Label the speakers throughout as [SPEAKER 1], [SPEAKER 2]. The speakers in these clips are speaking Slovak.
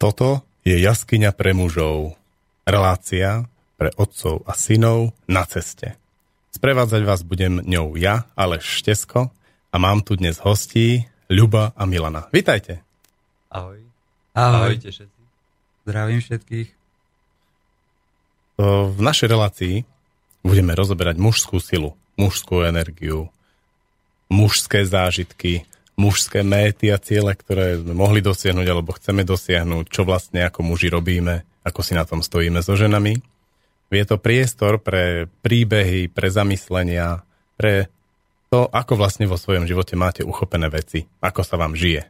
[SPEAKER 1] Toto je jaskyňa pre mužov. Relácia pre otcov a synov na ceste. Sprevádzať vás budem ňou ja, Aleš Štesko, a mám tu dnes hostí Ľuba a Milana. Vítajte.
[SPEAKER 2] Ahoj.
[SPEAKER 3] Ahoj.
[SPEAKER 2] Ahojte všetci.
[SPEAKER 3] Zdravím všetkých.
[SPEAKER 1] V našej relácii budeme rozoberať mužskú silu, mužskú energiu, mužské zážitky, mužské méty a ciele, ktoré sme mohli dosiahnuť alebo chceme dosiahnuť, čo vlastne ako muži robíme, ako si na tom stojíme so ženami. Je to priestor pre príbehy, pre zamyslenia, pre to, ako vlastne vo svojom živote máte uchopené veci, ako sa vám žije.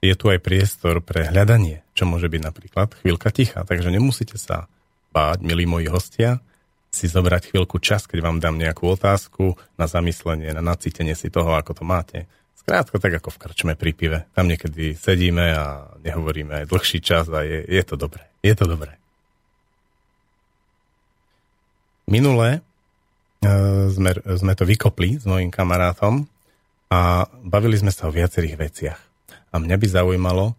[SPEAKER 1] Je tu aj priestor pre hľadanie, čo môže byť napríklad chvíľka ticha, takže nemusíte sa báť, milí moji hostia, si zobrať chvíľku čas, keď vám dám nejakú otázku na zamyslenie, na nacítenie si toho, ako to máte. Skrátko tak ako v krčme pri pive. Tam niekedy sedíme a nehovoríme aj dlhší čas a je, je to dobré. Je to dobré. Minule e, sme, sme to vykopli s mojim kamarátom a bavili sme sa o viacerých veciach. A mňa by zaujímalo,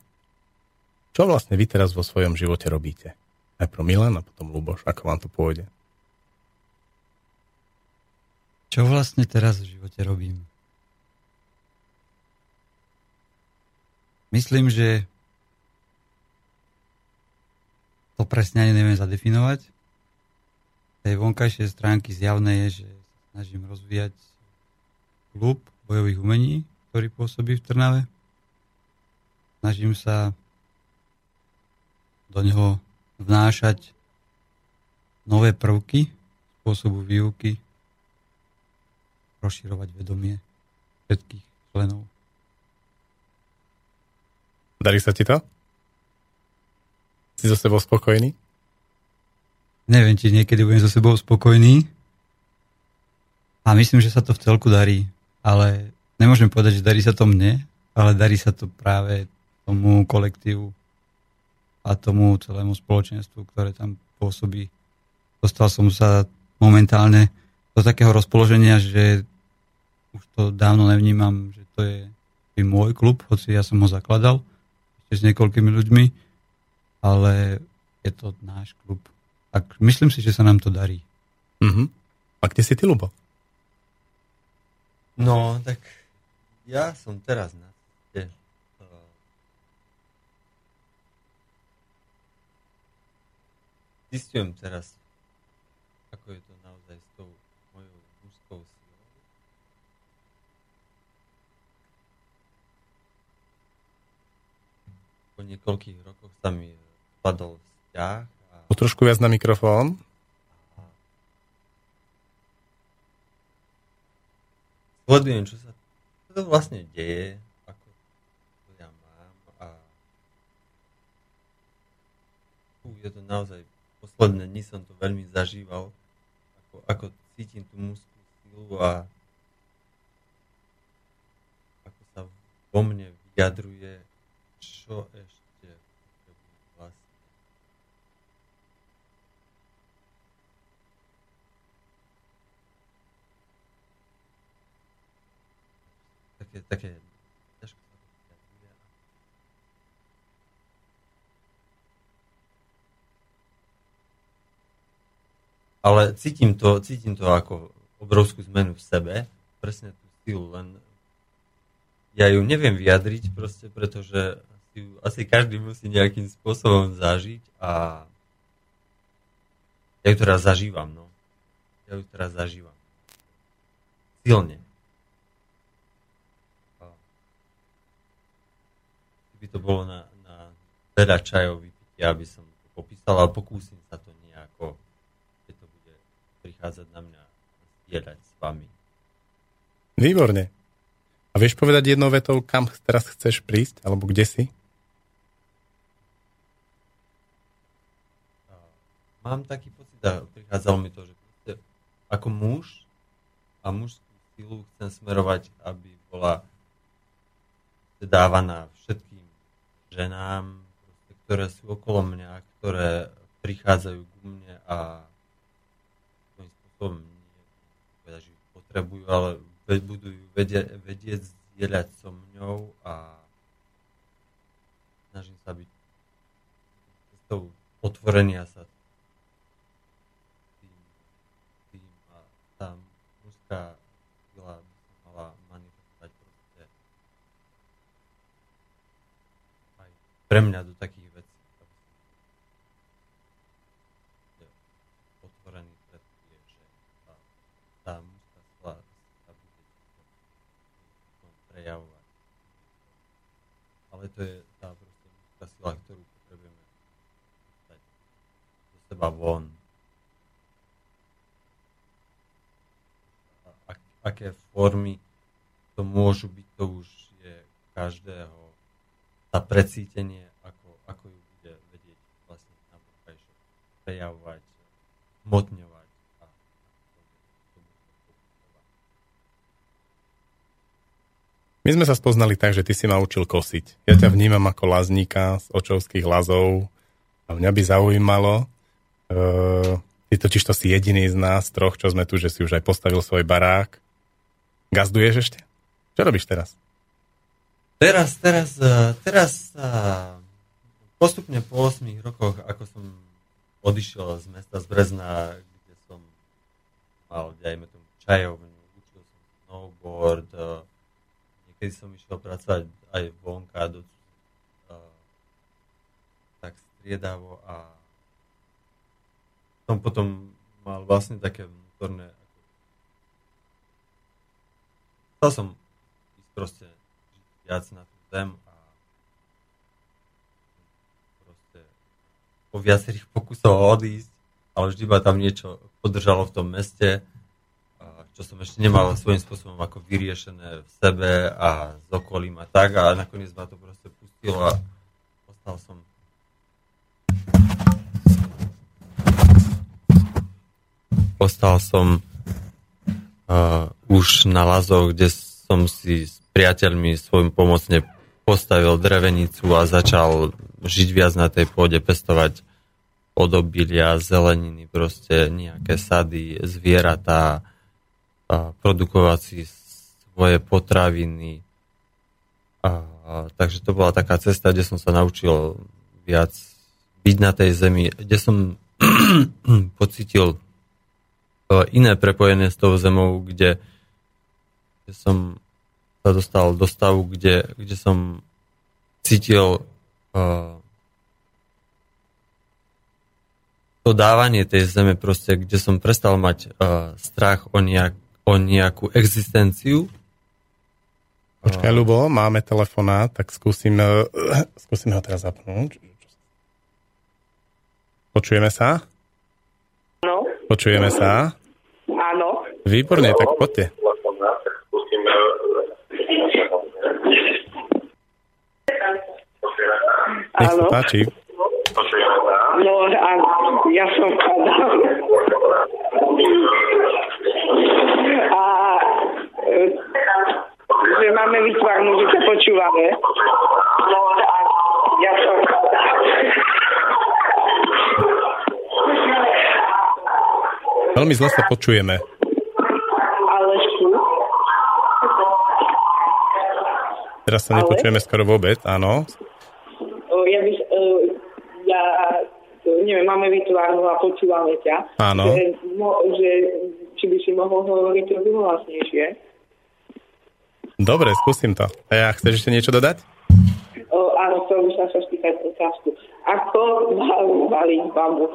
[SPEAKER 1] čo vlastne vy teraz vo svojom živote robíte. Najprv Milan a potom Luboš. Ako vám to pôjde?
[SPEAKER 3] Čo vlastne teraz v živote robím? Myslím, že to presne ani neviem zadefinovať. Tej vonkajšej stránky zjavné je, že sa snažím rozvíjať klub bojových umení, ktorý pôsobí v Trnave snažím sa do neho vnášať nové prvky spôsobu výuky, rozširovať vedomie všetkých členov.
[SPEAKER 1] Darí sa ti to? Si so sebou spokojný?
[SPEAKER 3] Neviem, či niekedy budem so sebou spokojný. A myslím, že sa to v celku darí. Ale nemôžem povedať, že darí sa to mne, ale darí sa to práve tomu kolektívu a tomu celému spoločenstvu, ktoré tam pôsobí. Dostal som sa momentálne do takého rozpoloženia, že už to dávno nevnímam, že to je môj klub, hoci ja som ho zakladal ešte s niekoľkými ľuďmi, ale je to náš klub. A myslím si, že sa nám to darí.
[SPEAKER 1] Uh-huh. A kde si ty, Lubo?
[SPEAKER 2] No, tak ja som teraz na zistujem teraz, ako je to naozaj s tou mojou mužskou silou. Po niekoľkých rokoch sa mi padol vzťah. A...
[SPEAKER 1] O trošku viac na mikrofón.
[SPEAKER 2] Sledujem, čo sa čo to vlastne deje, ako to ja mám a je to naozaj posledné dni som to veľmi zažíval, ako, ako cítim tú mužskú silu a ako sa vo mne vyjadruje, čo ešte vlastne. Také, také ale cítim to, cítim to ako obrovskú zmenu v sebe, presne tú silu, len ja ju neviem vyjadriť proste, pretože si asi každý musí nejakým spôsobom zažiť a ja ju teraz zažívam, no. Ja ju teraz zažívam. Silne. Keby to bolo na, na veľa čajov vypitia, aby som to popísal, ale pokúsim sa to nejako prichádzať na mňa zdieľať s vami.
[SPEAKER 1] Výborne. A vieš povedať jednou vetou, kam teraz chceš prísť, alebo kde si?
[SPEAKER 2] Mám taký pocit, a prichádzalo mi to, že ako muž a mužskú silu chcem smerovať, aby bola dávaná všetkým ženám, ktoré sú okolo mňa, ktoré prichádzajú ku mne a to povedať, že potrebujú, ale budú vedieť, vedieť zdieľať so mňou a snažím sa byť cestou otvorenia sa tým, tým a tá mužská sila by sa mala manifestovať proste aj pre mňa do takých vecí. otvorený pre tie, že tá, tá mužská sila sa bude prejavovať. Ale to je tá proste mužská sila, ktorú potrebujeme dostať do seba von. A ak, aké formy to môžu byť, to už je každého tá precítenie, ako, ako ju bude vedieť vlastne na prejavovať, hmotňovať. A.
[SPEAKER 1] My sme sa spoznali tak, že ty si ma učil kosiť. Ja ťa vnímam ako lazníka z očovských lazov a mňa by zaujímalo, uh, ty totiž to si jediný z nás troch, čo sme tu, že si už aj postavil svoj barák. Gazduješ ešte? Čo robíš teraz?
[SPEAKER 2] Teraz, teraz, eh, teraz eh, postupne po 8 rokoch, ako som odišiel z mesta z Brezna, kde som mal, dajme tomu, čajovňu, učil som snowboard, eh, niekedy som išiel pracovať aj vonka, do, tak striedavo a som potom mal vlastne také vnútorné chcel som ísť proste viac na tú zem a proste po viacerých pokusoch odísť, ale vždy ma tam niečo podržalo v tom meste, čo som ešte nemal svojím spôsobom ako vyriešené v sebe a s okolím a tak a nakoniec ma to proste pustilo a ostal som. Ostal som uh, už na Lazoch, kde som si s priateľmi svojim pomocne postavil drevenicu a začal žiť viac na tej pôde, pestovať odobilia, zeleniny, proste nejaké sady, zvieratá, a produkovať si svoje potraviny. A, a, takže to bola taká cesta, kde som sa naučil viac byť na tej zemi, kde som pocitil iné prepojenie s tou zemou, kde, kde som sa dostal do stavu, kde, kde som cítil uh, to dávanie tej zeme proste, kde som prestal mať uh, strach o, nejak, o nejakú existenciu.
[SPEAKER 1] Počkaj, Ľubo, máme telefonát, tak skúsim, uh, skúsim ho teraz zapnúť. Počujeme sa?
[SPEAKER 4] Áno,
[SPEAKER 1] Počujeme sa? Výborne, tak poďte. Nech sa páči.
[SPEAKER 4] No a ja som. A e, že máme vytvarnú, že sa počúvame. No a ja som
[SPEAKER 1] Veľmi zle sa počujeme. Teraz sa
[SPEAKER 4] Ale?
[SPEAKER 1] nepočujeme skoro vôbec, áno.
[SPEAKER 4] Ja, by, ja neviem, máme vytvarnú a počúvame ťa.
[SPEAKER 1] Áno.
[SPEAKER 4] Že, mo, že či by si mohol hovoriť trochu hlasnejšie.
[SPEAKER 1] Dobre, skúsim to. A ja chceš ešte niečo dodať?
[SPEAKER 4] O, áno, chcel by som sa spýtať otázku. Ako mám baliť babu?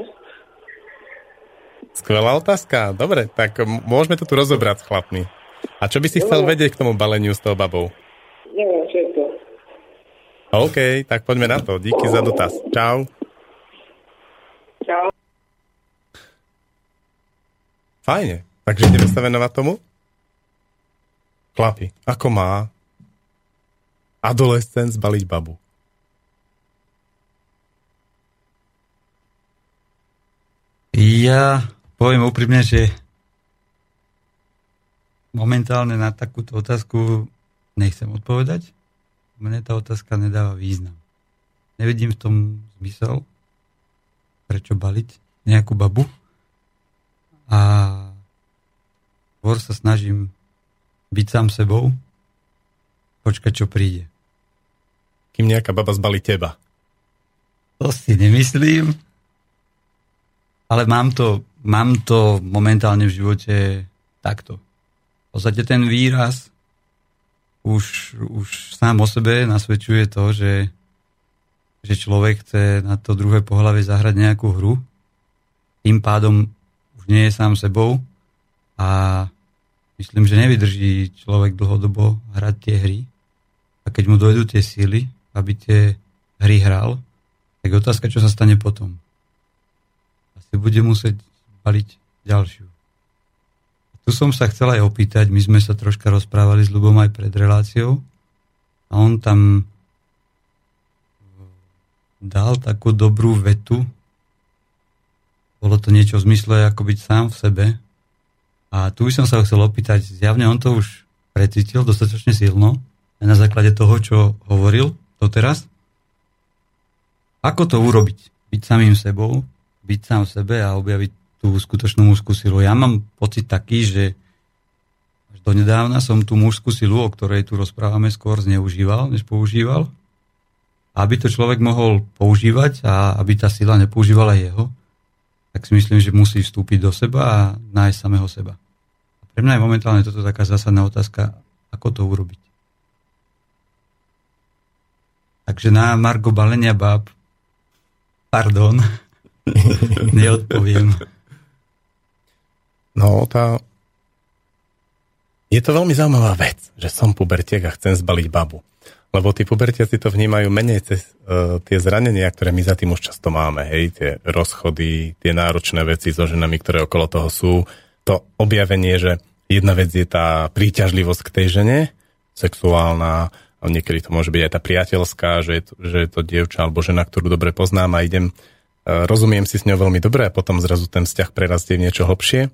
[SPEAKER 1] Skvelá otázka. Dobre, tak môžeme to tu rozobrať s chlapmi. A čo by si chcel vedieť k tomu baleniu s tou babou?
[SPEAKER 4] Neviem, čo je to.
[SPEAKER 1] OK, tak poďme na to. Díky za dotaz. Čau.
[SPEAKER 4] Čau.
[SPEAKER 1] Fajne. Takže ideme sa venovať tomu? Chlapi, ako má adolescent zbaliť babu?
[SPEAKER 3] Ja poviem úprimne, že momentálne na takúto otázku nechcem odpovedať. Mne tá otázka nedáva význam. Nevidím v tom zmysel, prečo baliť nejakú babu. A skôr sa snažím byť sám sebou, počkať, čo príde.
[SPEAKER 1] Kým nejaká baba zbalí teba.
[SPEAKER 3] To si nemyslím. Ale mám to, mám to momentálne v živote takto. V podstate ten výraz už, už sám o sebe nasvedčuje to, že, že človek chce na to druhé pohľavie zahrať nejakú hru. Tým pádom už nie je sám sebou a myslím, že nevydrží človek dlhodobo hrať tie hry. A keď mu dojdú tie síly, aby tie hry hral, tak je otázka, čo sa stane potom. Asi bude musieť baliť ďalšiu. Tu som sa chcel aj opýtať, my sme sa troška rozprávali s Lubom aj pred reláciou a on tam dal takú dobrú vetu. Bolo to niečo v zmysle ako byť sám v sebe. A tu by som sa chcel opýtať, zjavne on to už precítil dostatočne silno na základe toho, čo hovoril doteraz. Ako to urobiť? Byť samým sebou, byť sám v sebe a objaviť tú skutočnú mužskú silu. Ja mám pocit taký, že až donedávna som tú mužskú silu, o ktorej tu rozprávame, skôr zneužíval, než používal. Aby to človek mohol používať a aby tá sila nepoužívala jeho, tak si myslím, že musí vstúpiť do seba a nájsť samého seba. Pre mňa je momentálne toto taká zásadná otázka, ako to urobiť. Takže na Margo balenia bab, pardon, neodpoviem.
[SPEAKER 1] No, tá... Je to veľmi zaujímavá vec, že som pubertiek a chcem zbaliť babu. Lebo tí pubertiaci to vnímajú menej cez uh, tie zranenia, ktoré my za tým už často máme. Hej, tie rozchody, tie náročné veci so ženami, ktoré okolo toho sú. To objavenie, že jedna vec je tá príťažlivosť k tej žene, sexuálna, a niekedy to môže byť aj tá priateľská, že je to, že je to dievča alebo žena, ktorú dobre poznám a idem, uh, rozumiem si s ňou veľmi dobre a potom zrazu ten vzťah prerastie v niečo hlbšie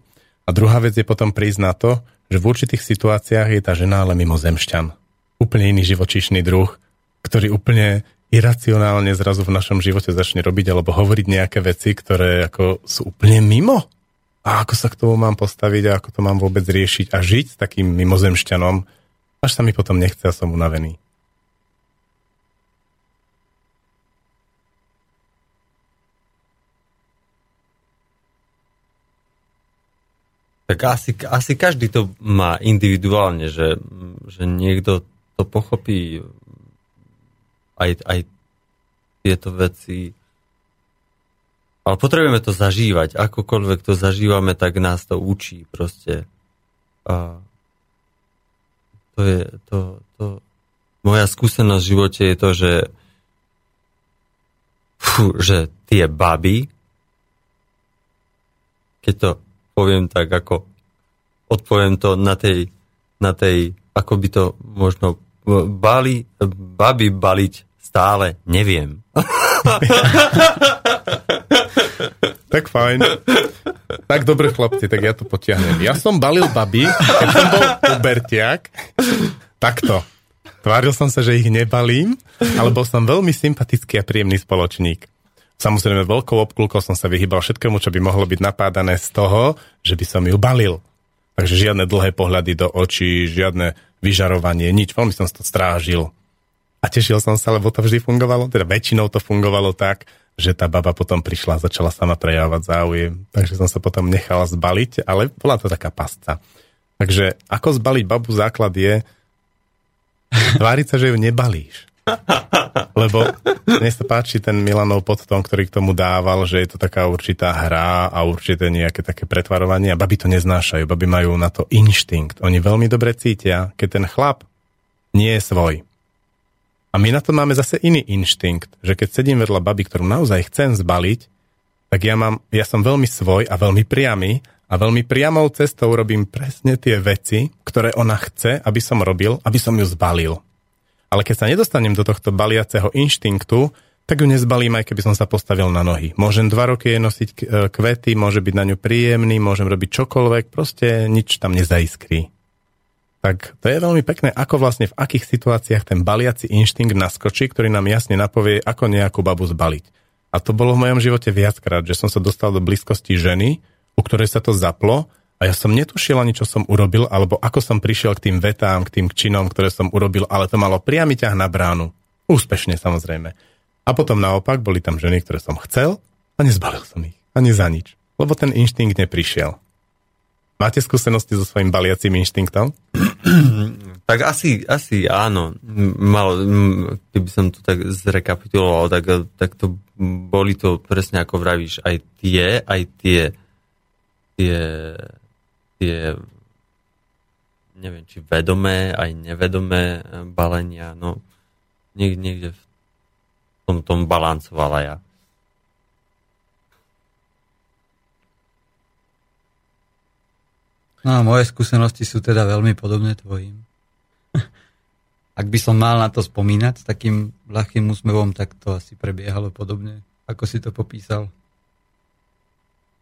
[SPEAKER 1] a druhá vec je potom prísť na to, že v určitých situáciách je tá žena ale mimozemšťan. Úplne iný živočíšny druh, ktorý úplne iracionálne zrazu v našom živote začne robiť alebo hovoriť nejaké veci, ktoré ako sú úplne mimo. A ako sa k tomu mám postaviť a ako to mám vôbec riešiť a žiť s takým mimozemšťanom, až sa mi potom nechce a som unavený.
[SPEAKER 2] Tak asi, asi každý to má individuálne, že, že niekto to pochopí aj, aj tieto veci. Ale potrebujeme to zažívať. Akokoľvek to zažívame, tak nás to učí proste. A to je to, to, moja skúsenosť v živote je to, že fú, že tie baby, keď to poviem tak, ako odpoviem to na tej, na tej ako by to možno bali, baby baliť stále, neviem.
[SPEAKER 1] tak fajn. Tak dobre, chlapci, tak ja to potiahnem. Ja som balil baby, keď som bol pubertiak, takto. Tváril som sa, že ich nebalím, ale bol som veľmi sympatický a príjemný spoločník. Samozrejme, veľkou obklúkou som sa vyhýbal všetkému, čo by mohlo byť napádané z toho, že by som ju balil. Takže žiadne dlhé pohľady do očí, žiadne vyžarovanie, nič. Veľmi som to strážil. A tešil som sa, lebo to vždy fungovalo, teda väčšinou to fungovalo tak, že tá baba potom prišla a začala sama prejavovať záujem. Takže som sa potom nechal zbaliť, ale bola to taká pasca. Takže ako zbaliť babu základ je tváriť sa, že ju nebalíš. Lebo mne sa páči ten Milanov podton, ktorý k tomu dával, že je to taká určitá hra a určité nejaké také pretvarovanie a baby to neznášajú. Baby majú na to inštinkt. Oni veľmi dobre cítia, keď ten chlap nie je svoj. A my na to máme zase iný inštinkt, že keď sedím vedľa baby, ktorú naozaj chcem zbaliť, tak ja, mám, ja som veľmi svoj a veľmi priamy a veľmi priamou cestou robím presne tie veci, ktoré ona chce, aby som robil, aby som ju zbalil. Ale keď sa nedostanem do tohto baliaceho inštinktu, tak ju nezbalím, aj keby som sa postavil na nohy. Môžem dva roky nosiť e, kvety, môže byť na ňu príjemný, môžem robiť čokoľvek, proste nič tam nezaiskrí. Tak to je veľmi pekné, ako vlastne v akých situáciách ten baliaci inštinkt naskočí, ktorý nám jasne napovie, ako nejakú babu zbaliť. A to bolo v mojom živote viackrát, že som sa dostal do blízkosti ženy, u ktorej sa to zaplo a ja som netušil ani, čo som urobil, alebo ako som prišiel k tým vetám, k tým činom, ktoré som urobil, ale to malo priamy ťah na bránu. Úspešne samozrejme. A potom naopak boli tam ženy, ktoré som chcel a nezbalil som ich. Ani za nič. Lebo ten inštinkt neprišiel. Máte skúsenosti so svojím baliacím inštinktom?
[SPEAKER 2] Tak asi, asi áno. Mal, keby som to tak zrekapituloval, tak, tak to boli to presne ako vravíš, aj tie, aj tie, tie, tie neviem, či vedomé, aj nevedomé balenia, no niekde, niekde v tom, tom balancovala ja.
[SPEAKER 3] No a moje skúsenosti sú teda veľmi podobné tvojim. Ak by som mal na to spomínať s takým ľahkým úsmevom, tak to asi prebiehalo podobne, ako si to popísal.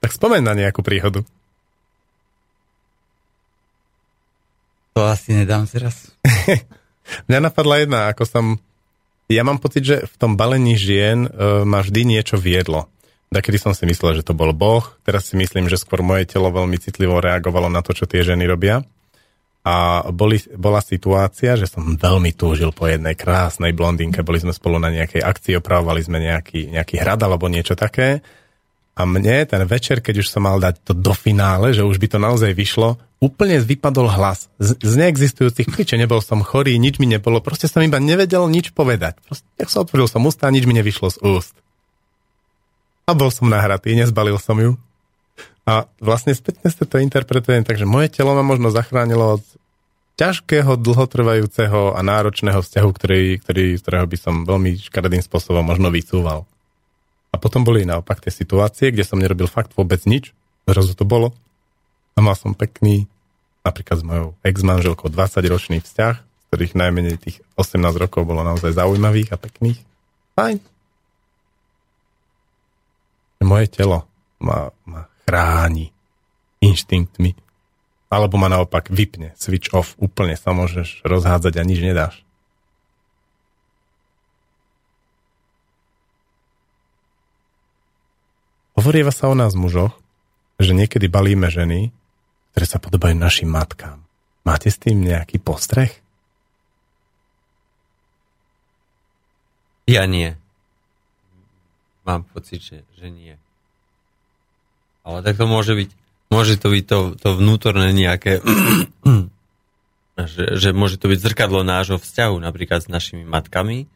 [SPEAKER 1] Tak spomen na nejakú príhodu.
[SPEAKER 3] To asi nedám teraz.
[SPEAKER 1] Mňa napadla jedna, ako som... Ja mám pocit, že v tom balení žien uh, ma vždy niečo viedlo. Takedy som si myslel, že to bol Boh, teraz si myslím, že skôr moje telo veľmi citlivo reagovalo na to, čo tie ženy robia. A boli, bola situácia, že som veľmi túžil po jednej krásnej blondínke, boli sme spolu na nejakej akcii, opravovali sme nejaký, nejaký hrad alebo niečo také. A mne ten večer, keď už som mal dať to do finále, že už by to naozaj vyšlo, úplne vypadol hlas. Z, z neexistujúcich kliče, nebol som chorý, nič mi nebolo, proste som iba nevedel nič povedať. Proste, som otvoril som ústa, nič mi nevyšlo z úst. A bol som nahratý, nezbalil som ju. A vlastne spätne sa to interpretujem, takže moje telo ma možno zachránilo od ťažkého, dlhotrvajúceho a náročného vzťahu, ktorý, ktorý, ktorého by som veľmi škaredým spôsobom možno vycúval. A potom boli naopak tie situácie, kde som nerobil fakt vôbec nič, zrazu to bolo. A mal som pekný, napríklad s mojou ex-manželkou 20-ročný vzťah, z ktorých najmenej tých 18 rokov bolo naozaj zaujímavých a pekných. Fajn, moje telo ma, ma chráni inštinktmi. Alebo ma naopak vypne, switch off, úplne sa môžeš rozhádzať a nič nedáš. Hovorieva sa o nás mužoch, že niekedy balíme ženy, ktoré sa podobajú našim matkám. Máte s tým nejaký postreh?
[SPEAKER 2] Ja nie. Mám pocit, že, že nie. Ale tak to môže byť, môže to byť to, to vnútorné nejaké, že, že môže to byť zrkadlo nášho vzťahu napríklad s našimi matkami,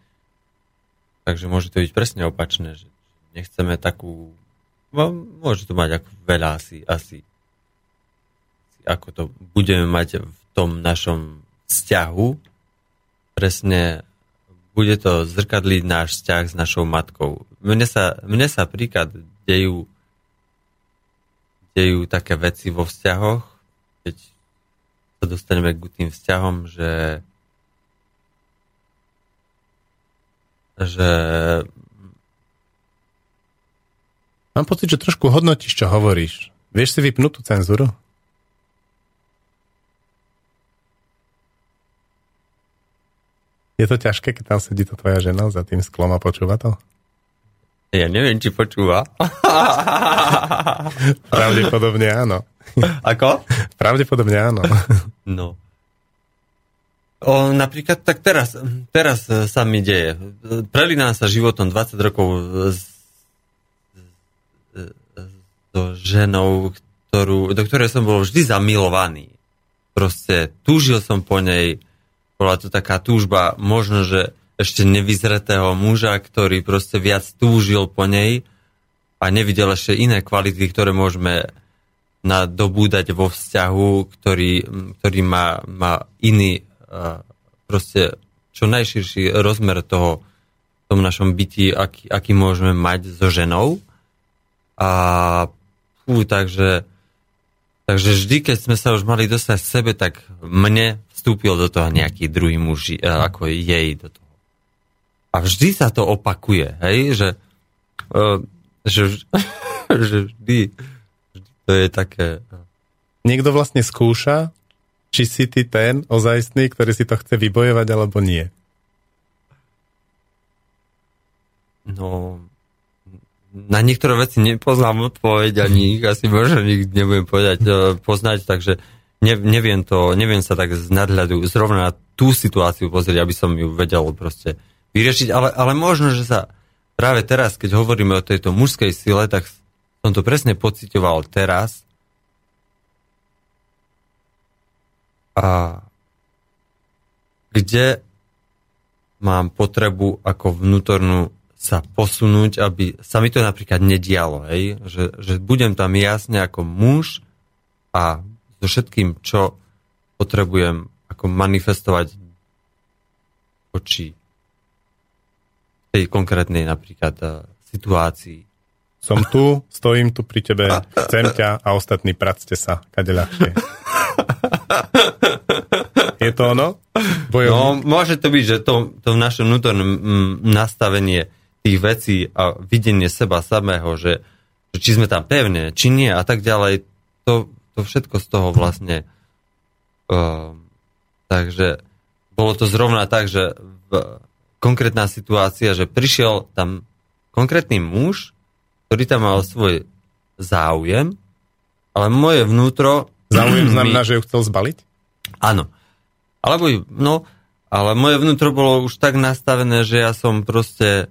[SPEAKER 2] takže môže to byť presne opačné, že nechceme takú, môže to mať ako veľa asi, asi, ako to budeme mať v tom našom vzťahu, presne bude to zrkadliť náš vzťah s našou matkou. Mne sa, mne sa príklad dejú, dejú také veci vo vzťahoch, keď sa dostaneme k tým vzťahom, že že
[SPEAKER 1] Mám pocit, že trošku hodnotíš, čo hovoríš. Vieš si vypnúť tú cenzúru? Je to ťažké, keď tam sedí to tvoja žena za tým sklom a počúva to?
[SPEAKER 2] Ja neviem, či počúva.
[SPEAKER 1] Pravdepodobne áno.
[SPEAKER 2] Ako?
[SPEAKER 1] Pravdepodobne áno.
[SPEAKER 2] No. O, napríklad, tak teraz, teraz sa mi deje. Prelínam sa životom 20 rokov s, so ženou, ktorú, do ktorej som bol vždy zamilovaný. Proste túžil som po nej, bola to taká túžba, možno, že ešte nevyzretého muža, ktorý proste viac túžil po nej a nevidel ešte iné kvality, ktoré môžeme nadobúdať vo vzťahu, ktorý, ktorý má, má iný proste čo najširší rozmer toho v tom našom byti, aký, aký môžeme mať so ženou. A fú, takže Takže vždy, keď sme sa už mali dostať k sebe, tak mne vstúpil do toho nejaký druhý muž, e, ako jej do toho. A vždy sa to opakuje, hej, že, uh, že, že vždy, vždy to je také... E,
[SPEAKER 1] Niekto vlastne skúša, či si ty ten ozajstný, ktorý si to chce vybojovať, alebo nie.
[SPEAKER 2] No, na niektoré veci nepoznám odpoveď, ani ich asi možno nikdy nebudem povedať, e, poznať, takže ne, neviem to, neviem sa tak z nadhľadu zrovna na tú situáciu pozrieť, aby som ju vedel proste vyriešiť, ale, ale možno, že sa práve teraz, keď hovoríme o tejto mužskej sile, tak som to presne pocitoval teraz. A kde mám potrebu ako vnútornú sa posunúť, aby sa mi to napríklad nedialo, hej? Že, že budem tam jasne ako muž a so všetkým, čo potrebujem ako manifestovať oči tej konkrétnej napríklad uh, situácii.
[SPEAKER 1] Som tu, stojím tu pri tebe, chcem ťa a ostatní practe sa, kade ľahšie. Je to ono?
[SPEAKER 2] Bojovník? No, môže to byť, že to, to v našom vnútornom mm, nastavenie tých vecí a videnie seba samého, že, že či sme tam pevne, či nie a tak ďalej, to, to všetko z toho vlastne uh, takže bolo to zrovna tak, že v, konkrétna situácia, že prišiel tam konkrétny muž, ktorý tam mal svoj záujem, ale moje vnútro...
[SPEAKER 1] Záujem znamená, mi, že ju chcel zbaliť?
[SPEAKER 2] Áno. Alebo, no, ale moje vnútro bolo už tak nastavené, že ja som proste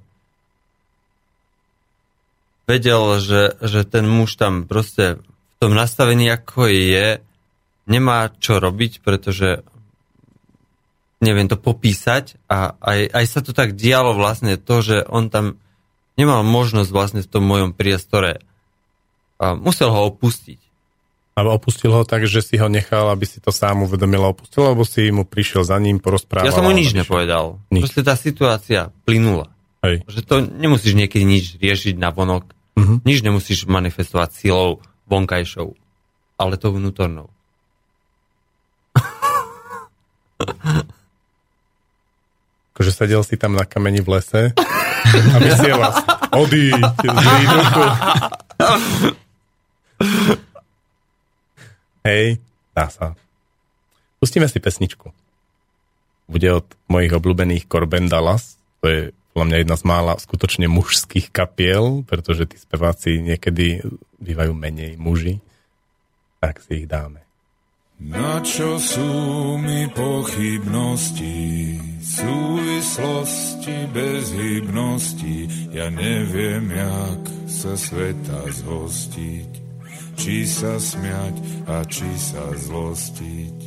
[SPEAKER 2] vedel, že, že ten muž tam proste v tom nastavení, ako je, nemá čo robiť, pretože neviem to popísať a aj, aj sa to tak dialo vlastne to, že on tam nemal možnosť vlastne v tom mojom priestore a musel ho opustiť.
[SPEAKER 1] Ale opustil ho tak, že si ho nechal, aby si to sám uvedomil a opustil, alebo si mu prišiel za ním, porozprával?
[SPEAKER 2] Ja som mu nič nepovedal. Nič. Proste tá situácia plynula. Hej. Že to nemusíš niekedy nič riešiť na vonok. Uh-huh. Nič nemusíš manifestovať silou vonkajšou, ale tou vnútornou.
[SPEAKER 1] Akože sedel si tam na kameni v lese a vysielal odíď Hej, dá sa. Pustíme si pesničku. Bude od mojich obľúbených Corben Dallas, to je podľa mňa jedna z mála skutočne mužských kapiel, pretože tí speváci niekedy bývajú menej muži, tak si ich dáme.
[SPEAKER 5] Na čo sú mi pochybnosti, súvislosti bez hybnosti, ja neviem, jak sa sveta zhostiť, či sa smiať a či sa zlostiť.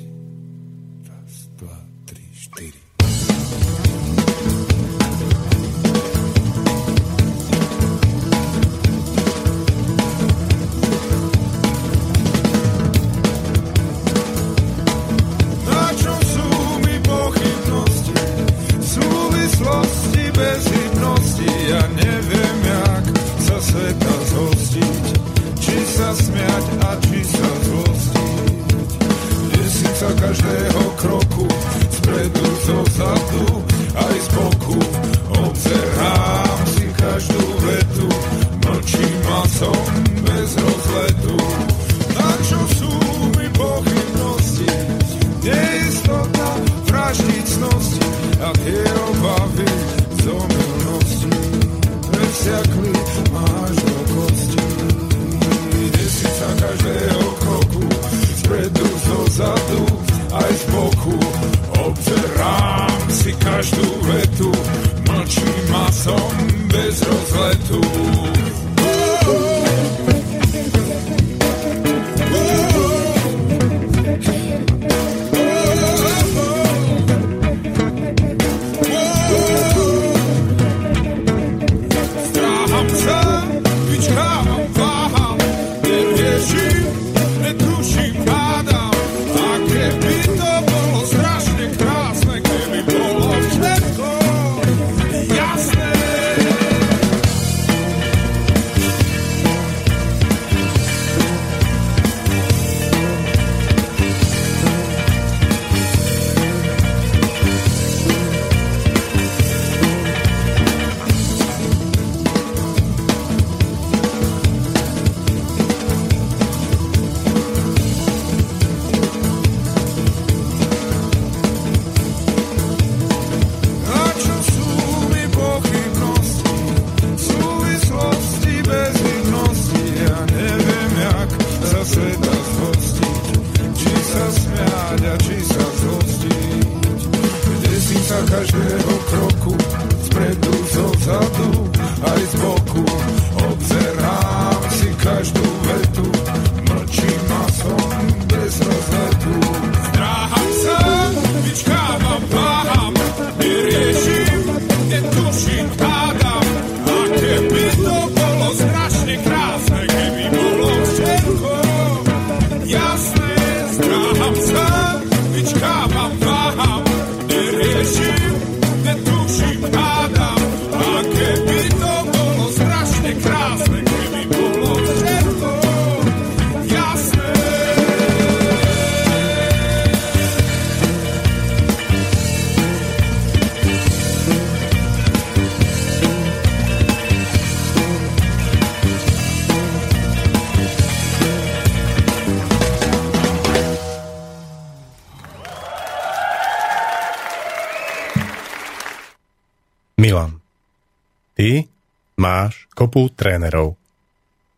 [SPEAKER 1] Ty máš kopu trénerov,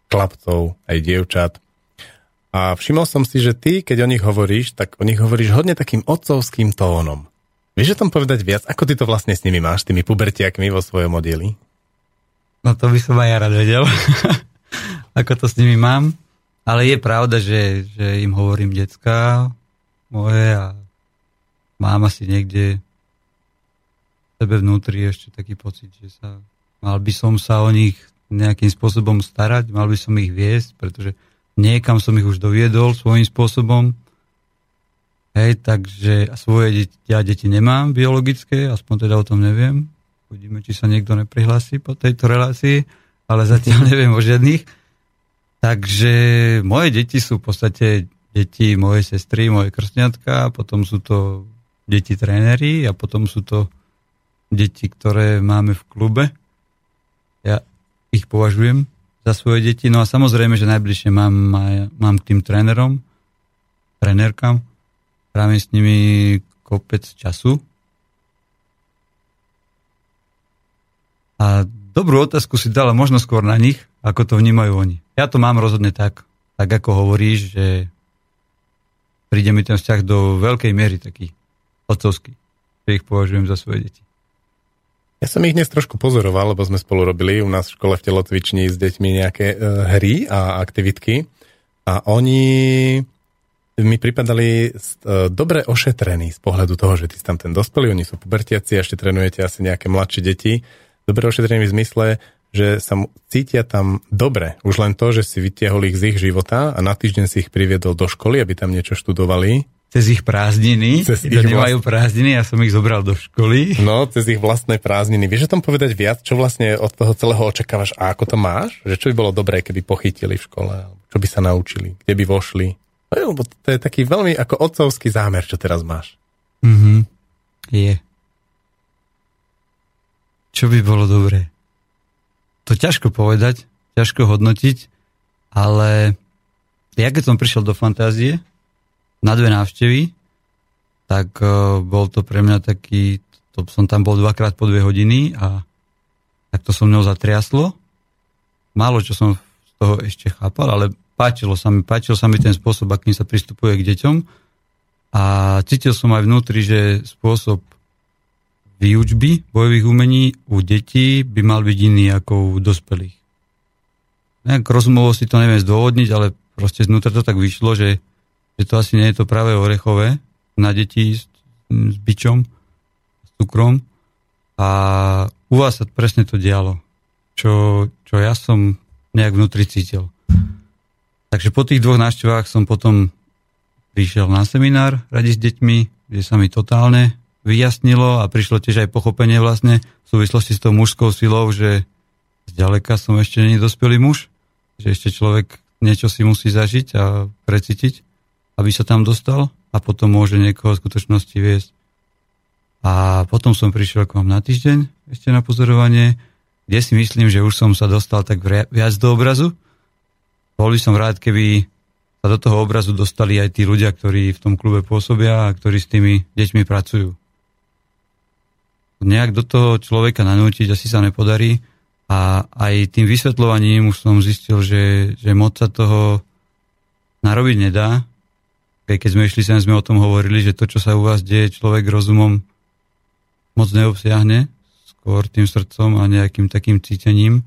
[SPEAKER 1] chlapcov, aj dievčat. A všimol som si, že ty, keď o nich hovoríš, tak o nich hovoríš hodne takým otcovským tónom. Vieš o tom povedať viac? Ako ty to vlastne s nimi máš, tými pubertiakmi vo svojom oddeli?
[SPEAKER 3] No to by som aj ja rád vedel, ako to s nimi mám. Ale je pravda, že, že im hovorím decka moje a mám asi niekde sebe vnútri ešte taký pocit, že sa, mal by som sa o nich nejakým spôsobom starať, mal by som ich viesť, pretože niekam som ich už doviedol svojím spôsobom. Hej, takže svoje deti, ja deti nemám biologické, aspoň teda o tom neviem. Uvidíme, či sa niekto neprihlási po tejto relácii, ale zatiaľ neviem o žiadnych. Takže moje deti sú v podstate deti mojej sestry, moje krstňatka, potom sú to deti tréneri a potom sú to deti, ktoré máme v klube. Ja ich považujem za svoje deti. No a samozrejme, že najbližšie mám, mám k tým trénerom, trénerkám, trávim s nimi kopec času. A dobrú otázku si dala možno skôr na nich, ako to vnímajú oni. Ja to mám rozhodne tak, tak ako hovoríš, že príde mi ten vzťah do veľkej miery taký otcovský, že ich považujem za svoje deti.
[SPEAKER 1] Ja som ich dnes trošku pozoroval, lebo sme spolu robili u nás v škole v telocvični s deťmi nejaké e, hry a aktivitky a oni mi pripadali e, dobre ošetrení z pohľadu toho, že ty si tam ten dospelý, oni sú pubertiaci ešte trénujete asi nejaké mladšie deti. Dobre ošetrení v zmysle, že sa cítia tam dobre. Už len to, že si vytiahol ich z ich života a na týždeň si ich priviedol do školy, aby tam niečo študovali
[SPEAKER 3] cez ich prázdniny, cez ich nemajú vlast... prázdniny, ja som ich zobral do školy.
[SPEAKER 1] No, cez ich vlastné prázdniny. Vieš o tom povedať viac, čo vlastne od toho celého očakávaš a ako to máš? Že čo by bolo dobré, keby pochytili v škole? Čo by sa naučili? Kde by vošli? No, lebo to je taký veľmi ako otcovský zámer, čo teraz máš.
[SPEAKER 3] Mhm. Je. Čo by bolo dobré? To ťažko povedať, ťažko hodnotiť, ale ja keď som prišiel do fantázie, na dve návštevy, tak uh, bol to pre mňa taký, to som tam bol dvakrát po dve hodiny a tak to som mnou zatriaslo. Málo čo som z toho ešte chápal, ale páčilo sa mi, páčil sa mi ten spôsob, akým sa pristupuje k deťom a cítil som aj vnútri, že spôsob výučby bojových umení u detí by mal byť iný ako u dospelých. Nejak rozumovo si to neviem zdôvodniť, ale proste znútra to tak vyšlo, že že to asi nie je to práve orechové na deti s, s bičom, s cukrom. A u vás sa presne to dialo, čo, čo ja som nejak vnútri cítil. Takže po tých dvoch návštevách som potom prišiel na seminár radi s deťmi, kde sa mi totálne vyjasnilo a prišlo tiež aj pochopenie vlastne v súvislosti s tou mužskou silou, že zďaleka som ešte nie dospelý muž, že ešte človek niečo si musí zažiť a precítiť aby sa tam dostal a potom môže niekoho v skutočnosti viesť. A potom som prišiel k vám na týždeň ešte na pozorovanie, kde si myslím, že už som sa dostal tak viac do obrazu. Bol by som rád, keby sa do toho obrazu dostali aj tí ľudia, ktorí v tom klube pôsobia a ktorí s tými deťmi pracujú. Nejak do toho človeka nanútiť asi sa nepodarí a aj tým vysvetľovaním už som zistil, že, že moc sa toho narobiť nedá, keď sme išli sem, sme o tom hovorili, že to, čo sa u vás deje, človek rozumom moc neobsiahne, skôr tým srdcom a nejakým takým cítením.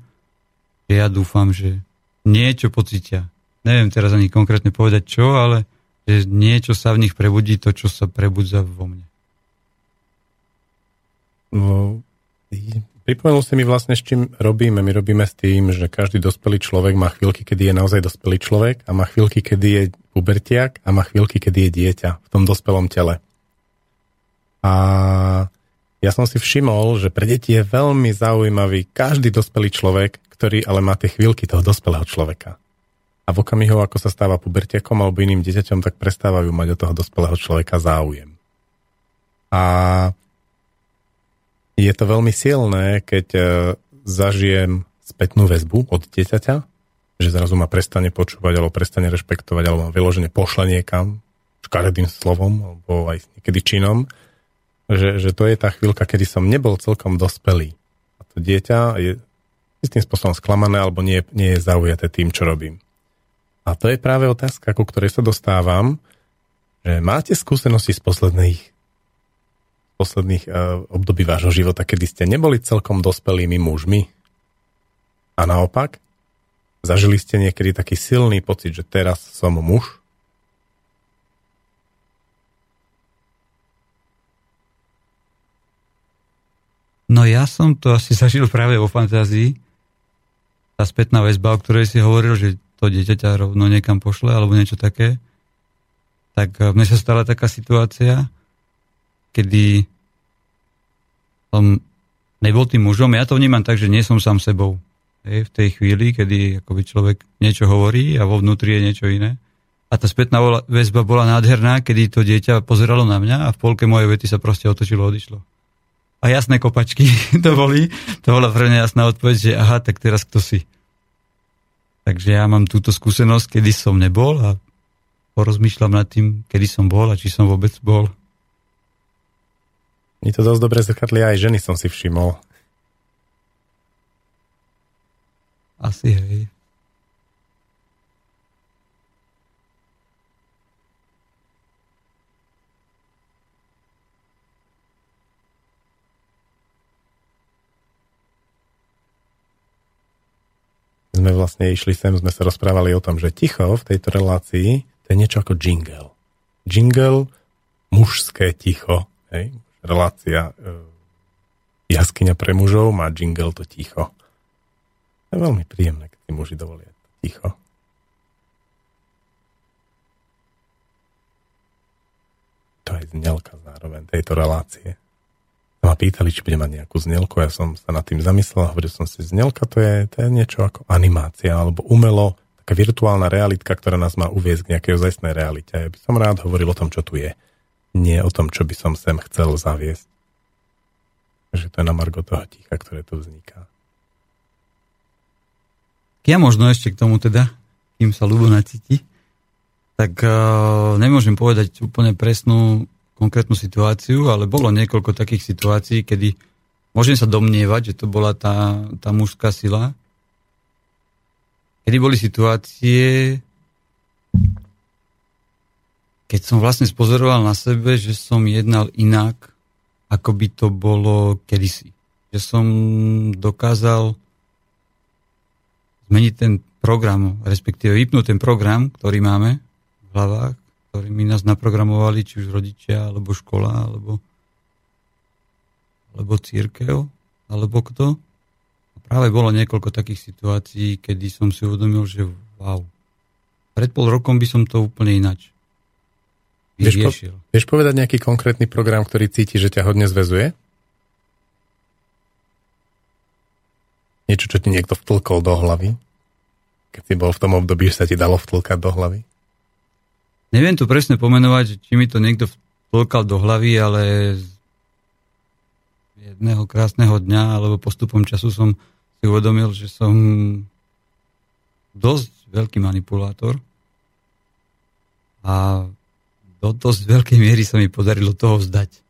[SPEAKER 3] Ja dúfam, že niečo pocítia. Neviem teraz ani konkrétne povedať čo, ale že niečo sa v nich prebudí, to, čo sa prebudza vo mne.
[SPEAKER 1] Pripomenul si mi vlastne, s čím robíme. My robíme s tým, že každý dospelý človek má chvíľky, kedy je naozaj dospelý človek a má chvíľky, kedy je pubertiak a má chvíľky, kedy je dieťa v tom dospelom tele. A ja som si všimol, že pre deti je veľmi zaujímavý každý dospelý človek, ktorý ale má tie chvíľky toho dospelého človeka. A v okamihu, ako sa stáva pubertiakom alebo iným dieťaťom, tak prestávajú mať od toho dospelého človeka záujem. A je to veľmi silné, keď e, zažijem spätnú väzbu od dieťaťa, že zrazu ma prestane počúvať alebo prestane rešpektovať alebo ma vyložene pošle niekam škaredým slovom alebo aj niekedy činom, že, že to je tá chvíľka, kedy som nebol celkom dospelý. a to dieťa je istým spôsobom sklamané alebo nie, nie je zaujaté tým, čo robím. A to je práve otázka, ku ktorej sa dostávam, že máte skúsenosti z posledných, posledných uh, období vášho života, kedy ste neboli celkom dospelými mužmi? A naopak, zažili ste niekedy taký silný pocit, že teraz som muž?
[SPEAKER 3] No ja som to asi zažil práve vo fantázii. Tá spätná väzba, o ktorej si hovoril, že to dieťa ťa rovno niekam pošle alebo niečo také. Tak eh, mne sa stala taká situácia, kedy som nebol tým mužom. Ja to vnímam tak, že nie som sám sebou. Hej, v tej chvíli, kedy akoby človek niečo hovorí a vo vnútri je niečo iné. A tá spätná väzba bola nádherná, kedy to dieťa pozeralo na mňa a v polke mojej vety sa proste otočilo a odišlo a jasné kopačky to boli. To bola pre mňa jasná odpoveď, že aha, tak teraz kto si. Takže ja mám túto skúsenosť, kedy som nebol a porozmýšľam nad tým, kedy som bol a či som vôbec bol.
[SPEAKER 1] Mi to dosť dobre zrkadli aj ženy som si všimol.
[SPEAKER 3] Asi hej.
[SPEAKER 1] sme vlastne išli sem, sme sa rozprávali o tom, že ticho v tejto relácii to je niečo ako jingle. Jingle, mužské ticho, hej? Relácia e, jaskyňa pre mužov má jingle to ticho. To je veľmi príjemné, keď si muži dovolia ticho. To je znelka zároveň tejto relácie ma pýtali, či bude mať nejakú znelku. Ja som sa nad tým zamyslel a hovoril som si, znelka to je, to je niečo ako animácia alebo umelo, taká virtuálna realitka, ktorá nás má uviezť k nejakej ozajstnej realite. Ja by som rád hovoril o tom, čo tu je. Nie o tom, čo by som sem chcel zaviesť. Takže to je na margo toho ticha, ktoré tu vzniká.
[SPEAKER 3] Ja možno ešte k tomu teda, kým sa ľubo nacíti, tak uh, nemôžem povedať úplne presnú konkrétnu situáciu, ale bolo niekoľko takých situácií, kedy môžem sa domnievať, že to bola tá, tá mužská sila. Kedy boli situácie, keď som vlastne spozoroval na sebe, že som jednal inak, ako by to bolo kedysi. Že som dokázal zmeniť ten program, respektíve vypnúť ten program, ktorý máme v hlavách ktorými nás naprogramovali, či už rodičia, alebo škola, alebo, alebo církev, alebo kto. A práve bolo niekoľko takých situácií, kedy som si uvedomil, že wow, pred pol rokom by som to úplne inač.
[SPEAKER 1] Vieš, po, vieš povedať nejaký konkrétny program, ktorý cíti, že ťa hodne zväzuje? Niečo, čo ti niekto vtlkol do hlavy? Keď si bol v tom období, že sa ti dalo vtlkať do hlavy?
[SPEAKER 3] Neviem to presne pomenovať, či mi to niekto vtlkal do hlavy, ale jedného krásneho dňa alebo postupom času som si uvedomil, že som dosť veľký manipulátor a do dosť veľkej miery sa mi podarilo toho vzdať.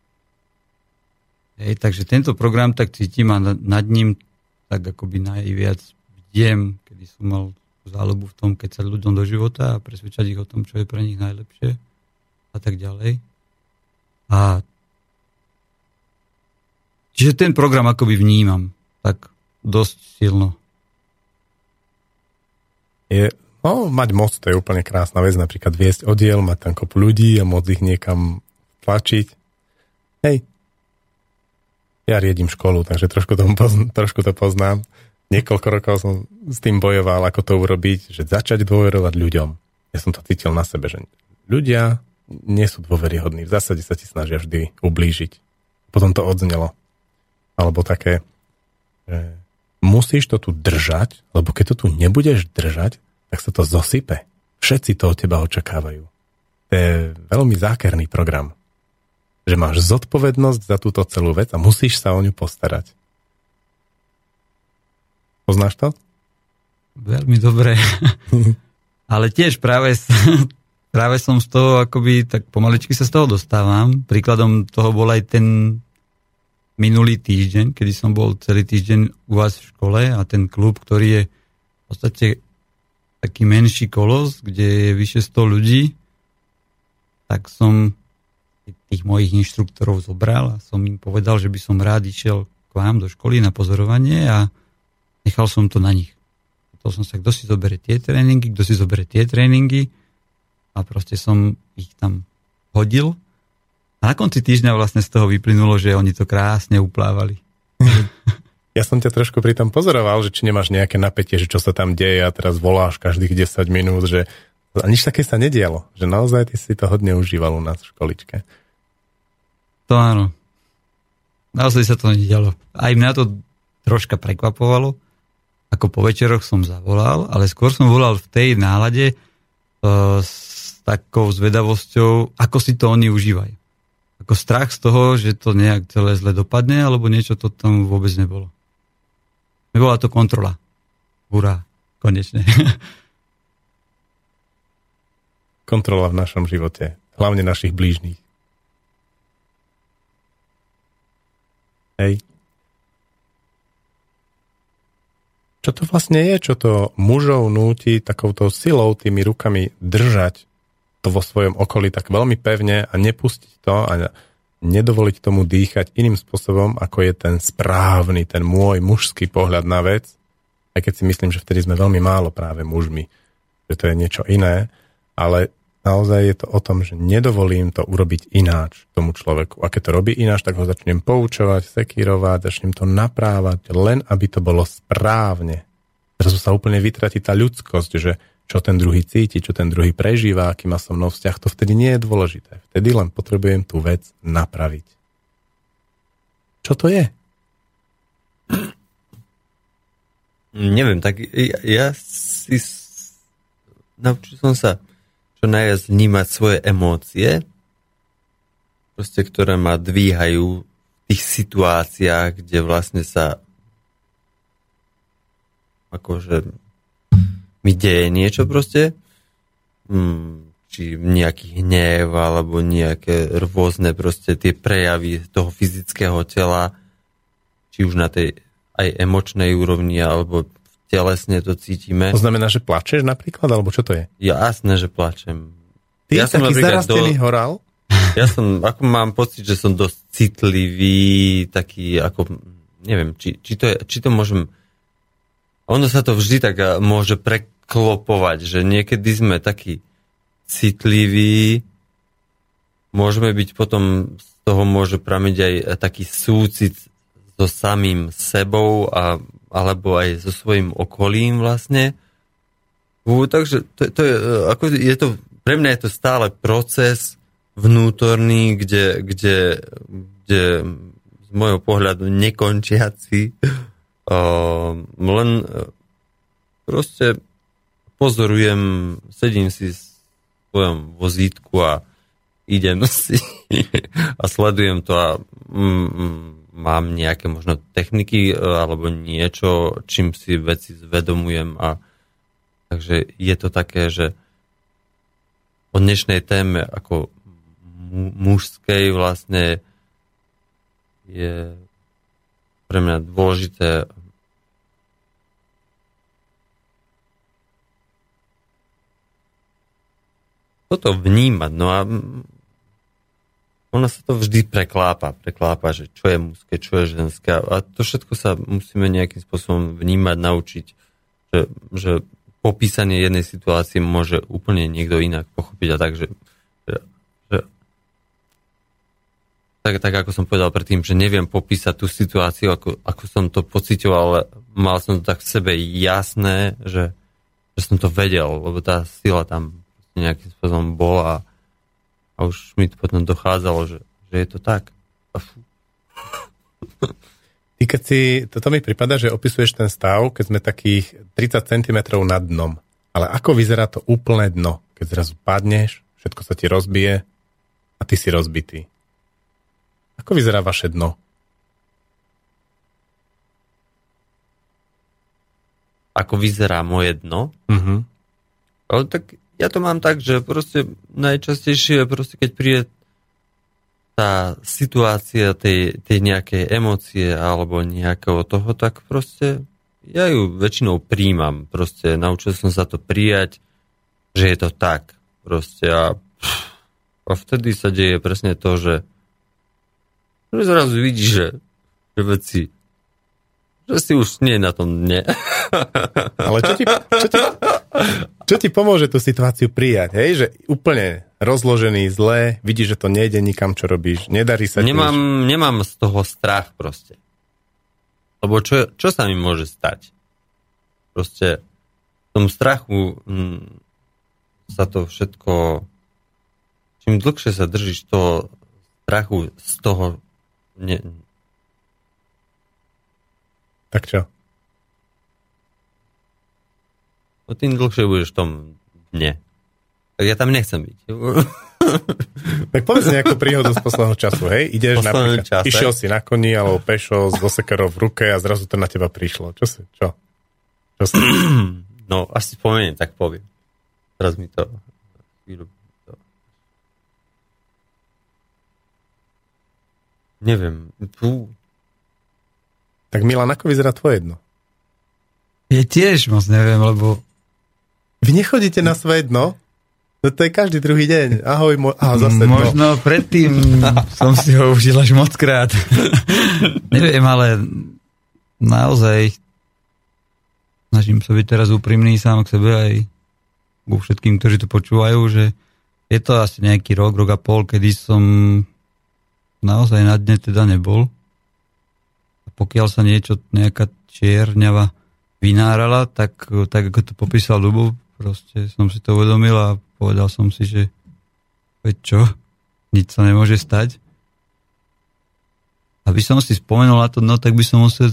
[SPEAKER 3] Hej, takže tento program tak cítim a nad ním tak akoby najviac vdiem, kedy som mal záľubu v tom, keď sa ľuďom do života a presvedčať ich o tom, čo je pre nich najlepšie a tak ďalej. A čiže ten program akoby vnímam tak dosť silno.
[SPEAKER 1] Je, no, mať moc, to je úplne krásna vec, napríklad viesť oddiel, mať tam kopu ľudí a môcť ich niekam tlačiť. Hej, ja riedím školu, takže trošku to, poznám, trošku to poznám niekoľko rokov som s tým bojoval, ako to urobiť, že začať dôverovať ľuďom. Ja som to cítil na sebe, že ľudia nie sú dôveryhodní. V zásade sa ti snažia vždy ublížiť. Potom to odznelo. Alebo také, že musíš to tu držať, lebo keď to tu nebudeš držať, tak sa to zosype. Všetci to od teba očakávajú. To je veľmi zákerný program. Že máš zodpovednosť za túto celú vec a musíš sa o ňu postarať. Poznáš to?
[SPEAKER 3] Veľmi dobre. Ale tiež práve, práve som z toho akoby, tak pomaličky sa z toho dostávam. Príkladom toho bol aj ten minulý týždeň, kedy som bol celý týždeň u vás v škole a ten klub, ktorý je v podstate taký menší kolos, kde je vyše 100 ľudí, tak som tých mojich inštruktorov zobral a som im povedal, že by som rád išiel k vám do školy na pozorovanie a nechal som to na nich. To som sa, kto si zoberie tie tréningy, kto si zoberie tie tréningy a proste som ich tam hodil a na konci týždňa vlastne z toho vyplynulo, že oni to krásne uplávali.
[SPEAKER 1] Ja som ťa trošku pri tom pozoroval, že či nemáš nejaké napätie, že čo sa tam deje a teraz voláš každých 10 minút, že a nič také sa nedialo. Že naozaj ty si to hodne užíval u nás v školičke.
[SPEAKER 3] To áno. Naozaj sa to nedialo. Aj mňa to troška prekvapovalo. Ako po večeroch som zavolal, ale skôr som volal v tej nálade uh, s takou zvedavosťou, ako si to oni užívajú ako strach z toho, že to nejak celé zle dopadne, alebo niečo to tam vôbec nebolo. Nebola to kontrola. Hurá, konečne.
[SPEAKER 1] Kontrola v našom živote, hlavne našich blížnych. Hej. Čo to vlastne je, čo to mužov núti takouto silou, tými rukami držať to vo svojom okolí tak veľmi pevne a nepustiť to a nedovoliť tomu dýchať iným spôsobom, ako je ten správny, ten môj mužský pohľad na vec, aj keď si myslím, že vtedy sme veľmi málo práve mužmi, že to je niečo iné, ale naozaj je to o tom, že nedovolím to urobiť ináč tomu človeku. A keď to robí ináč, tak ho začnem poučovať, sekírovať, začnem to naprávať, len aby to bolo správne. Teraz sa úplne vytratí tá ľudskosť, že čo ten druhý cíti, čo ten druhý prežíva, aký má so mnou vzťah, to vtedy nie je dôležité. Vtedy len potrebujem tú vec napraviť. Čo to je?
[SPEAKER 2] Neviem, tak ja, ja si naučil som sa čo najviac vnímať svoje emócie, proste, ktoré ma dvíhajú v tých situáciách, kde vlastne sa akože mi deje niečo proste, hmm, či nejaký hnev, alebo nejaké rôzne proste tie prejavy toho fyzického tela, či už na tej aj emočnej úrovni, alebo telesne to cítime.
[SPEAKER 1] To znamená, že plačeš napríklad, alebo čo to je?
[SPEAKER 2] Ja, jasné, že plačem.
[SPEAKER 1] Ty ja som taký zarastený do... horal?
[SPEAKER 2] Ja som, ako mám pocit, že som dosť citlivý, taký, ako, neviem, či, či, to, je, či to môžem ono sa to vždy tak eh, môže preklopovať, že niekedy sme takí citliví, môžeme byť potom, z toho môže pramiť aj eh, taký súcit so samým sebou a, alebo aj so svojím okolím vlastne. U, takže to, to je, eh, ako je to, pre mňa je to stále proces vnútorný, kde, kde, kde z môjho pohľadu nekončiaci Uh, len uh, proste pozorujem, sedím si v svojom vozítku a idem si a sledujem to a mm, mm, mám nejaké možno techniky uh, alebo niečo, čím si veci zvedomujem a takže je to také, že o dnešnej téme ako mužskej vlastne je pre mňa dôležité toto vnímať. No a ono sa to vždy preklápa, preklápa, že čo je mužské, čo je ženské. A to všetko sa musíme nejakým spôsobom vnímať, naučiť, že, že popísanie jednej situácie môže úplne niekto inak pochopiť a tak, že, že tak, tak ako som povedal predtým, že neviem popísať tú situáciu, ako, ako som to pocitoval, ale mal som to tak v sebe jasné, že, že som to vedel, lebo tá sila tam nejakým spôsobom bola a už mi to potom dochádzalo, že, že je to tak.
[SPEAKER 1] Ty keď si, toto mi prípada, že opisuješ ten stav, keď sme takých 30 cm nad dnom. Ale ako vyzerá to úplné dno? Keď zrazu padneš, všetko sa ti rozbije a ty si rozbitý. Ako vyzerá vaše dno?
[SPEAKER 2] Ako vyzerá moje dno?
[SPEAKER 1] Uh-huh.
[SPEAKER 2] Ale tak ja to mám tak, že proste najčastejšie, proste keď príde tá situácia tej, tej nejakej emócie alebo nejakého toho, tak proste ja ju väčšinou príjmam. Proste naučil som sa to prijať, že je to tak. Proste a, a vtedy sa deje presne to, že, že zrazu vidíš, že, že veci že si už nie na tom nie.
[SPEAKER 1] Ale čo ti, čo ti, čo ti pomôže tú situáciu prijať? Hej? Že úplne rozložený, zlé, vidíš, že to nejde nikam, čo robíš, nedarí sa
[SPEAKER 2] nemám, ti Nemám z toho strach proste. Lebo čo, čo sa mi môže stať? Proste v tom strachu hm, sa to všetko čím dlhšie sa držíš toho strachu z toho ne,
[SPEAKER 1] tak čo?
[SPEAKER 2] No tým dlhšie budeš v tom dne. Tak ja tam nechcem byť.
[SPEAKER 1] tak povedz nejakú príhodu z posledného času, hej? Ideš napríklad, čase. išiel si na koni alebo pešo s vosekerou v ruke a zrazu to na teba prišlo. Čo si? Čo? Čo si?
[SPEAKER 2] No, asi spomeniem, tak poviem. Teraz mi to... Neviem. Tu
[SPEAKER 1] tak Milan, ako vyzerá tvoje dno?
[SPEAKER 3] Ja tiež moc neviem, lebo...
[SPEAKER 1] Vy nechodíte na svoje dno? No to je každý druhý deň. Ahoj, mo- aha, zase
[SPEAKER 3] dno. Možno predtým som si ho užil až moc krát. neviem, ale naozaj snažím sa byť teraz úprimný sám k sebe aj ku všetkým, ktorí to počúvajú, že je to asi nejaký rok, rok a pol, kedy som naozaj na dne teda nebol pokiaľ sa niečo, nejaká čierňava vynárala, tak, tak ako to popísal Lubo, proste som si to uvedomil a povedal som si, že veď čo, nič sa nemôže stať. Aby som si spomenul na to, no tak by som musel,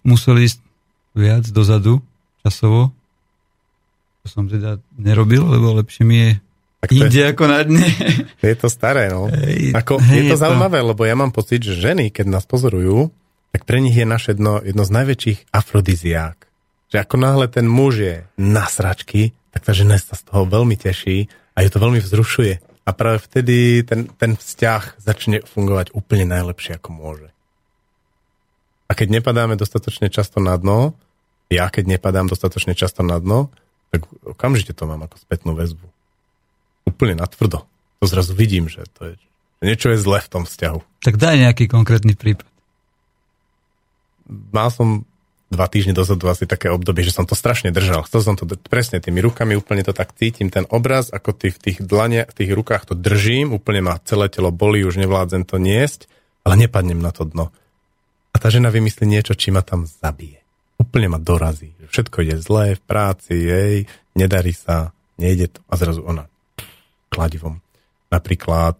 [SPEAKER 3] musel ísť viac dozadu, časovo. To som teda nerobil, lebo lepšie mi je tak inde je, ako na dne.
[SPEAKER 1] Je to staré, no. Hej, ako, hej, je to je zaujímavé, to... lebo ja mám pocit, že ženy, keď nás pozorujú, tak pre nich je naše dno jedno z najväčších afrodiziák. Že ako náhle ten muž je na sračky, tak tá žena sa z toho veľmi teší a ju to veľmi vzrušuje. A práve vtedy ten, ten vzťah začne fungovať úplne najlepšie, ako môže. A keď nepadáme dostatočne často na dno, ja keď nepadám dostatočne často na dno, tak okamžite to mám ako spätnú väzbu. Úplne natvrdo. To zrazu vidím, že to je, že niečo je zle v tom vzťahu.
[SPEAKER 3] Tak daj nejaký konkrétny prípad
[SPEAKER 1] mal som dva týždne dozadu asi také obdobie, že som to strašne držal. Chcel som to presne tými rukami, úplne to tak cítim, ten obraz, ako ty v tých dlane, v tých rukách to držím, úplne ma celé telo boli, už nevládzem to niesť, ale nepadnem na to dno. A tá žena vymyslí niečo, či ma tam zabije. Úplne ma dorazí. Všetko ide zlé v práci, jej, nedarí sa, nejde to. A zrazu ona kladivom. Napríklad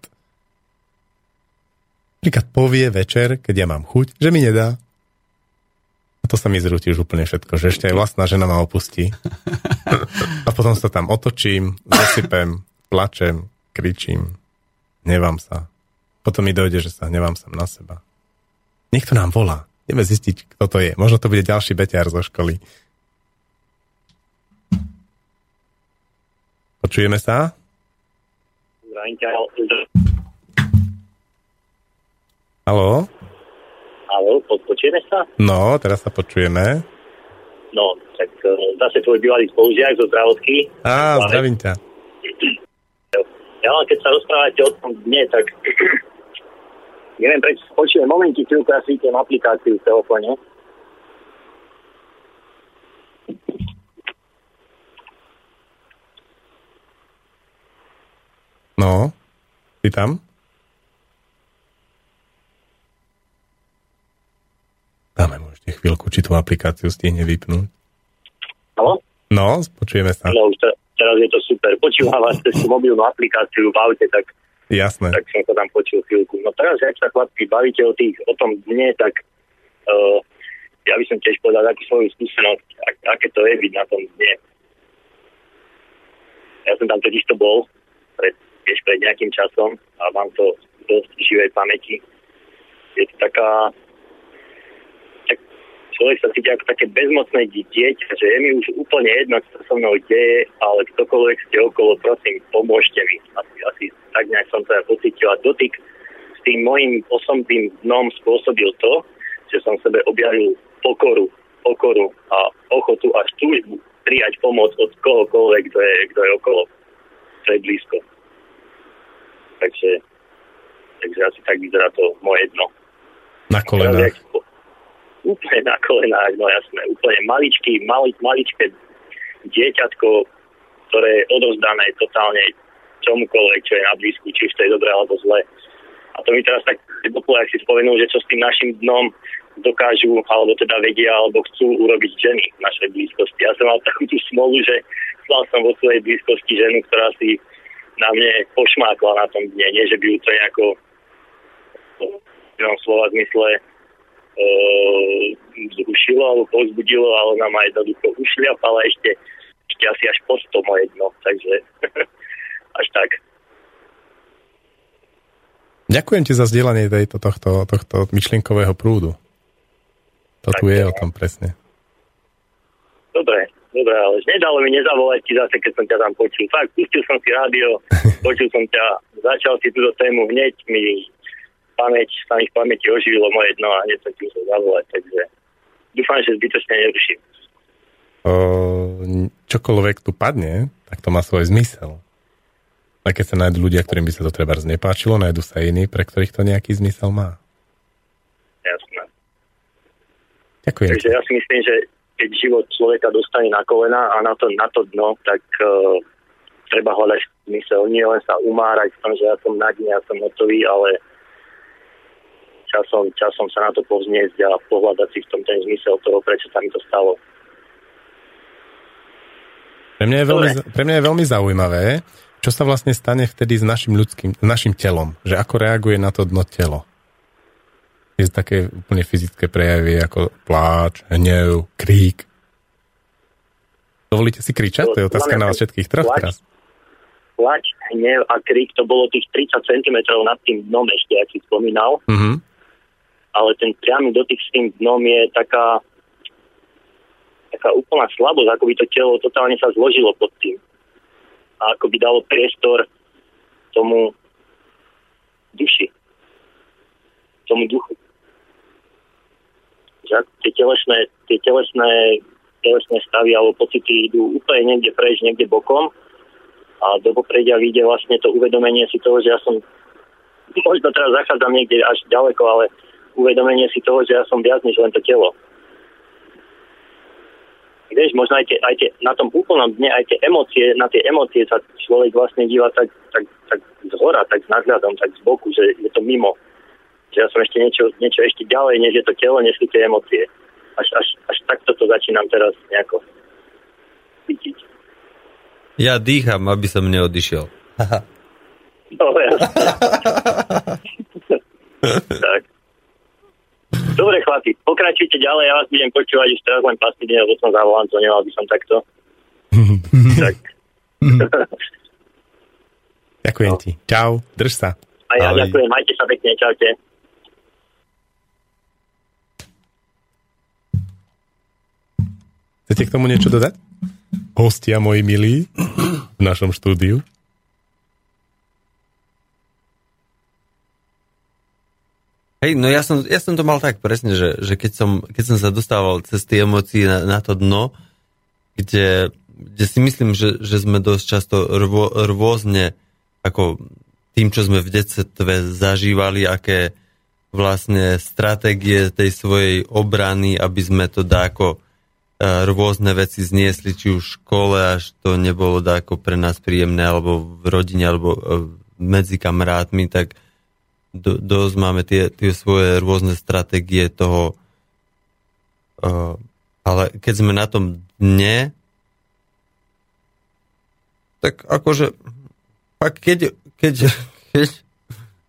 [SPEAKER 1] napríklad povie večer, keď ja mám chuť, že mi nedá, to sa mi zrúti už úplne všetko, že ešte aj vlastná žena ma opustí. A potom sa tam otočím, zasypem, plačem, kričím, hnevám sa. Potom mi dojde, že sa hnevám sám na seba. Niekto nám volá. Ideme zistiť, kto to je. Možno to bude ďalší beťar zo školy. Počujeme sa? Haló?
[SPEAKER 6] Áno, počujeme sa?
[SPEAKER 1] No, teraz sa počujeme.
[SPEAKER 6] No, tak e, zase tvoj bývalý spolužiak zo zdravotky.
[SPEAKER 1] Á, zdravím ťa.
[SPEAKER 6] Ja keď sa rozprávate o tom dne, tak neviem, prečo počujem momenty, chvíľku ja si aplikáciu v telefóne.
[SPEAKER 1] No, ty tam? Dáme mu ešte chvíľku, či tú aplikáciu stihne vypnúť.
[SPEAKER 6] Halo?
[SPEAKER 1] No, počujeme sa.
[SPEAKER 6] No, teraz je to super. Počúvam vás cez mobilnú aplikáciu v aute, tak,
[SPEAKER 1] Jasné.
[SPEAKER 6] tak som to tam počul chvíľku. No teraz, ak sa chlapci bavíte o, tých, o tom dne, tak uh, ja by som tiež povedal takú svoju skúsenosť, ak, aké to je byť na tom dne. Ja som tam totiž to bol pred, tiež pred nejakým časom a mám to dosť živej pamäti. Je to taká človek sa cíti ako také bezmocné dieťa, že je mi už úplne jedno, čo sa so mnou deje, ale ktokoľvek ste okolo, prosím, pomôžte mi. Asi, asi tak nejak som ja pocítil a dotyk tým môjim osobným dnom spôsobil to, že som sebe objavil pokoru, pokoru a ochotu až túžbu prijať pomoc od kohokoľvek, kto je, kto je okolo, kto je blízko. Takže, takže asi tak vyzerá to moje dno.
[SPEAKER 1] Na kolenách.
[SPEAKER 6] Úplne na kolenách, no jasné. Úplne maličký, mali, maličké dieťatko, ktoré je odovzdané totálne čomukoľvek, čo je na blízku, či už to je dobré alebo zlé. A to mi teraz tak ak si spomenul, že čo s tým našim dnom dokážu, alebo teda vedia, alebo chcú urobiť ženy v našej blízkosti. Ja som mal takú tú smolu, že mal som vo svojej blízkosti ženu, ktorá si na mne pošmákla na tom dne. Nie, že by ju to nejako v slova zmysle zrušilo alebo povzbudilo, ale ona ma jednoducho ušliapala ešte, ešte asi až pod to moje dno. Takže až tak.
[SPEAKER 1] Ďakujem ti za zdieľanie tejto, tohto, tohto myšlienkového prúdu. To tu je o tom presne.
[SPEAKER 6] Dobre, dobre, ale nedalo mi nezavolať ti zase, keď som ťa tam počul. Fakt, pustil som si rádio, počul som ťa, začal si túto tému hneď mi pamäť, sa mi v pamäti oživilo moje dno a hneď som ti musel zavolať, takže dúfam, že zbytočne neruším.
[SPEAKER 1] O, čokoľvek tu padne, tak to má svoj zmysel. A keď sa nájdú ľudia, ktorým by sa to treba znepáčilo, nájdú sa iní, pre ktorých to nejaký zmysel má.
[SPEAKER 6] Jasné.
[SPEAKER 1] Ďakujem.
[SPEAKER 6] Takže ja si myslím, že keď život človeka dostane na kolena a na to, na to dno, tak uh, treba hľadať zmysel. Nie len sa umárať v tom, že ja som na dne, ja som hotový, ale časom, časom sa na to povzniesť a pohľadať si v tom ten zmysel toho, prečo sa mi to stalo.
[SPEAKER 1] Pre mňa je veľmi, pre mňa je veľmi zaujímavé, čo sa vlastne stane vtedy s našim ľudským, s našim telom, že ako reaguje na to dno telo. Je to také úplne fyzické prejavy ako pláč, hnev, krík. Dovolíte si kričať? To je otázka na vás všetkých troch teraz.
[SPEAKER 6] Plač, hnev a krík to bolo tých 30 cm nad tým dnom ešte, ak si spomínal.
[SPEAKER 1] Mm-hmm.
[SPEAKER 6] Ale ten priamy dotyk s tým dnom je taká taká úplná slabosť, ako by to telo totálne sa zložilo pod tým a ako by dalo priestor tomu duši, tomu duchu. Že tie telesné, tie telesné, telesné stavy alebo pocity idú úplne niekde preč, niekde bokom a do popredia vyjde vlastne to uvedomenie si toho, že ja som možno teraz zachádzam niekde až ďaleko, ale uvedomenie si toho, že ja som viac než len to telo vieš, možno aj, tie, aj tie, na tom úplnom dne aj tie emócie, na tie emócie sa človek vlastne díva tak, tak, tak z hora, tak s nadhľadom, tak z boku, že je to mimo. Že ja som ešte niečo, niečo ešte ďalej, než je to telo, než sú tie emócie. Až, až, až takto to začínam teraz nejako cítiť.
[SPEAKER 2] Ja dýcham, aby som neodišiel.
[SPEAKER 6] no, ja. tak. Dobre, chlapi, pokračujte ďalej, ja vás budem počúvať už teraz len pasívne, lebo som zavolám, to nemal by som takto. tak.
[SPEAKER 1] ďakujem no. ti. Čau, drž sa.
[SPEAKER 6] A ja Ahoj. ďakujem, majte sa pekne, čaute.
[SPEAKER 1] Chcete k tomu niečo dodať? Hostia moji milí v našom štúdiu.
[SPEAKER 2] Hej, no ja som, ja som to mal tak presne, že, že keď, som, keď som sa dostával cez tie emócie na, na to dno, kde, kde si myslím, že, že sme dosť často rvo, rôzne ako tým, čo sme v detstve zažívali, aké vlastne stratégie tej svojej obrany, aby sme to dáko e, rôzne veci zniesli, či už v škole, až to nebolo dáko pre nás príjemné, alebo v rodine, alebo e, medzi kamarátmi, tak do, dosť máme tie, tie svoje rôzne stratégie toho, uh, ale keď sme na tom dne, tak akože keď, keď, keď,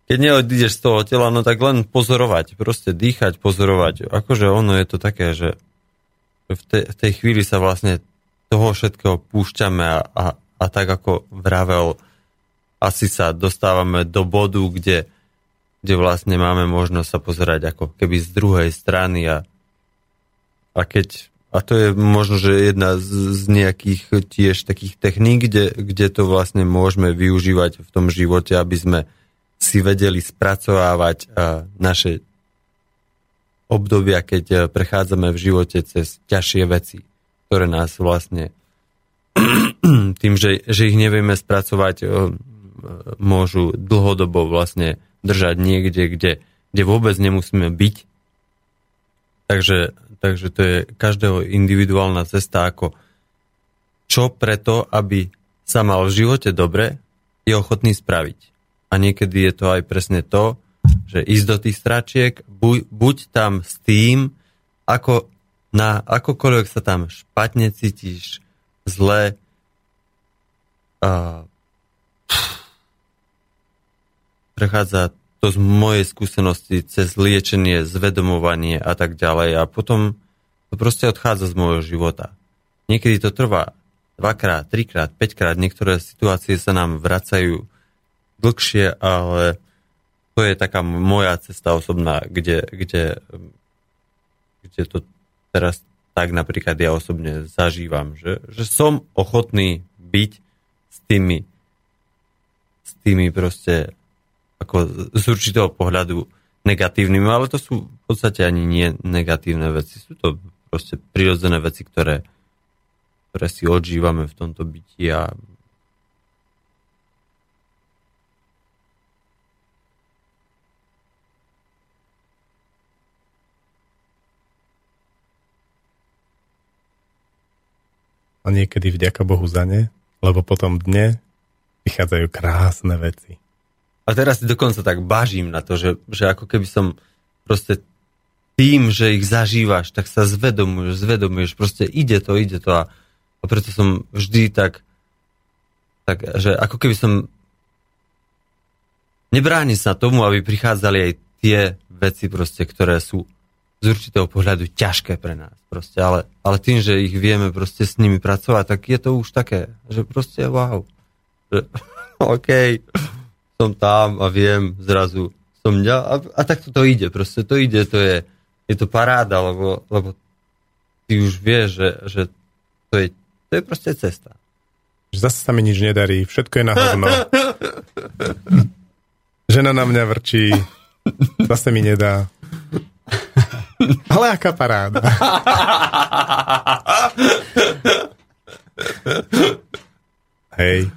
[SPEAKER 2] keď neodídeš z toho tela, no tak len pozorovať, proste dýchať, pozorovať. Akože ono je to také, že v, te, v tej chvíli sa vlastne toho všetkého púšťame a, a, a tak ako vravel, asi sa dostávame do bodu, kde kde vlastne máme možnosť sa pozerať ako keby z druhej strany a, a keď a to je možno, že jedna z, z nejakých tiež takých techník, kde, kde to vlastne môžeme využívať v tom živote, aby sme si vedeli spracovávať naše obdobia, keď uh, prechádzame v živote cez ťažšie veci, ktoré nás vlastne tým, že, že ich nevieme spracovať, uh, môžu dlhodobo vlastne držať niekde, kde, kde vôbec nemusíme byť. Takže, takže to je každého individuálna cesta, ako čo preto, aby sa mal v živote dobre, je ochotný spraviť. A niekedy je to aj presne to, že ísť do tých stračiek, buď, buď tam s tým, ako na akokoľvek sa tam špatne cítiš, zle, a, prechádza to z mojej skúsenosti cez liečenie, zvedomovanie a tak ďalej a potom to proste odchádza z môjho života. Niekedy to trvá dvakrát, trikrát, päťkrát, niektoré situácie sa nám vracajú dlhšie, ale to je taká moja cesta osobná, kde, kde, kde to teraz tak napríklad ja osobne zažívam, že, že som ochotný byť s tými s tými proste ako z určitého pohľadu negatívnymi, ale to sú v podstate ani nie negatívne veci. Sú to proste prirodzené veci, ktoré, ktoré si odžívame v tomto byti a
[SPEAKER 1] a niekedy vďaka Bohu za ne, lebo potom dne vychádzajú krásne veci.
[SPEAKER 2] A teraz si dokonca tak bažím na to, že, že ako keby som proste tým, že ich zažívaš, tak sa zvedomuješ, zvedomuješ, proste ide to, ide to a, a preto som vždy tak, tak, že ako keby som nebráni sa tomu, aby prichádzali aj tie veci proste, ktoré sú z určitého pohľadu ťažké pre nás. Proste, ale, ale tým, že ich vieme proste s nimi pracovať, tak je to už také, že proste wow. Že, OK, som tam a viem zrazu som ja, a, a tak to ide, proste to ide, to je, je to paráda, lebo, lebo ty už vieš, že, že to, je, to je proste cesta.
[SPEAKER 1] Zase sa mi nič nedarí, všetko je na hovno. Žena na mňa vrčí, zase mi nedá. Ale aká paráda. Hej,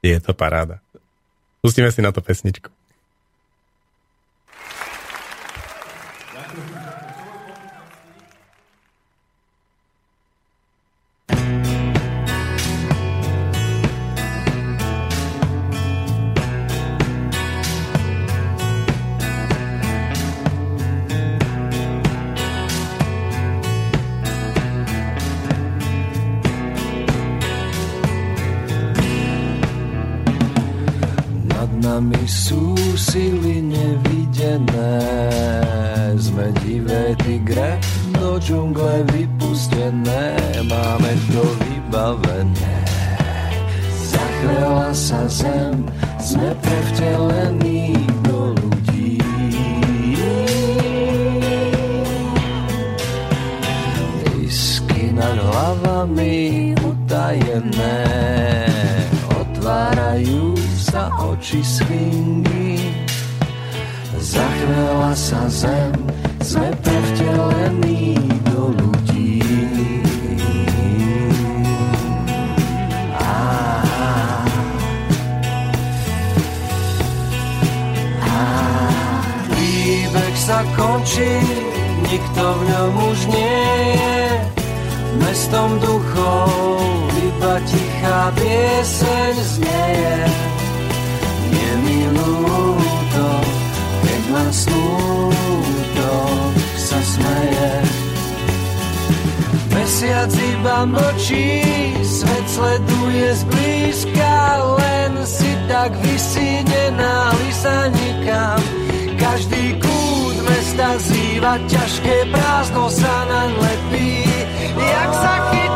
[SPEAKER 1] je to paráda. Pustíme si na to pesničku.
[SPEAKER 7] Nami sú sily nevidené. Sme divé tigre, do džungle vypustené, máme to vybavené. Zachvela sa zem, sme prevtelení do ľudí. Isky nad hlavami utajené, sa oči svingy. Zachvela sa zem, sme prevtelení do ľudí. Príbeh sa končí, nikto v ňom už nie je. Mestom duchov iba tichá pieseň znieje ľúto, keď ma smúto sa smeje. Mesiac iba mlčí, svet sleduje zblízka, len si tak vysí, nenáli sa nikam. Každý kút mesta zýva, ťažké prázdno sa naň lepí, jak sa chytiť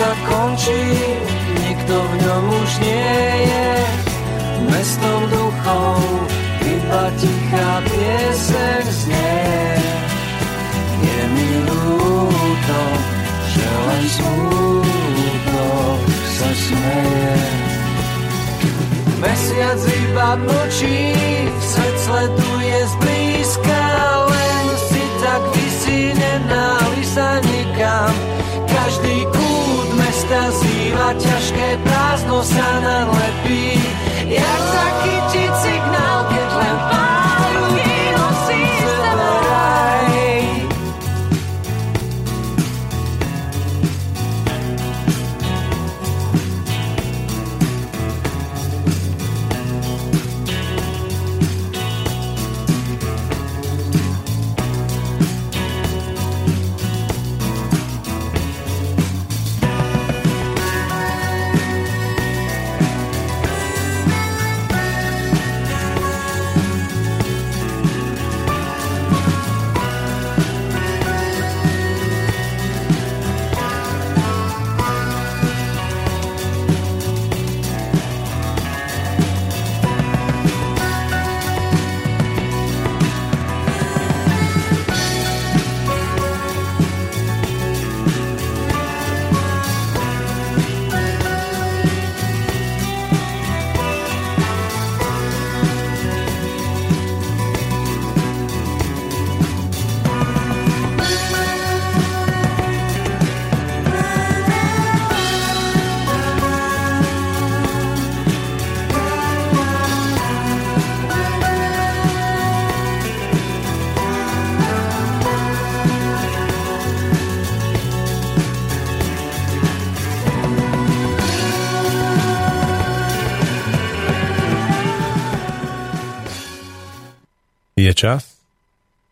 [SPEAKER 7] sa končí, nikto v ňom už nie je. Mestom duchov iba tichá pieseň znie. Je mi ľúto, že len smúto sa smeje. Mesiac iba mlčí, svet sleduje zblízka, len si tak vysí, nenáli sa nikam. Každý kút mesta zýva, ťažké prázdno sa nalepí. Jak zachytiť signál,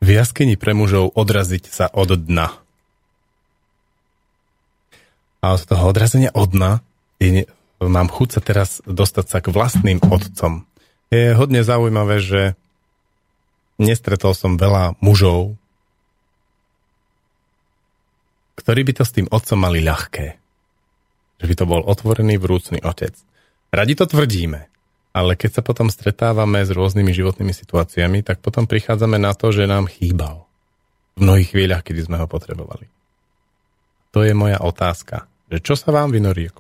[SPEAKER 1] v jaskyni pre mužov odraziť sa od dna. A od toho odrazenia od dna je, mám chuť sa teraz dostať sa k vlastným otcom. Je hodne zaujímavé, že nestretol som veľa mužov, ktorí by to s tým otcom mali ľahké. Že by to bol otvorený, vrúcný otec. Radi to tvrdíme, ale keď sa potom stretávame s rôznymi životnými situáciami, tak potom prichádzame na to, že nám chýbal. V mnohých chvíľach, kedy sme ho potrebovali. To je moja otázka, že čo sa vám vynorí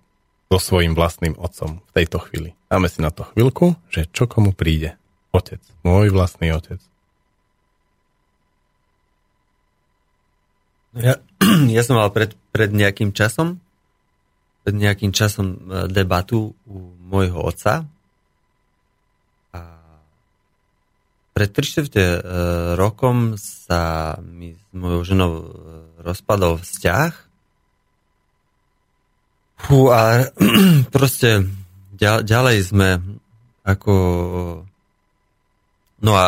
[SPEAKER 1] so svojím vlastným otcom v tejto chvíli. Dáme si na to chvíľku, že čo komu príde. Otec, môj vlastný otec.
[SPEAKER 2] Ja, ja som mal pred, pred nejakým časom pred nejakým časom e, debatu u môjho otca a pred 3 čtvrte e, rokom sa mi s mojou ženou e, rozpadol vzťah Fú, a proste ďalej sme ako no a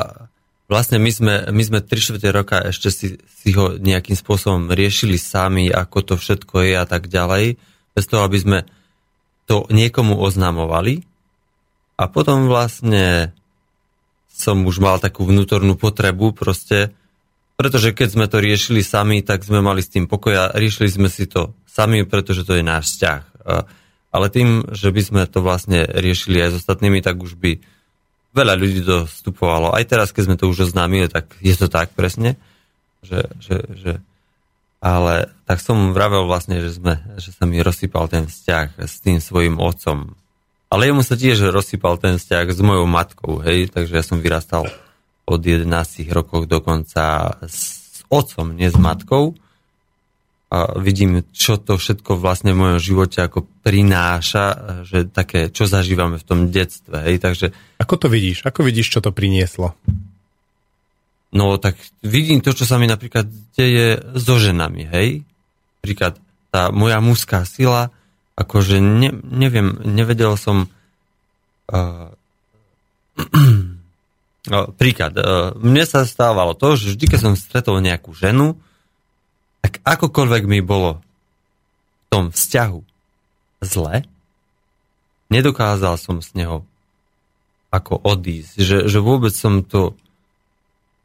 [SPEAKER 2] vlastne my sme, my sme 3 čtvrte roka ešte si, si ho nejakým spôsobom riešili sami, ako to všetko je a tak ďalej bez toho, aby sme to niekomu oznamovali. A potom vlastne som už mal takú vnútornú potrebu proste, pretože keď sme to riešili sami, tak sme mali s tým pokoj a riešili sme si to sami, pretože to je náš vzťah. Ale tým, že by sme to vlastne riešili aj s ostatnými, tak už by veľa ľudí dostupovalo. Aj teraz, keď sme to už oznámili, tak je to tak presne, že, že, že ale tak som vravel vlastne, že, sme, že sa mi rozsypal ten vzťah s tým svojim otcom. Ale jemu sa tiež rozsypal ten vzťah s mojou matkou, hej, takže ja som vyrastal od 11 rokov dokonca s otcom, nie s matkou. A vidím, čo to všetko vlastne v mojom živote ako prináša, že také, čo zažívame v tom detstve, hej, takže...
[SPEAKER 1] Ako to vidíš? Ako vidíš, čo to prinieslo?
[SPEAKER 2] No tak vidím to, čo sa mi napríklad deje so ženami, hej? Príklad, tá moja mužská sila, akože ne, neviem, nevedel som uh, príklad, uh, mne sa stávalo to, že vždy, keď som stretol nejakú ženu, tak akokoľvek mi bolo v tom vzťahu zle, nedokázal som z neho ako odísť, že, že vôbec som to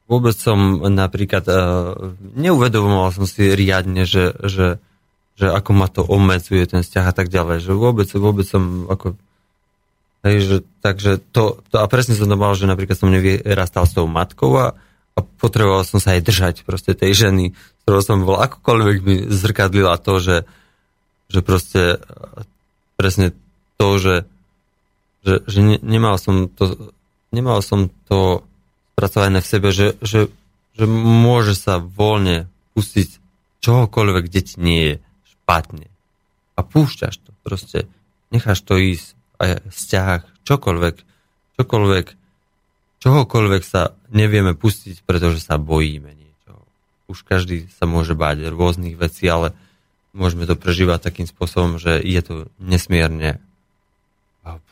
[SPEAKER 2] vôbec som napríklad uh, neuvedomoval som si riadne, že, že že ako ma to obmedzuje ten vzťah a tak ďalej, že vôbec, vôbec som ako Hej, že, takže to, to, a presne som to mal, že napríklad som nevyrastal s tou matkou a, a potreboval som sa aj držať proste tej ženy, s ktorou som bol, akokoľvek mi zrkadlila to, že, že proste presne to, že, že, že ne, nemal som to nemal som to spracované v sebe, že, že, že môže sa voľne pustiť čohokoľvek, kde ti nie je špatne. A púšťaš to, proste necháš to ísť vzťah, čokoľvek, čokoľvek, čohokoľvek sa nevieme pustiť, pretože sa bojíme niečo. Už každý sa môže báť rôznych vecí, ale môžeme to prežívať takým spôsobom, že je to nesmierne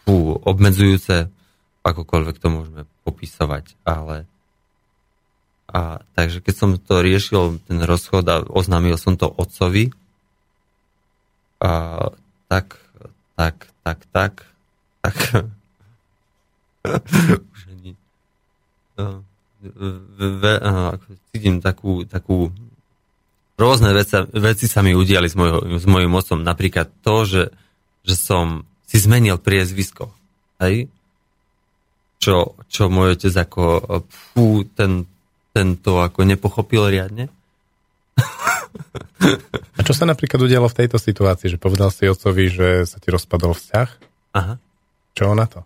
[SPEAKER 2] fú, obmedzujúce, akokoľvek to môžeme popísovať, ale a, takže keď som to riešil, ten rozchod a oznámil som to otcovi, a, tak, tak, tak, tak, tak už ani ako cítim takú, takú rôzne veci, veci sa mi udiali s, mojho, s mojim mocom. Napríklad to, že, že som si zmenil priezvisko. Hej? Čo, čo môj otec ako fú, ten, ten ako nepochopil riadne.
[SPEAKER 1] A čo sa napríklad udialo v tejto situácii, že povedal si otcovi, že sa ti rozpadol vzťah?
[SPEAKER 2] Aha.
[SPEAKER 1] Čo on na to?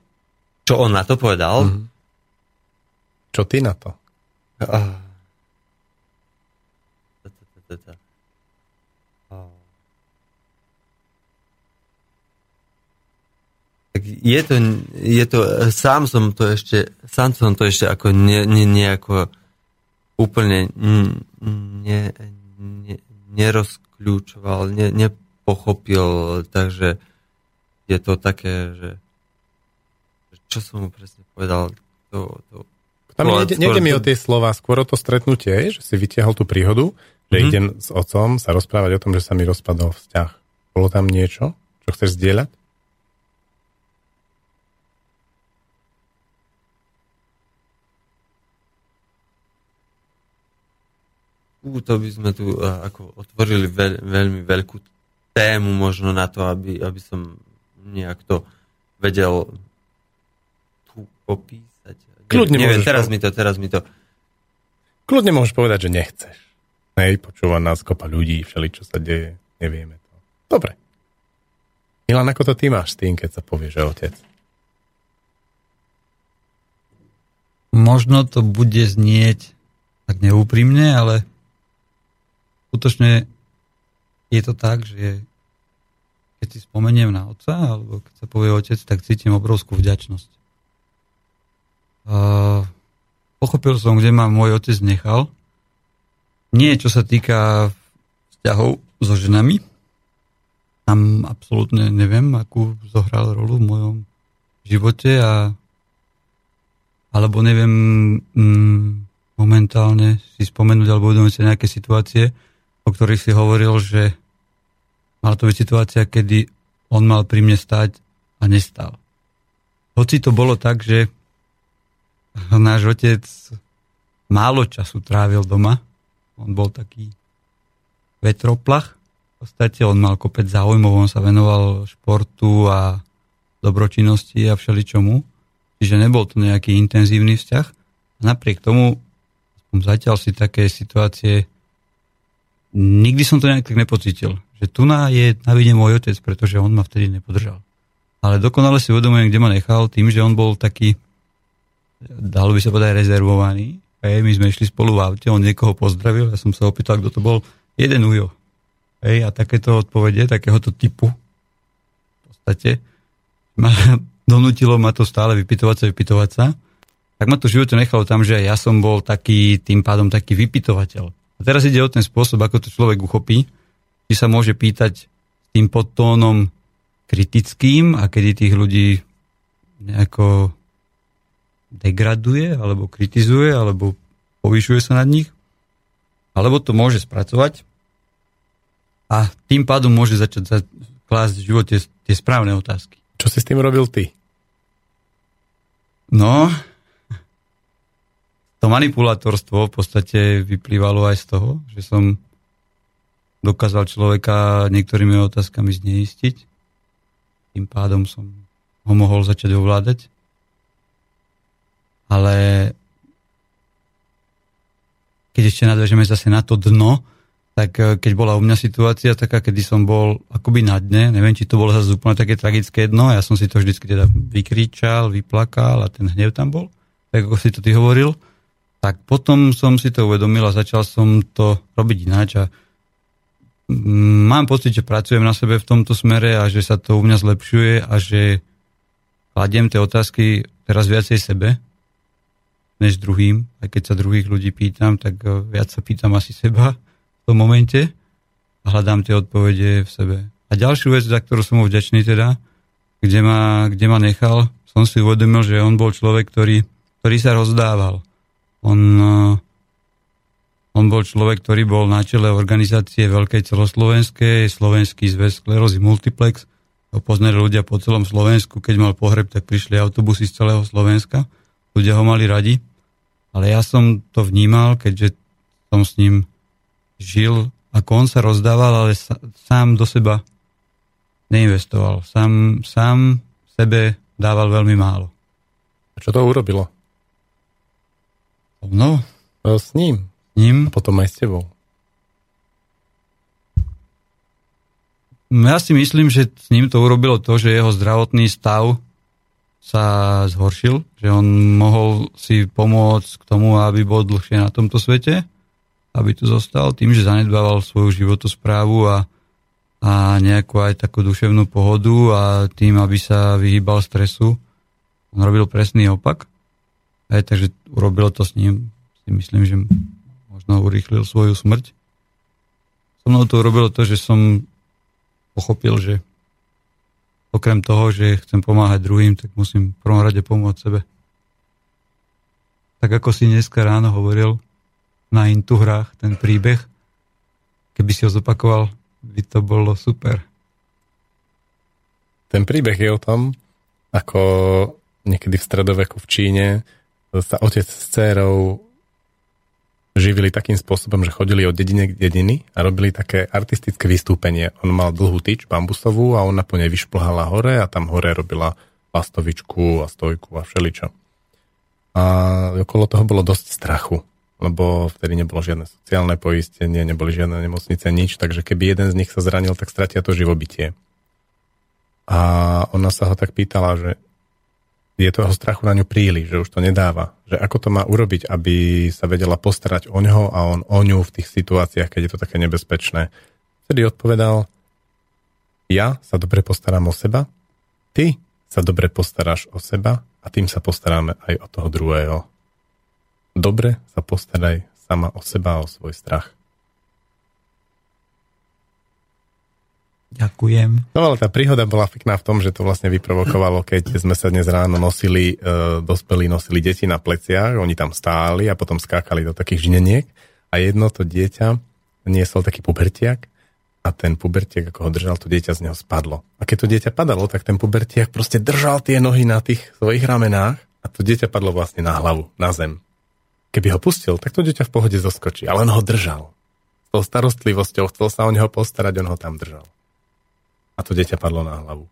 [SPEAKER 2] Čo on na to povedal? Mm-hmm.
[SPEAKER 1] Čo ty na to?
[SPEAKER 2] Uh. Tak je to, je to, sám som to ešte, sám som to ešte ako ne, ne, nejako úplne ne, ne, nerozkľúčoval, ne, nepochopil, takže je to také, že čo som mu presne povedal, to... to
[SPEAKER 1] tam nejde, nejde mi o tie slova, skôr o to stretnutie, že si vytiahol tú príhodu, že mm-hmm. idem s otcom sa rozprávať o tom, že sa mi rozpadol vzťah. Bolo tam niečo, čo chceš zdieľať?
[SPEAKER 2] Uh, to by sme tu ako otvorili veľ, veľmi veľkú tému možno na to, aby, aby som nejak to vedel popísať.
[SPEAKER 1] Kľudne
[SPEAKER 2] neviem, teraz mi to, teraz mi to...
[SPEAKER 1] Kľudne môžeš povedať, že nechceš. Hej, počúva nás kopa ľudí, všeli, čo sa deje, nevieme to. Dobre. Milan, ako to ty máš s tým, keď sa povie, že otec?
[SPEAKER 3] Možno to bude znieť tak neúprimne, ale skutočne je to tak, že keď si spomeniem na otca, alebo keď sa povie otec, tak cítim obrovskú vďačnosť. Uh, pochopil som, kde ma môj otec nechal. Nie, čo sa týka vzťahov so ženami. Tam absolútne neviem, akú zohral rolu v mojom živote a alebo neviem mm, momentálne si spomenúť alebo uvedomiť si nejaké situácie, o ktorých si hovoril, že mala to byť situácia, kedy on mal pri mne stať a nestal. Hoci to bolo tak, že náš otec málo času trávil doma. On bol taký vetroplach. V podstate on mal kopec záujmov, on sa venoval športu a dobročinnosti a všeličomu. Čiže nebol to nejaký intenzívny vzťah. A napriek tomu, zatiaľ si také situácie, nikdy som to nejak tak nepocítil. Že tu na je na vine môj otec, pretože on ma vtedy nepodržal. Ale dokonale si uvedomujem, kde ma nechal, tým, že on bol taký dalo by sa povedať, rezervovaný. Hej, my sme išli spolu v aute, on niekoho pozdravil, ja som sa opýtal, kto to bol. Jeden ujo. Hej, a takéto odpovede, takéhoto typu, v podstate, ma, donútilo ma to stále vypitovať sa, vypitovať sa. Tak ma to živote nechalo tam, že ja som bol taký, tým pádom taký vypitovateľ. A teraz ide o ten spôsob, ako to človek uchopí, či sa môže pýtať tým podtónom kritickým a kedy tých ľudí nejako degraduje, alebo kritizuje, alebo povyšuje sa nad nich, alebo to môže spracovať a tým pádom môže začať klásť v živote tie správne otázky.
[SPEAKER 1] Čo si s tým robil ty?
[SPEAKER 3] No, to manipulátorstvo v podstate vyplývalo aj z toho, že som dokázal človeka niektorými otázkami zneistiť. Tým pádom som ho mohol začať ovládať. Ale keď ešte nadvežeme zase na to dno, tak e, keď bola u mňa situácia taká, kedy som bol akoby na dne, neviem, či to bolo zase úplne také tragické dno, ja som si to vždycky teda vykričal, vyplakal a ten hnev tam bol, tak ako si to ty hovoril, tak potom som si to uvedomil a začal som to robiť ináč a mm, mám pocit, že pracujem na sebe v tomto smere a že sa to u mňa zlepšuje a že kladiem tie otázky teraz viacej sebe, než druhým. Aj keď sa druhých ľudí pýtam, tak e, viac sa pýtam asi seba tom momente a hľadám tie odpovede v sebe. A ďalšiu vec, za ktorú som mu vďačný teda, kde ma, kde ma nechal, som si uvedomil, že on bol človek, ktorý, ktorý sa rozdával. On, eh, on bol človek, ktorý bol na čele organizácie veľkej celoslovenskej, Slovenský zväz sklerózy Multiplex. Ho poznali ľudia po celom Slovensku. Keď mal pohreb, tak prišli autobusy z celého Slovenska. Ľudia ho mali radi. Ale ja som to vnímal, keďže som s ním žil, ako on sa rozdával, ale sám do seba neinvestoval. Sám, sám sebe dával veľmi málo.
[SPEAKER 1] A čo to urobilo?
[SPEAKER 3] No.
[SPEAKER 1] no s ním.
[SPEAKER 3] Ním.
[SPEAKER 1] A potom aj s tebou.
[SPEAKER 3] No, ja si myslím, že s ním to urobilo to, že jeho zdravotný stav sa zhoršil, že on mohol si pomôcť k tomu, aby bol dlhšie na tomto svete aby tu zostal tým, že zanedbával svoju životosprávu a, a nejakú aj takú duševnú pohodu a tým, aby sa vyhýbal stresu. On robil presný opak. Aj, takže urobilo to s ním. Si myslím, že možno urýchlil svoju smrť. So mnou to urobilo to, že som pochopil, že okrem toho, že chcem pomáhať druhým, tak musím v prvom rade pomôcť sebe. Tak ako si dneska ráno hovoril, na Intu hrách, ten príbeh. Keby si ho zopakoval, by to bolo super.
[SPEAKER 1] Ten príbeh je o tom, ako niekedy v stredoveku v Číne sa otec s dcerou živili takým spôsobom, že chodili od dediny k dediny a robili také artistické vystúpenie. On mal dlhú tyč bambusovú a ona po nej vyšplhala hore a tam hore robila lastovičku a stojku a všeličo. A okolo toho bolo dosť strachu lebo vtedy nebolo žiadne sociálne poistenie, neboli žiadne nemocnice, nič, takže keby jeden z nich sa zranil, tak stratia to živobytie. A ona sa ho tak pýtala, že je toho strachu na ňu príliš, že už to nedáva. Že ako to má urobiť, aby sa vedela postarať o ňoho a on o ňu v tých situáciách, keď je to také nebezpečné. Vtedy odpovedal, ja sa dobre postaram o seba, ty sa dobre postaráš o seba a tým sa postaráme aj o toho druhého dobre sa postaraj sama o seba a o svoj strach.
[SPEAKER 3] Ďakujem.
[SPEAKER 1] No ale tá príhoda bola pekná v tom, že to vlastne vyprovokovalo, keď sme sa dnes ráno nosili, e, dospelí nosili deti na pleciach, oni tam stáli a potom skákali do takých žneniek a jedno to dieťa niesol taký pubertiak a ten pubertiak, ako ho držal, to dieťa z neho spadlo. A keď to dieťa padalo, tak ten pubertiak proste držal tie nohy na tých svojich ramenách a to dieťa padlo vlastne na hlavu, na zem. Keby ho pustil, tak to dieťa v pohode zoskočí, ale on ho držal. S tou starostlivosťou chcel sa o neho postarať, on ho tam držal. A to dieťa padlo na hlavu.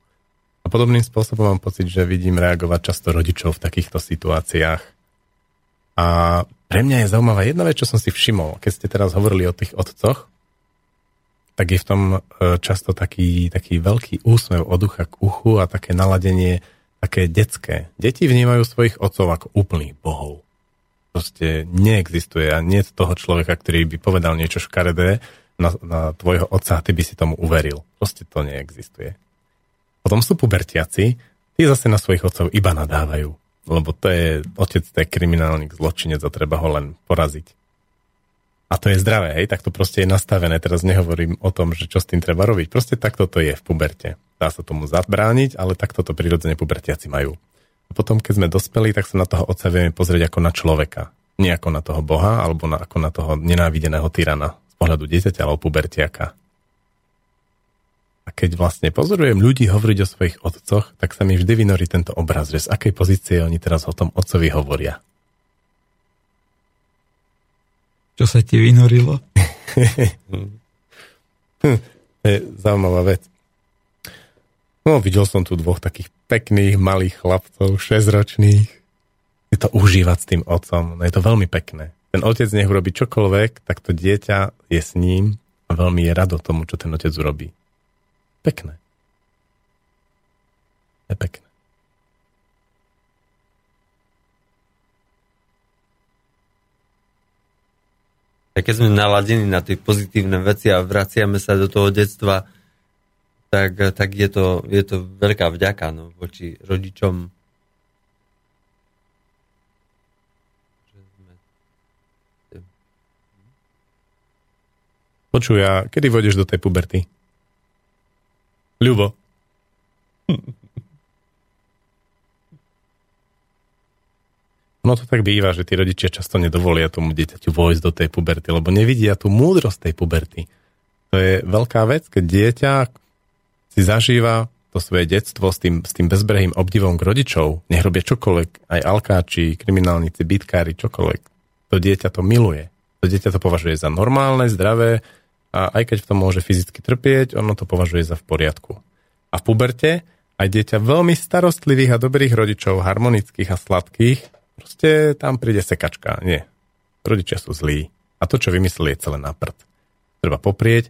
[SPEAKER 1] A podobným spôsobom mám pocit, že vidím reagovať často rodičov v takýchto situáciách. A pre mňa je zaujímavá jedna vec, čo som si všimol, keď ste teraz hovorili o tých otcoch, tak je v tom e, často taký, taký veľký úsmev od ucha k uchu a také naladenie také detské. Deti vnímajú svojich otcov ako úplných bohov proste neexistuje a nie toho človeka, ktorý by povedal niečo škaredé na, na tvojho otca ty by si tomu uveril. Proste to neexistuje. Potom sú pubertiaci, tí zase na svojich otcov iba nadávajú, lebo to je otec, to je kriminálnik, zločinec a treba ho len poraziť. A to je zdravé, hej, tak to proste je nastavené. Teraz nehovorím o tom, že čo s tým treba robiť. Proste takto to je v puberte. Dá sa tomu zabrániť, ale takto to prirodzene pubertiaci majú. A potom, keď sme dospeli, tak sa na toho otca vieme pozrieť ako na človeka. Nie ako na toho boha, alebo na, ako na toho nenávideného tyrana pohľadu dieťaťa alebo pubertiaka. A keď vlastne pozorujem ľudí hovoriť o svojich otcoch, tak sa mi vždy vynorí tento obraz, že z akej pozície oni teraz o tom otcovi hovoria.
[SPEAKER 3] Čo sa ti vynorilo?
[SPEAKER 1] zaujímavá vec. No, videl som tu dvoch takých pekných malých chlapcov, 6-ročných. Je to užívať s tým otcom. No, je to veľmi pekné. Ten otec nech urobí čokoľvek, tak to dieťa je s ním a veľmi je rado tomu, čo ten otec urobí. Pekné. Je pekné.
[SPEAKER 2] A keď sme naladení na tie pozitívne veci a vraciame sa do toho detstva, tak, tak je, to, je to veľká vďaka no, voči rodičom.
[SPEAKER 1] Počuj, a kedy vôjdeš do tej puberty? Ľubo. No to tak býva, že tí rodičia často nedovolia tomu dieťaťu vojsť do tej puberty, lebo nevidia tú múdrosť tej puberty. To je veľká vec, keď dieťa si zažíva to svoje detstvo s tým, s tým bezbrehým obdivom k rodičov, nech robia čokoľvek, aj alkáči, kriminálnici, bitkári, čokoľvek. To dieťa to miluje. To dieťa to považuje za normálne, zdravé a aj keď v tom môže fyzicky trpieť, ono to považuje za v poriadku. A v puberte aj dieťa veľmi starostlivých a dobrých rodičov, harmonických a sladkých, Proste tam príde sekačka. Nie. Rodičia sú zlí. A to, čo vymysleli, je celé na prd. Treba poprieť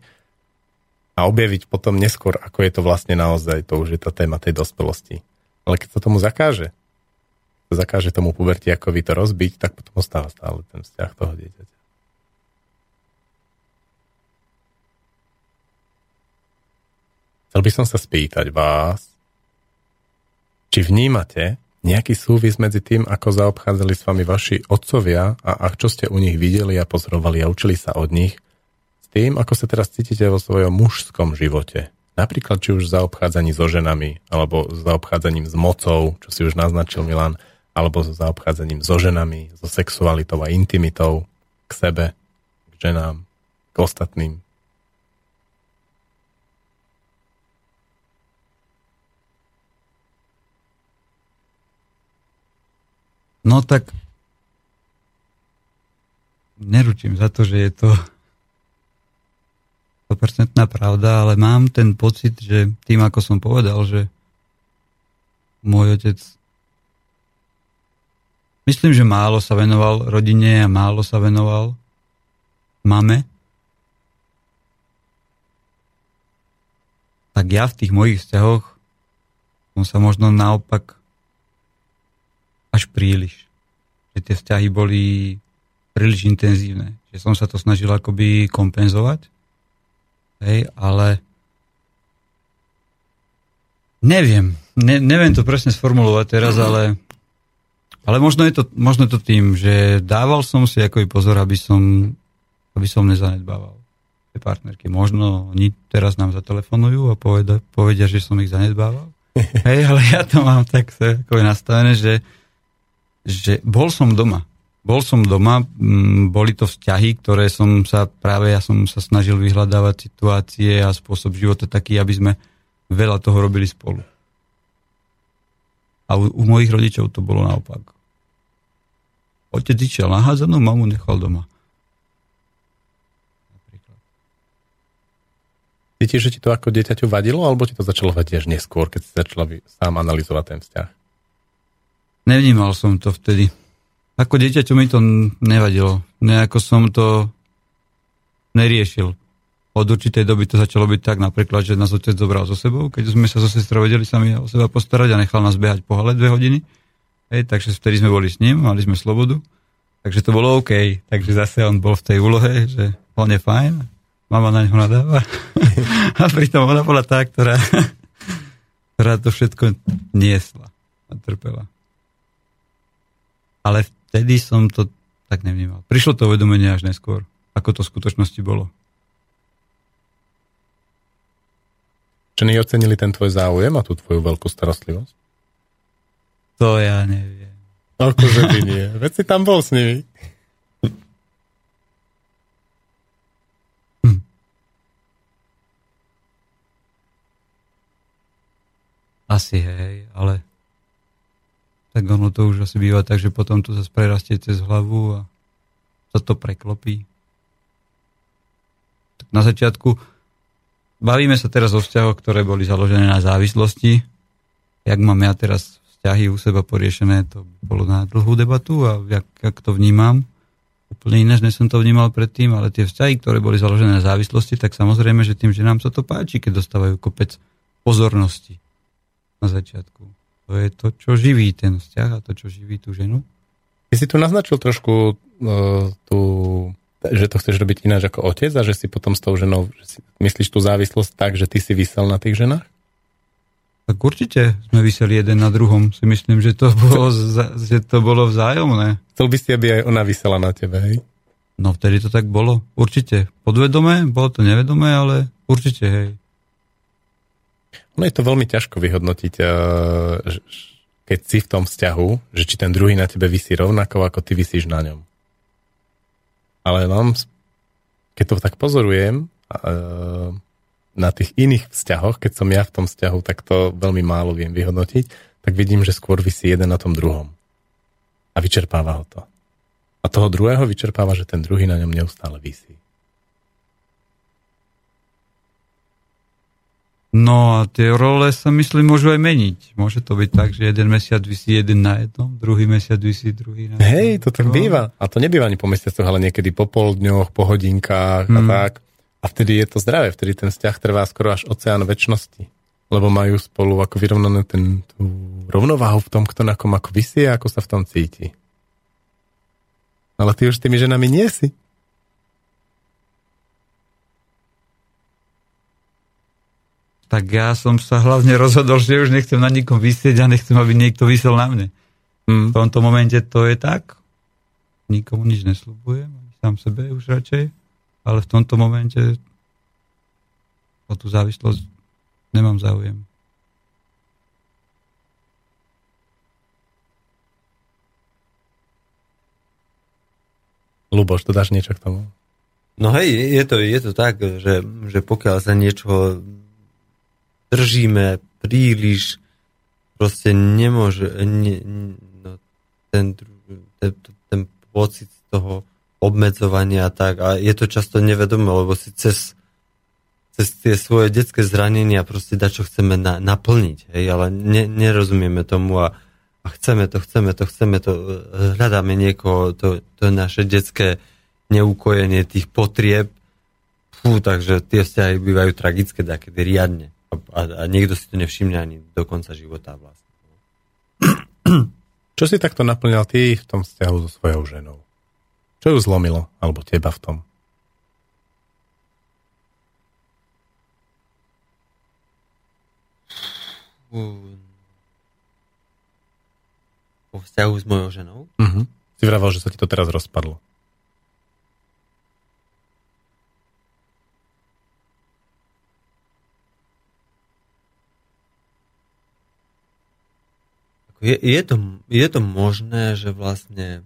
[SPEAKER 1] a objaviť potom neskôr, ako je to vlastne naozaj. To už je tá téma tej dospelosti. Ale keď sa tomu zakáže, zakáže tomu puberti ako vy to rozbiť, tak potom ostáva stále ten vzťah toho dieťaťa. Chcel by som sa spýtať vás, či vnímate, nejaký súvis medzi tým, ako zaobchádzali s vami vaši otcovia a, a čo ste u nich videli a pozorovali a učili sa od nich, s tým, ako sa teraz cítite vo svojom mužskom živote. Napríklad či už zaobchádzaní so ženami, alebo zaobchádzaním s mocou, čo si už naznačil Milan, alebo so zaobchádzaním so ženami, so sexualitou a intimitou k sebe, k ženám, k ostatným.
[SPEAKER 3] No tak neručím za to, že je to 100% pravda, ale mám ten pocit, že tým, ako som povedal, že môj otec myslím, že málo sa venoval rodine a málo sa venoval mame, tak ja v tých mojich vzťahoch som sa možno naopak až príliš. Že tie vzťahy boli príliš intenzívne. Že som sa to snažil akoby kompenzovať. Hej, ale neviem. Ne, neviem to presne sformulovať teraz, ale ale možno je, to, možno to tým, že dával som si ako pozor, aby som, aby som nezanedbával tie partnerky. Možno oni teraz nám zatelefonujú a povedia, povedia že som ich zanedbával. Hej, ale ja to mám tak ako nastavené, že že bol som doma. Bol som doma, boli to vzťahy, ktoré som sa práve, ja som sa snažil vyhľadávať situácie a spôsob života taký, aby sme veľa toho robili spolu. A u, u mojich rodičov to bolo naopak. Otec išiel na hádzanú, mamu nechal doma.
[SPEAKER 1] Cítiš, že ti to ako dieťaťu vadilo, alebo ti to začalo vadiť až neskôr, keď si začala sám analyzovať ten vzťah?
[SPEAKER 3] Nevnímal som to vtedy. Ako dieťaťu mi to nevadilo. Nejako som to neriešil. Od určitej doby to začalo byť tak napríklad, že nás otec zobral so sebou, keď sme sa so sestrou vedeli sami o seba postarať a nechal nás behať po hale dve hodiny. Hej, takže vtedy sme boli s ním, mali sme slobodu. Takže to bolo OK. Takže zase on bol v tej úlohe, že on je fajn, mama na neho nadáva. a pritom ona bola tá, ktorá, ktorá to všetko niesla a trpela. Ale vtedy som to tak nevnímal. Prišlo to uvedomenie až neskôr, ako to v skutočnosti bolo.
[SPEAKER 1] Ženy ocenili ten tvoj záujem a tú tvoju veľkú starostlivosť?
[SPEAKER 3] To ja neviem.
[SPEAKER 1] Akože ty nie. Veď si tam bol s nimi.
[SPEAKER 3] Hm. Asi hej, ale tak ono to už asi býva tak, že potom to zase prerastie cez hlavu a sa to preklopí. Tak na začiatku bavíme sa teraz o vzťahoch, ktoré boli založené na závislosti. Jak mám ja teraz vzťahy u seba poriešené, to bolo na dlhú debatu a jak, jak to vnímam. Úplne iné, než som to vnímal predtým, ale tie vzťahy, ktoré boli založené na závislosti, tak samozrejme, že tým, že nám sa to páči, keď dostávajú kopec pozornosti na začiatku. To je to, čo živí ten vzťah a to, čo živí tú ženu.
[SPEAKER 1] Ty si tu naznačil trošku uh, tú, že to chceš robiť ináč ako otec a že si potom s tou ženou, že si myslíš tú závislosť tak, že ty si vysel na tých ženách?
[SPEAKER 3] Tak určite sme vyseli jeden na druhom. Si myslím, že to bolo, že to bolo vzájomné.
[SPEAKER 1] Chcel by si, aby aj ona vysela na tebe, hej?
[SPEAKER 3] No vtedy to tak bolo. Určite. Podvedome, bolo to nevedomé, ale určite, hej.
[SPEAKER 1] No je to veľmi ťažko vyhodnotiť, že, keď si v tom vzťahu, že či ten druhý na tebe vysí rovnako, ako ty vysíš na ňom. Ale mám, keď to tak pozorujem, uh, na tých iných vzťahoch, keď som ja v tom vzťahu, tak to veľmi málo viem vyhodnotiť, tak vidím, že skôr vysí jeden na tom druhom. A vyčerpáva ho to. A toho druhého vyčerpáva, že ten druhý na ňom neustále vysí.
[SPEAKER 3] No a tie role sa myslím môžu aj meniť. Môže to byť tak, že jeden mesiac vysí jeden na jednom, druhý mesiac vysí druhý na jednom.
[SPEAKER 1] Hej, to tak býva. A to nebýva ani po mesiacoch, ale niekedy po pol dňoch, po hodinkách hmm. a tak. A vtedy je to zdravé, vtedy ten vzťah trvá skoro až oceán väčšnosti. Lebo majú spolu ako vyrovnanú ten, tú rovnováhu v tom, kto na kom ako vysie a ako sa v tom cíti. Ale ty už s tými ženami nie si.
[SPEAKER 3] Tak ja som sa hlavne rozhodol, že už nechcem na nikom vysieť a nechcem, aby niekto vysel na mne. Hmm. V tomto momente to je tak. Nikomu nič nesľubujem, sám sebe už radšej ale v tomto momente o tú závislosť nemám záujem.
[SPEAKER 1] Luboš, to dáš niečo k tomu?
[SPEAKER 2] No hej, je to, je to tak, že, že pokiaľ sa niečo držíme príliš, proste nemôže ne, no, ten, ten, ten pocit toho obmedzovania a tak. A je to často nevedomé, lebo si cez, cez tie svoje detské zranenia proste dá, čo chceme na, naplniť. Hej? Ale ne, nerozumieme tomu a, a chceme to, chceme to, chceme to. Hľadáme niekoho, to, to naše detské neukojenie tých potrieb. Fú, takže tie vzťahy bývajú tragické, kedy riadne. A, a, niekto si to nevšimne ani do konca života vlastne.
[SPEAKER 1] Čo si takto naplňal ty v tom vzťahu so svojou ženou? Čo ju zlomilo? Alebo teba v tom?
[SPEAKER 2] Po vzťahu s mojou ženou?
[SPEAKER 1] Uh-huh. Si vravel, že sa ti to teraz rozpadlo.
[SPEAKER 2] Je, to, je to možné, že vlastne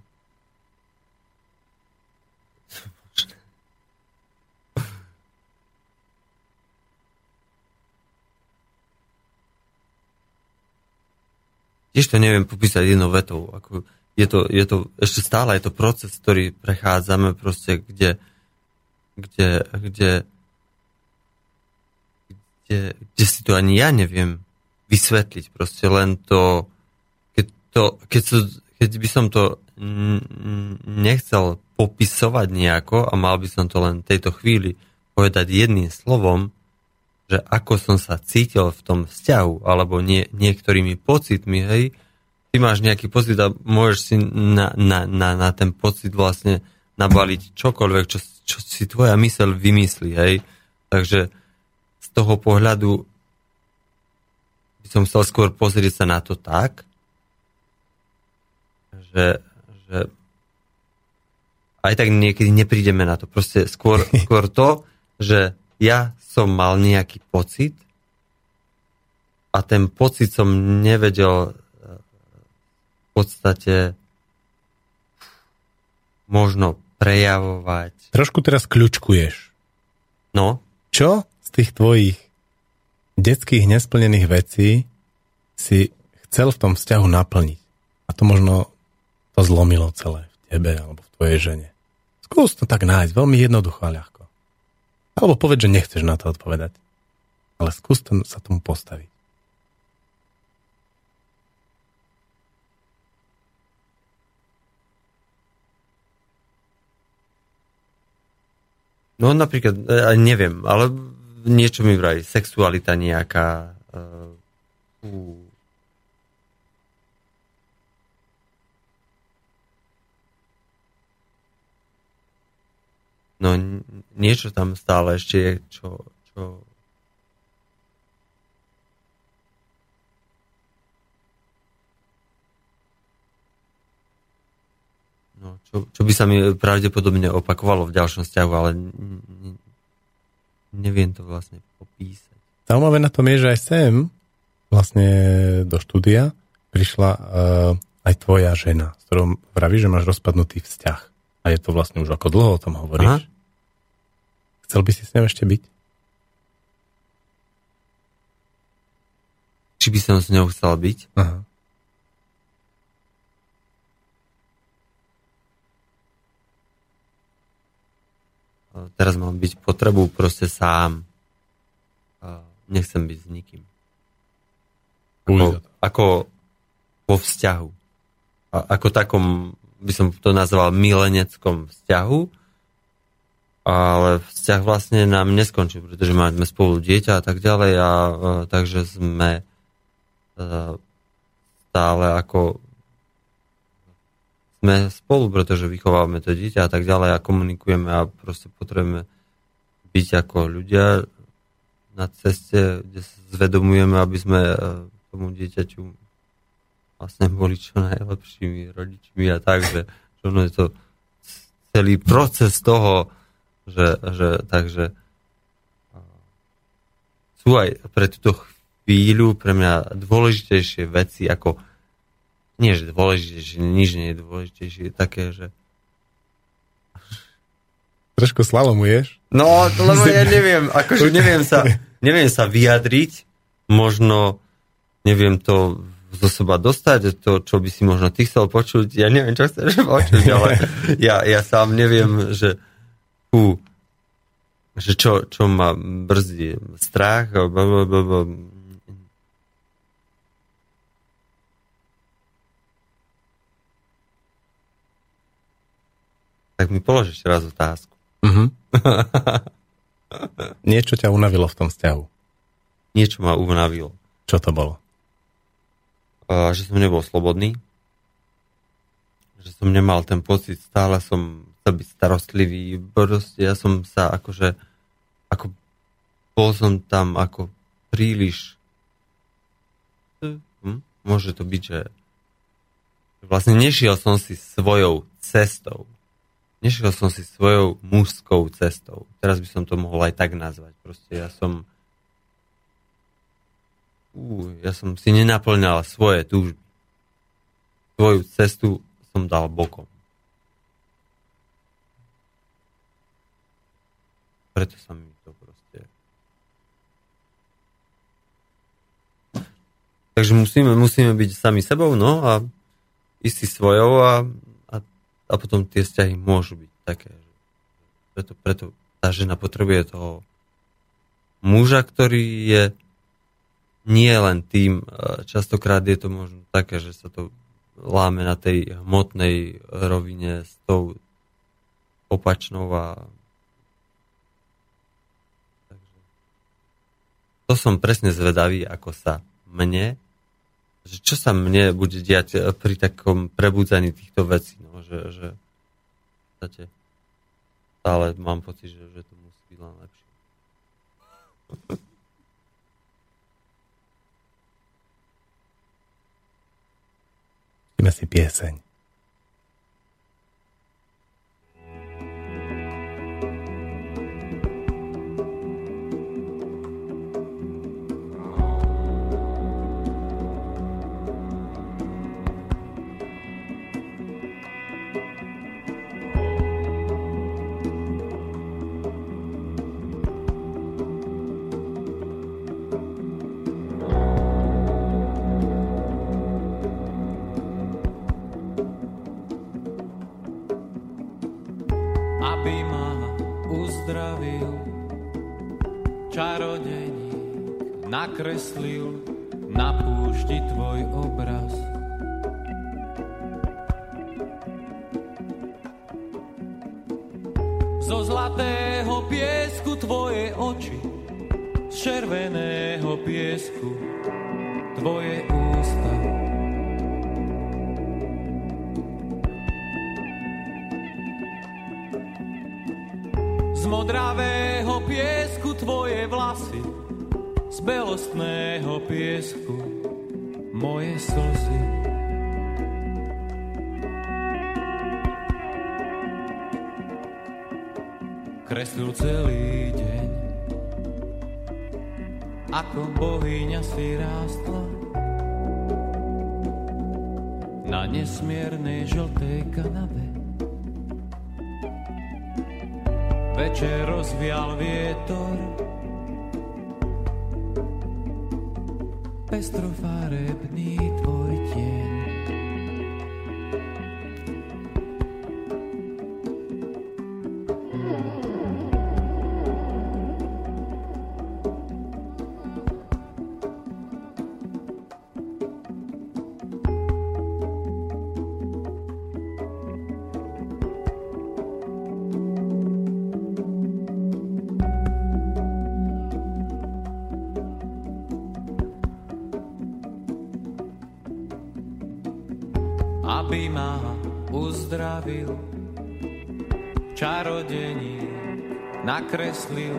[SPEAKER 2] tiež to neviem popísať jednou vetou. Ako je, to, je to, ešte stále je to proces, ktorý prechádzame proste, kde, kde, kde, kde, kde si to ani ja neviem vysvetliť. Proste len to, to, keď, so, keď by som to nechcel popisovať nejako a mal by som to len tejto chvíli povedať jedným slovom, že ako som sa cítil v tom vzťahu, alebo nie, niektorými pocitmi, hej, ty máš nejaký pocit a môžeš si na, na, na, na ten pocit vlastne nabaliť čokoľvek, čo, čo si tvoja mysel vymyslí, hej. Takže z toho pohľadu by som chcel skôr pozrieť sa na to tak, že, že aj tak niekedy neprídeme na to. Proste skôr, skôr to, že ja som mal nejaký pocit a ten pocit som nevedel eh, v podstate možno prejavovať.
[SPEAKER 1] Trošku teraz kľúčkuješ.
[SPEAKER 2] No.
[SPEAKER 1] Čo z tých tvojich detských nesplnených vecí si chcel v tom vzťahu naplniť? A to možno to zlomilo celé v tebe alebo v tvojej žene. Skús to tak nájsť, veľmi jednoducho a ľahko. Alebo povedz, že nechceš na to odpovedať. Ale skús to, sa tomu postaviť.
[SPEAKER 2] No napríklad, e, neviem, ale niečo mi vraj, sexualita nejaká. Uh, No niečo tam stále ešte je, čo, čo No, čo, čo by sa mi pravdepodobne opakovalo v ďalšom vzťahu, ale neviem to vlastne popísať.
[SPEAKER 1] Zaujímavé na tom je, že aj sem vlastne do štúdia prišla uh, aj tvoja žena, s ktorou vraví, že máš rozpadnutý vzťah. A je to vlastne už ako dlho o tom hovoríš. Aha. Chcel by si s ňou ešte byť?
[SPEAKER 2] Či by som s ňou chcel byť? Aha. teraz mám byť potrebu proste sám. Nechcem byť s nikým. Ako, ako vo vzťahu. A, ako takom, by som to nazval mileneckom vzťahu, ale vzťah vlastne nám neskončil, pretože máme spolu dieťa a tak ďalej a, a takže sme a, stále ako sme spolu, pretože vychovávame to dieťa a tak ďalej a komunikujeme a proste potrebujeme byť ako ľudia na ceste, kde sa zvedomujeme, aby sme e, tomu dieťaťu vlastne boli čo najlepšími rodičmi a tak, že, že ono je to celý proces toho, že, že takže sú aj pre túto chvíľu pre mňa dôležitejšie veci ako nie, že dôležitejšie, nič nie je dôležitejšie, také, že
[SPEAKER 1] Trošku slalomuješ?
[SPEAKER 2] No, lebo ja neviem, akože neviem sa, neviem sa vyjadriť, možno neviem to zo seba dostať, to, čo by si možno ty chcel počuť, ja neviem, čo chceš počuť, ale ja, ja sám neviem, že hú, že čo, čo ma brzdí, strach, blablabla, Tak mi polož ešte raz otázku. Uh-huh.
[SPEAKER 1] Niečo ťa unavilo v tom vzťahu?
[SPEAKER 2] Niečo ma unavilo.
[SPEAKER 1] Čo to bolo?
[SPEAKER 2] Že som nebol slobodný. Že som nemal ten pocit, stále som chcel byť starostlivý. Proste ja som sa akože ako bol som tam ako príliš hm, môže to byť, že vlastne nešiel som si svojou cestou nešiel som si svojou mužskou cestou. Teraz by som to mohol aj tak nazvať. Proste ja som uh, ja som si nenaplňal svoje túžby. Svoju cestu som dal bokom. Preto sa mi to proste... Takže musíme, musíme byť sami sebou, no a istý svojou a a potom tie vzťahy môžu byť také. Preto, preto tá žena potrebuje toho muža, ktorý je nie len tým, častokrát je to možno také, že sa to láme na tej hmotnej rovine s tou opačnou a to som presne zvedavý, ako sa mne že čo sa mne bude diať pri takom prebudzaní týchto vecí. No, že, že v stále mám pocit, že, že to musí byť len lepšie.
[SPEAKER 1] Ideme si pieseň.
[SPEAKER 7] Aby ma uzdravil čarodení
[SPEAKER 8] nakreslil na púšti tvoj obraz. Zo zlatého piesku tvoje oči, z červeného piesku tvoje modravého piesku tvoje vlasy, z belostného piesku moje slzy. Kreslil celý deň, ako bohyňa si rástla na nesmiernej žltej kanave. Večer rozvial vietor. Pestrofarebný nakreslil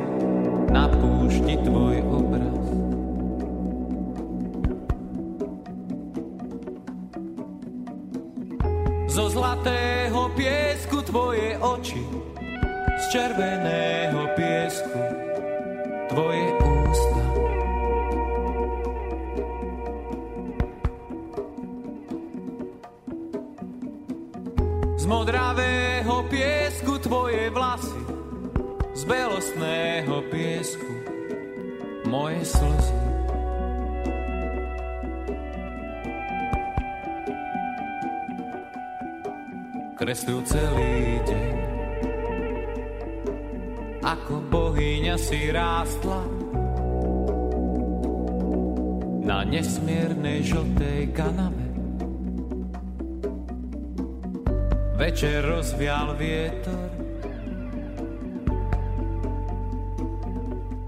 [SPEAKER 8] rozvial vietor.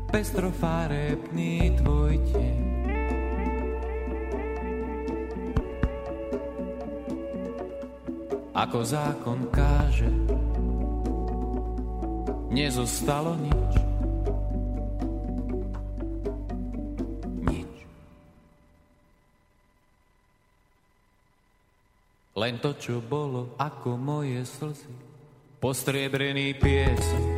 [SPEAKER 8] Pestrofarebný tvoj tieň. Ako zákon káže Nezostalo nič to, čo bolo ako moje slzy. Postriebrený piesok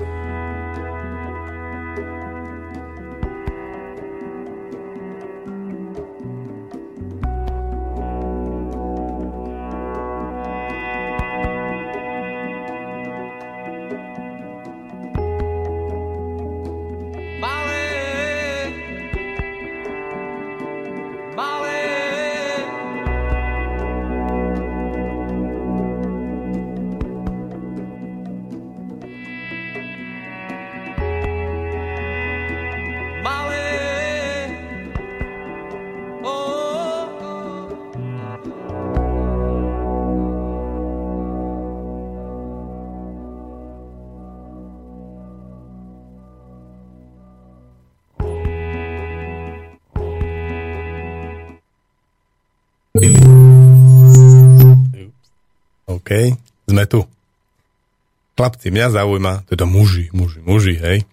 [SPEAKER 1] Chlapci, mňa zaujíma, teda muži, muži, muži, hej.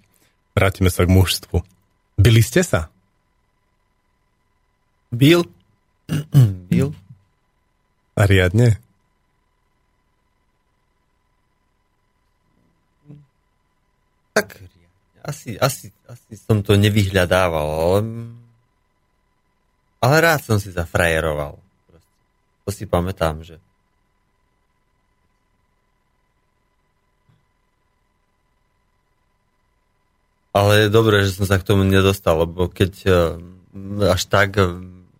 [SPEAKER 1] Vrátime sa k mužstvu. Byli ste sa?
[SPEAKER 2] Bill? Bill?
[SPEAKER 1] A riadne?
[SPEAKER 2] Tak asi, asi, asi som to nevyhľadával, ale, ale rád som si zafrajeroval. Proste. To si pamätám, že Ale je dobré, že som sa k tomu nedostal, lebo keď eh, až tak eh,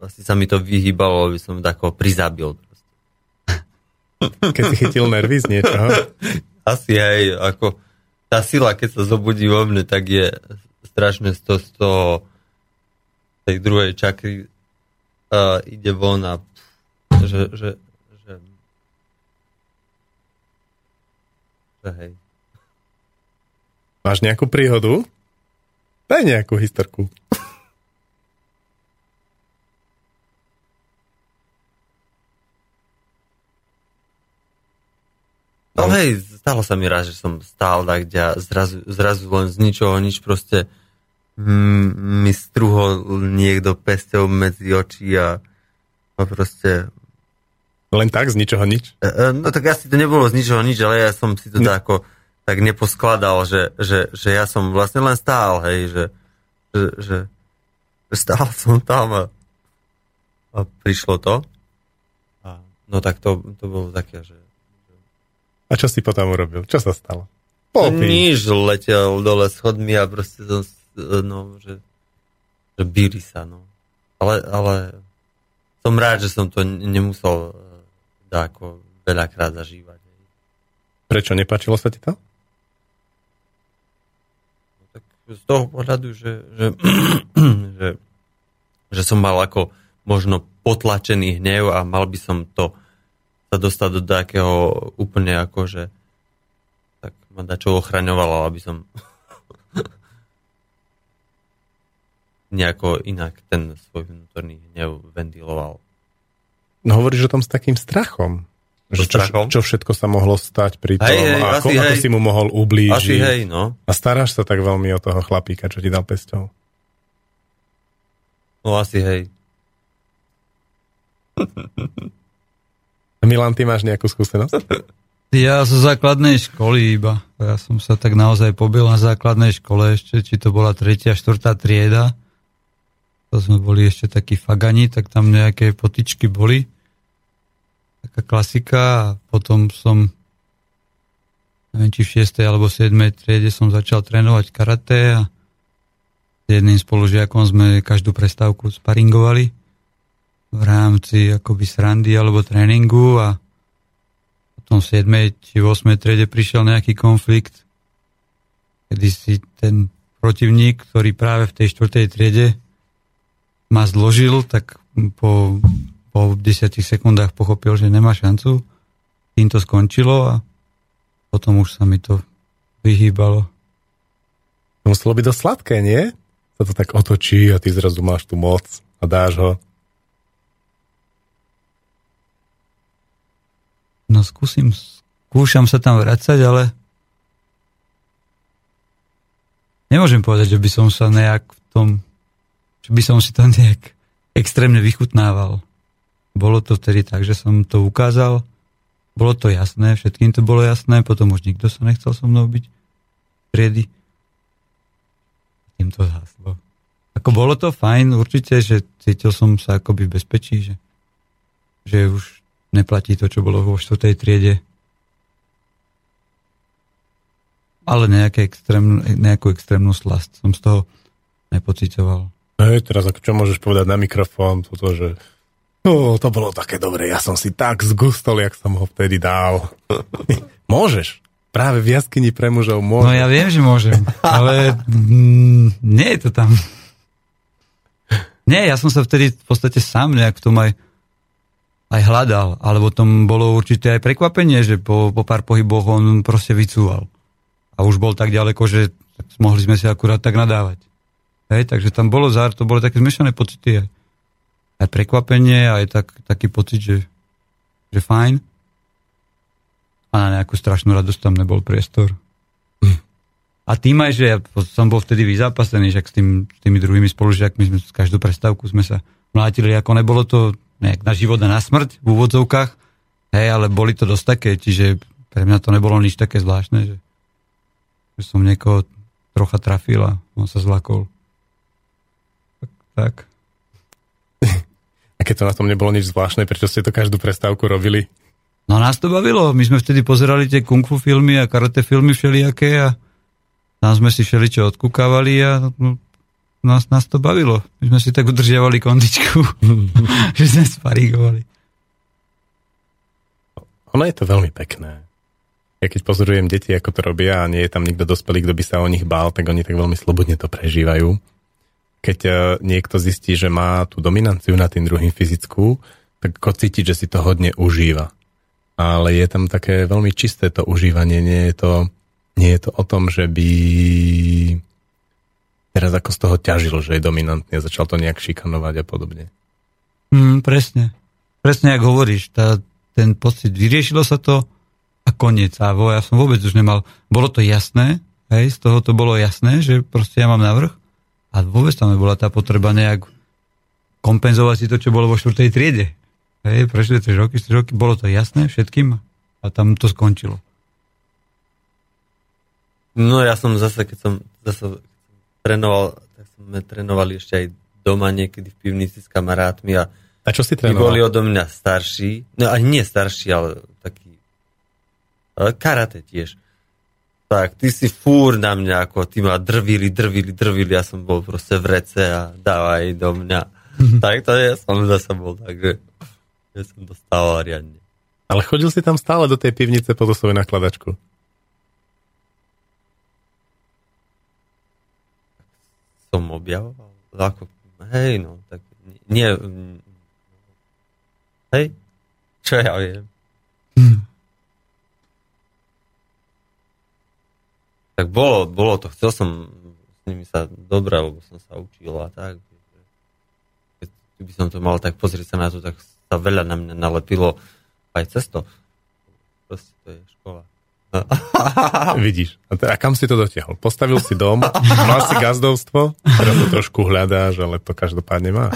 [SPEAKER 2] asi sa mi to vyhýbalo, aby som tako prizabil.
[SPEAKER 1] Keď si chytil nervy z niečoho?
[SPEAKER 2] Asi aj ako tá sila, keď sa zobudí vo mne, tak je strašne z toho, z toho tej druhej čakry uh, ide von a že, že, že, že hej.
[SPEAKER 1] Máš nejakú príhodu? Daj nejakú historku.
[SPEAKER 2] No hej, stalo sa mi raz, že som stál tak, kde zrazu, zrazu len z ničoho nič proste mm, mi struhol niekto pesťou medzi očí a, a proste...
[SPEAKER 1] Len tak, z ničoho nič?
[SPEAKER 2] E, e, no tak asi to nebolo z ničoho nič, ale ja som si to tak ako tak neposkladal, že, že, že ja som vlastne len stál, hej, že, že, že, stál som tam a, a prišlo to. A, no tak to, to bolo také, že
[SPEAKER 1] A čo si potom urobil? Čo sa stalo?
[SPEAKER 2] Popí. Níž letel dole schodmi a proste som, no, že, že bíli sa, no. Ale, ale som rád, že som to nemusel e, ako veľakrát zažívať.
[SPEAKER 1] Prečo? Nepáčilo sa ti to?
[SPEAKER 2] Z toho pohľadu, že, že, že, že som mal ako možno potlačený hnev a mal by som to sa dostať do takého úplne ako, že tak ma dačo ochraňovalo, aby som nejako inak ten svoj vnútorný hnev ventiloval.
[SPEAKER 1] No hovoríš o tom s takým strachom. Že čo, čo všetko sa mohlo stať pri tom,
[SPEAKER 2] Hej, hej,
[SPEAKER 1] ako,
[SPEAKER 2] asi
[SPEAKER 1] ako
[SPEAKER 2] hej.
[SPEAKER 1] si mu mohol ublížiť.
[SPEAKER 2] Asi hej, no.
[SPEAKER 1] A staráš sa tak veľmi o toho chlapíka, čo ti dal pesťou.
[SPEAKER 2] No asi hej.
[SPEAKER 1] A Milan, ty máš nejakú skúsenosť?
[SPEAKER 3] Ja zo základnej školy iba. Ja som sa tak naozaj pobil na základnej škole ešte, či to bola tretia, štvrtá trieda. To sme boli ešte takí fagani, tak tam nejaké potičky boli. Taká klasika a potom som neviem, či v 6. alebo 7. triede som začal trénovať karate a s jedným spolužiakom sme každú prestávku sparingovali v rámci akoby srandy alebo tréningu a potom v 7. či 8. triede prišiel nejaký konflikt, kedy si ten protivník, ktorý práve v tej 4. triede ma zložil, tak po, po 10 sekundách pochopil, že nemá šancu. Tým to skončilo a potom už sa mi to vyhýbalo.
[SPEAKER 1] Muselo byť dosť sladké, nie? Sa to tak otočí a ty zrazu máš tú moc a dáš ho.
[SPEAKER 3] No skúsim, skúšam sa tam vracať, ale nemôžem povedať, že by som sa nejak v tom, že by som si to nejak extrémne vychutnával. Bolo to vtedy tak, že som to ukázal, bolo to jasné, všetkým to bolo jasné, potom už nikto sa nechcel so mnou byť triedy. Tým to zhaslo. Ako bolo to fajn, určite, že cítil som sa akoby v bezpečí, že, že už neplatí to, čo bolo vo štvrtej triede. Ale nejaké extrém, nejakú extrémnu slast som z toho nepocitoval.
[SPEAKER 1] Hej, teraz ako čo môžeš povedať na mikrofón, toto, že no, to bolo také dobre, ja som si tak zgustol, jak som ho vtedy dal. môžeš. Práve v jaskyni pre mužov môžeš.
[SPEAKER 3] No ja viem, že môžem, ale mm, nie je to tam. Nie, ja som sa vtedy v podstate sám nejak v tom aj, aj hľadal, alebo tom bolo určite aj prekvapenie, že po, po pár pohyboch on proste vycúval. A už bol tak ďaleko, že mohli sme si akurát tak nadávať. Hej, takže tam bolo zár, to bolo také zmiešané pocity. Aj, aj prekvapenie, aj tak, taký pocit, že, že fajn. A na nejakú strašnú radosť tam nebol priestor. A tým aj, že ja som bol vtedy vyzápasený, že s, tým, s tými druhými spolužiakmi sme každú prestávku sme sa mlátili, ako nebolo to nejak na život a na smrť v úvodzovkách, hej, ale boli to dosť také, čiže pre mňa to nebolo nič také zvláštne, že, že som niekoho trocha trafil a on sa zlakol. Tak, tak.
[SPEAKER 1] A keď to na tom nebolo nič zvláštne, prečo ste to každú prestávku robili?
[SPEAKER 3] No nás to bavilo, my sme vtedy pozerali tie kung fu filmy a karate filmy všelijaké a tam sme si všeličo odkúkávali a no, nás, nás to bavilo. My sme si tak udržiavali kondičku, že sme sparigovali.
[SPEAKER 1] Ono je to veľmi pekné. Ja keď pozorujem deti, ako to robia a nie je tam nikto dospelý, kto by sa o nich bál, tak oni tak veľmi slobodne to prežívajú. Keď e, niekto zistí, že má tú dominanciu na tým druhým fyzickú, tak ako cítiť, že si to hodne užíva. Ale je tam také veľmi čisté to užívanie, nie je to, nie je to o tom, že by teraz ako z toho ťažil, že je dominantný a začal to nejak šikanovať a podobne.
[SPEAKER 3] Mm, presne. Presne, ako hovoríš, tá, ten pocit, vyriešilo sa to a koniec. A ja som vôbec už nemal, bolo to jasné, hej, z toho to bolo jasné, že proste ja mám navrh a vôbec tam nebola tá potreba nejak kompenzovať si to, čo bolo vo štvrtej triede. Hej, prešli 3 roky, 4 roky, bolo to jasné všetkým a tam to skončilo.
[SPEAKER 2] No ja som zase, keď som zase trénoval, tak sme trénovali ešte aj doma niekedy v pivnici s kamarátmi a,
[SPEAKER 1] A čo si trénoval?
[SPEAKER 2] boli odo mňa starší, no ani nie starší, ale taký ale karate tiež. Tak, ty si fúr na mňa, ako ty ma drvili, drvili, drvili, ja som bol proste v rece a dávaj do mňa. tak to ja som zase bol, takže ja som dostával riadne.
[SPEAKER 1] Ale chodil si tam stále do tej pivnice po svoju nakladačku.
[SPEAKER 2] Som objavoval, ako, hej, no, tak nie, mm, hej, čo ja viem. Tak bolo, bolo to, chcel som s nimi sa dobre, lebo som sa učil a tak. Keď by som to mal tak pozrieť sa na to, tak sa veľa na mňa nalepilo aj cesto. Proste to je škola.
[SPEAKER 1] Vidíš. A, te- a kam si to dotiahol? Postavil si dom, mal si gazdovstvo, teraz to trošku hľadáš, ale to každopádne má.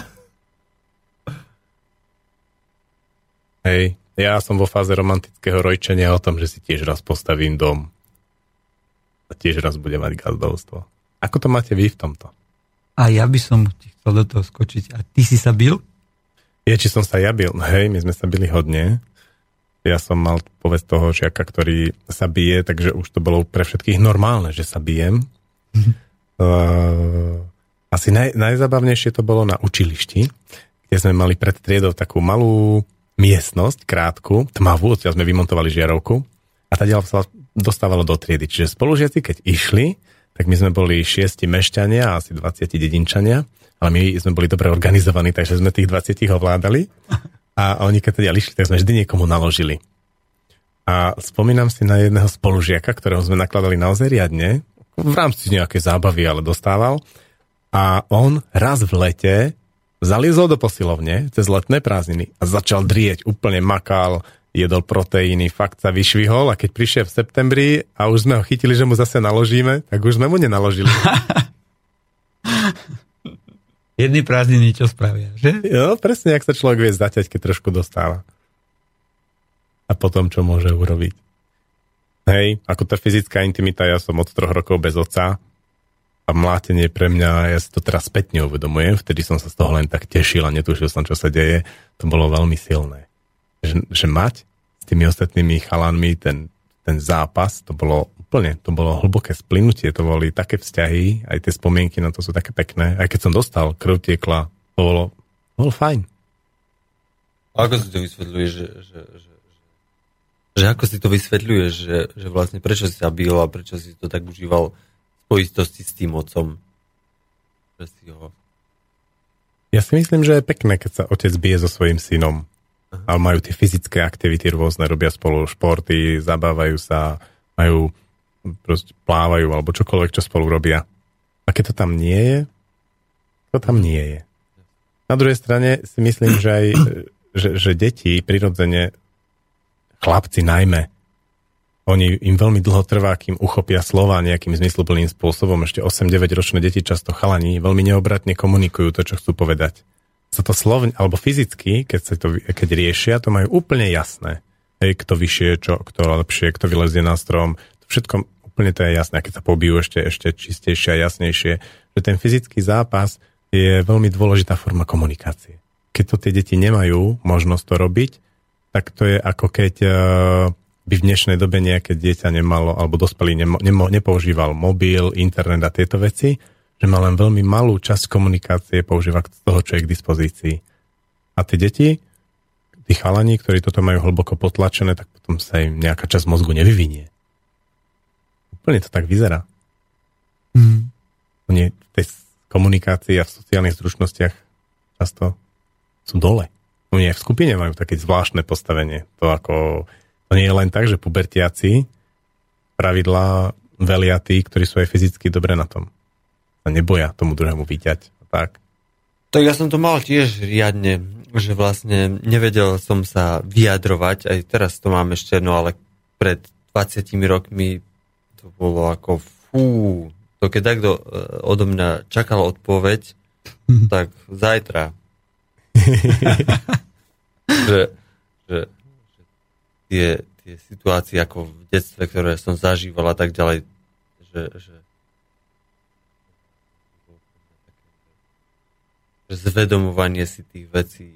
[SPEAKER 1] Hej, ja som vo fáze romantického rojčenia o tom, že si tiež raz postavím dom. A tiež raz budem mať gazdovstvo. Ako to máte vy v tomto?
[SPEAKER 3] A ja by som ti chcel do toho skočiť. A ty si sa bil?
[SPEAKER 1] Je, či som sa ja bil? Hej, my sme sa bili hodne. Ja som mal povedz toho žiaka, ktorý sa bije, takže už to bolo pre všetkých normálne, že sa bijem. Uh, asi naj, najzabavnejšie to bolo na učilišti, kde sme mali pred triedou takú malú miestnosť, krátku, tmavú, odtiaľ sme vymontovali žiarovku a tá sa dostávalo do triedy. Čiže spolužiaci, keď išli, tak my sme boli šiesti mešťania a asi 20 dedinčania, ale my sme boli dobre organizovaní, takže sme tých 20 ovládali a oni keď teda išli, tak sme vždy niekomu naložili. A spomínam si na jedného spolužiaka, ktorého sme nakladali naozaj riadne, v rámci nejakej zábavy, ale dostával. A on raz v lete zaliezol do posilovne cez letné prázdniny a začal drieť, úplne makal, jedol proteíny, fakt sa vyšvihol a keď prišiel v septembri a už sme ho chytili, že mu zase naložíme, tak už sme mu nenaložili.
[SPEAKER 3] Jedny prázdniny čo spravia, že?
[SPEAKER 1] Jo, presne, ak sa človek vie zaťať, keď trošku dostáva. A potom, čo môže urobiť. Hej, ako tá fyzická intimita, ja som od troch rokov bez otca a mlátenie pre mňa, ja si to teraz spätne uvedomujem, vtedy som sa z toho len tak tešil a netušil som, čo sa deje, to bolo veľmi silné. Že, že mať s tými ostatnými chalanmi ten, ten zápas, to bolo úplne, to bolo hlboké splynutie, to boli také vzťahy, aj tie spomienky na to sú také pekné. Aj keď som dostal, krv tiekla, to bolo, to bolo fajn.
[SPEAKER 2] A ako si to vysvetľuješ, že, že, že, že, ako si to vysvetľuješ, že, že vlastne prečo si sa bil a prečo si to tak užíval v spojitosti s tým otcom? Že si ho...
[SPEAKER 1] Ja si myslím, že je pekné, keď sa otec bije so svojím synom. Ale majú tie fyzické aktivity rôzne, robia spolu športy, zabávajú sa, majú, proste plávajú alebo čokoľvek, čo spolu robia. A keď to tam nie je, to tam nie je. Na druhej strane si myslím, že aj že, že deti prirodzene, chlapci najmä, oni im veľmi dlho trvá, kým uchopia slova nejakým zmysluplným spôsobom. Ešte 8-9 ročné deti, často chalani, veľmi neobratne komunikujú to, čo chcú povedať sa to slovne, alebo fyzicky, keď, sa to, keď riešia, to majú úplne jasné. Hej, kto vyššie, čo, kto lepšie, kto vylezie na strom, všetko úplne to je jasné. A keď sa pobijú ešte, ešte čistejšie a jasnejšie, že ten fyzický zápas je veľmi dôležitá forma komunikácie. Keď to tie deti nemajú možnosť to robiť, tak to je ako keď uh, by v dnešnej dobe nejaké dieťa nemalo, alebo dospelý nemo, nepoužíval mobil, internet a tieto veci, že má len veľmi malú časť komunikácie používa z toho, čo je k dispozícii. A tie deti, tí chalani, ktorí toto majú hlboko potlačené, tak potom sa im nejaká časť mozgu nevyvinie. Úplne to tak vyzerá.
[SPEAKER 3] Mm.
[SPEAKER 1] Oni v tej komunikácii a v sociálnych zručnostiach často sú dole. Oni aj v skupine majú také zvláštne postavenie. To ako, to nie je len tak, že pubertiaci pravidlá velia tí, ktorí sú aj fyzicky dobre na tom. Sa neboja tomu druhému vyťať. Tak.
[SPEAKER 2] Tak ja som to mal tiež riadne, že vlastne nevedel som sa vyjadrovať, aj teraz to mám ešte, no ale pred 20 rokmi to bolo ako fú, to keď takto e, odo mňa čakal odpoveď, tak zajtra. že, že, že tie, tie situácie ako v detstve, ktoré som zažíval a tak ďalej, že, že zvedomovanie si tých vecí,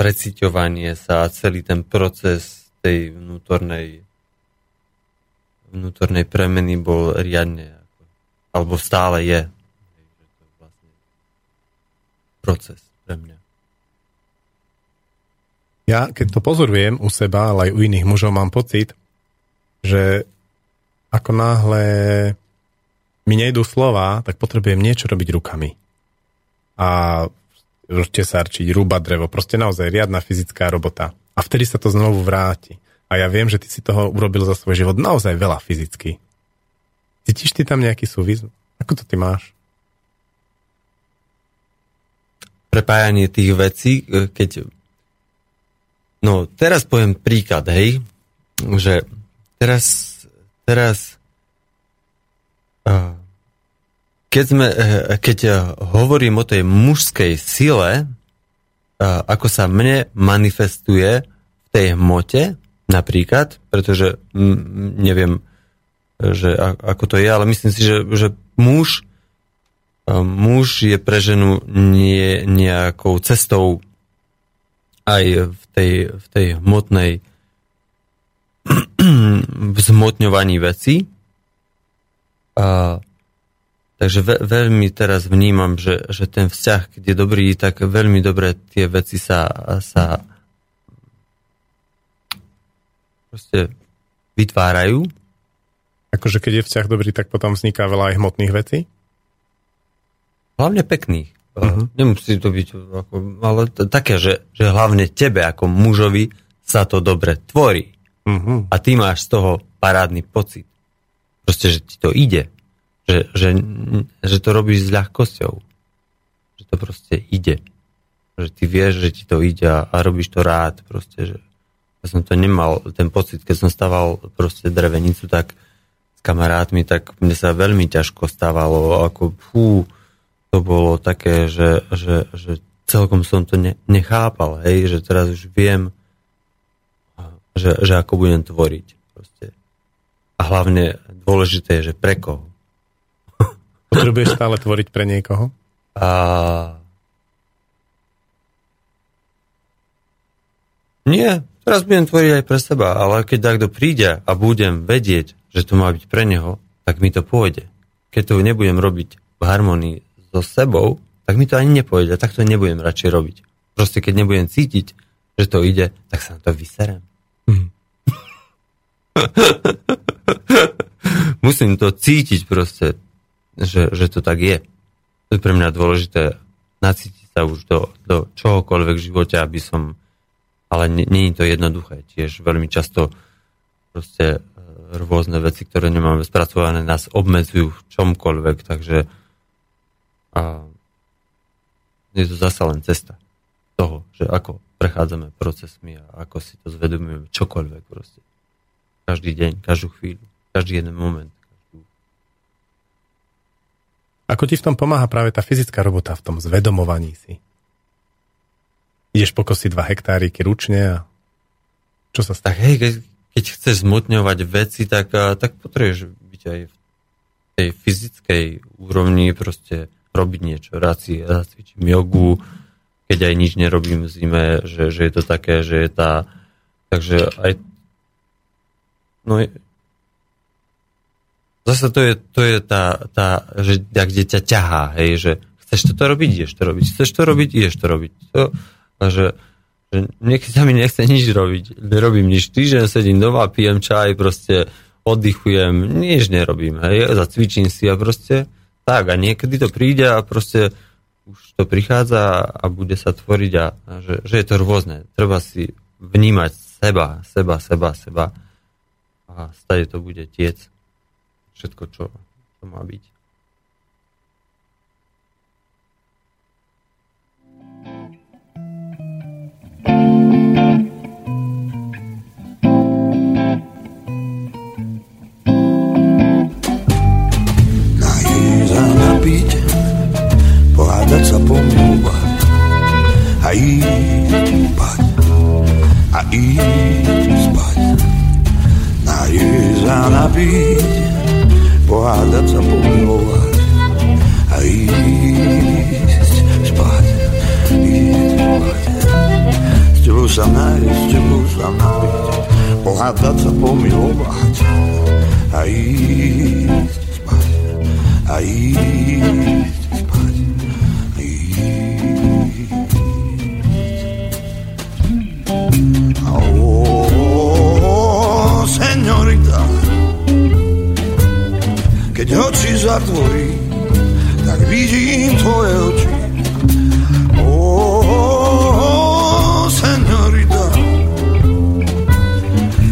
[SPEAKER 2] preciťovanie sa a celý ten proces tej vnútornej vnútornej premeny bol riadne alebo stále je. to je vlastne proces pre mňa.
[SPEAKER 1] Ja, keď to pozorujem u seba, ale aj u iných mužov, mám pocit, že ako náhle mi nejdú slova, tak potrebujem niečo robiť rukami. A tesárčiť, rúbať drevo, proste naozaj riadna fyzická robota. A vtedy sa to znovu vráti. A ja viem, že ty si toho urobil za svoj život naozaj veľa fyzicky. Cítiš ty tam nejaký súvis? Ako to ty máš?
[SPEAKER 2] Prepájanie tých vecí, e, keď... No, teraz poviem príklad, hej, že teraz, teraz keď, sme, e, keď hovorím o tej mužskej sile, ako sa mne manifestuje v tej hmote, napríklad, pretože neviem, že ako to je, ale myslím si, že, že muž, muž je pre ženu nie, nejakou cestou aj v tej, v tej hmotnej zmotňovaní veci. A, takže ve, veľmi teraz vnímam, že, že ten vzťah, keď je dobrý, tak veľmi dobre tie veci sa, sa proste vytvárajú
[SPEAKER 1] Akože keď je vzťah dobrý, tak potom vzniká veľa aj hmotných vecí?
[SPEAKER 2] Hlavne pekných. Uh-huh. Nemusí to byť ako, ale t- také, že, že hlavne tebe ako mužovi sa to dobre tvorí. Uh-huh. A ty máš z toho parádny pocit. Proste, že ti to ide. Že, že, že to robíš s ľahkosťou. Že to proste ide. Že ty vieš, že ti to ide a, a robíš to rád. Proste, že ja som to nemal, ten pocit, keď som stával proste drevenicu, tak s kamarátmi, tak mne sa veľmi ťažko stávalo, ako fú, to bolo také, že, že, že celkom som to ne, nechápal, hej, že teraz už viem, že, že ako budem tvoriť. Proste. A hlavne dôležité je, že pre koho.
[SPEAKER 1] Potrebuješ stále tvoriť pre niekoho? A...
[SPEAKER 2] Nie, teraz budem tvoriť aj pre seba, ale keď takto príde a budem vedieť, že to má byť pre neho, tak mi to pôjde. Keď to nebudem robiť v harmonii so sebou, tak mi to ani nepôjde. Tak to nebudem radšej robiť. Proste keď nebudem cítiť, že to ide, tak sa na to vyserem. Mm. Musím to cítiť proste, že, že to tak je. To je pre mňa dôležité nacítiť sa už do, do čohokoľvek v živote, aby som... Ale nie je to jednoduché. Tiež veľmi často proste rôzne veci, ktoré nemáme spracované, nás obmedzujú v čomkoľvek, takže a je to zasa len cesta toho, že ako prechádzame procesmi a ako si to zvedomujeme čokoľvek proste. Každý deň, každú chvíľu, každý jeden moment.
[SPEAKER 1] Ako ti v tom pomáha práve tá fyzická robota v tom zvedomovaní si? Ideš pokosiť dva hektáriky ručne a čo sa
[SPEAKER 2] stane? Tak hej, keď, keď chceš zmotňovať veci, tak, tak potrebuješ byť aj v tej fyzickej úrovni, proste robiť niečo. Rád si rád cvičím jogu, keď aj nič nerobím v zime, že, že je to také, že je tá... Takže aj... No, zase to je, to je tá, tá že kde ťa ťahá, hej, že chceš toto robiť, ideš to robiť, chceš to robiť, ideš to robiť. To, že že niekedy sa mi nechce nič robiť. Nerobím nič. Týždeň sedím doma, pijem čaj, proste oddychujem, nič nerobím. Hej, zacvičím si a proste tak a niekedy to príde a proste už to prichádza a bude sa tvoriť a, a že, že je to rôzne. Treba si vnímať seba, seba, seba, seba a stade to bude tiec všetko, čo, čo má byť.
[SPEAKER 9] Najísť a napiť, pohádať sa pomlúvať a ísť spať a ísť spať. Najísť a napiť, pohádať sa pomilovať a ísť spať, ísť spať. S tebou sa nájsť, s tebou sa napiť, pohádať sa pomilovať a ísť spať, a ísť spať, a ísť. A ó, señorita, keď oči zatvorí, tak vidím tvoje oči. Ó, señorita,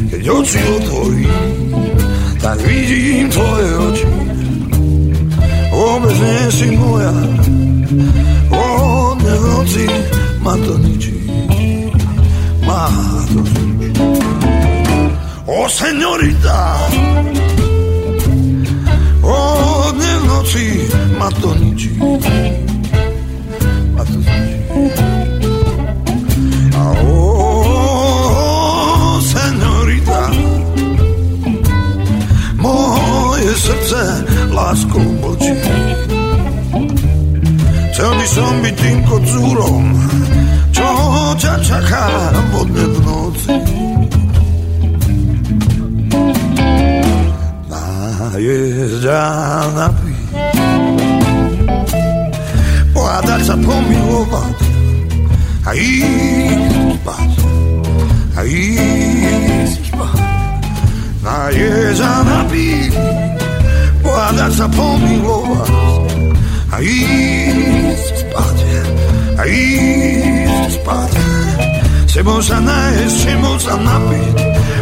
[SPEAKER 9] keď oči otvorí, tak vidím tvoje oči. Vôbec nie si moja, od noci ma to ničí, ma to ničí. O, señorita, od v noci ma to ničí. Ma to ničí. A o, señorita, moje srdce láskou bočí. Chcel by som byť tým kocúrom, čo ťa čaká vodne v noci. Najesť a napiť, pohádať sa, pomilovať a ísť spať, a ísť spať. Najesť a napiť, pohádať sa, pomilovať a ísť spať, a ísť spať. Sebou sa nájsť, sebou sa napiť,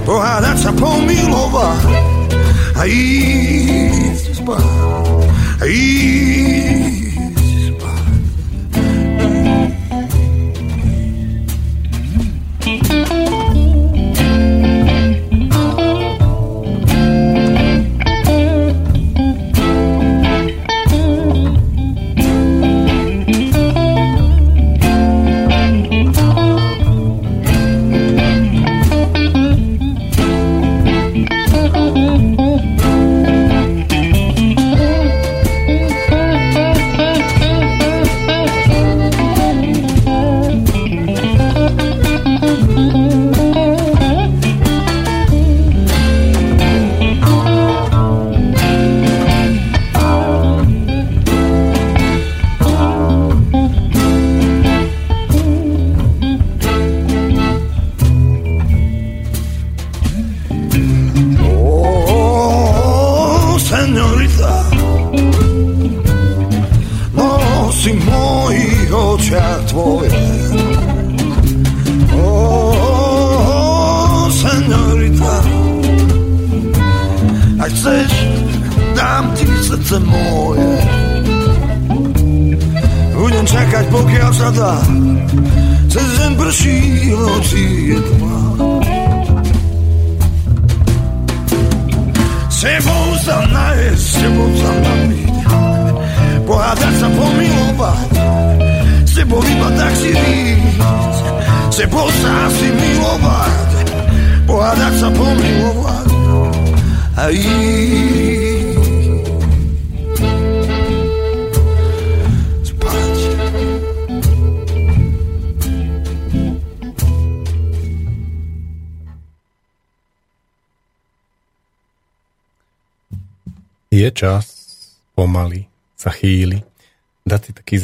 [SPEAKER 9] pohádať sa, pomilovať a ísť spať,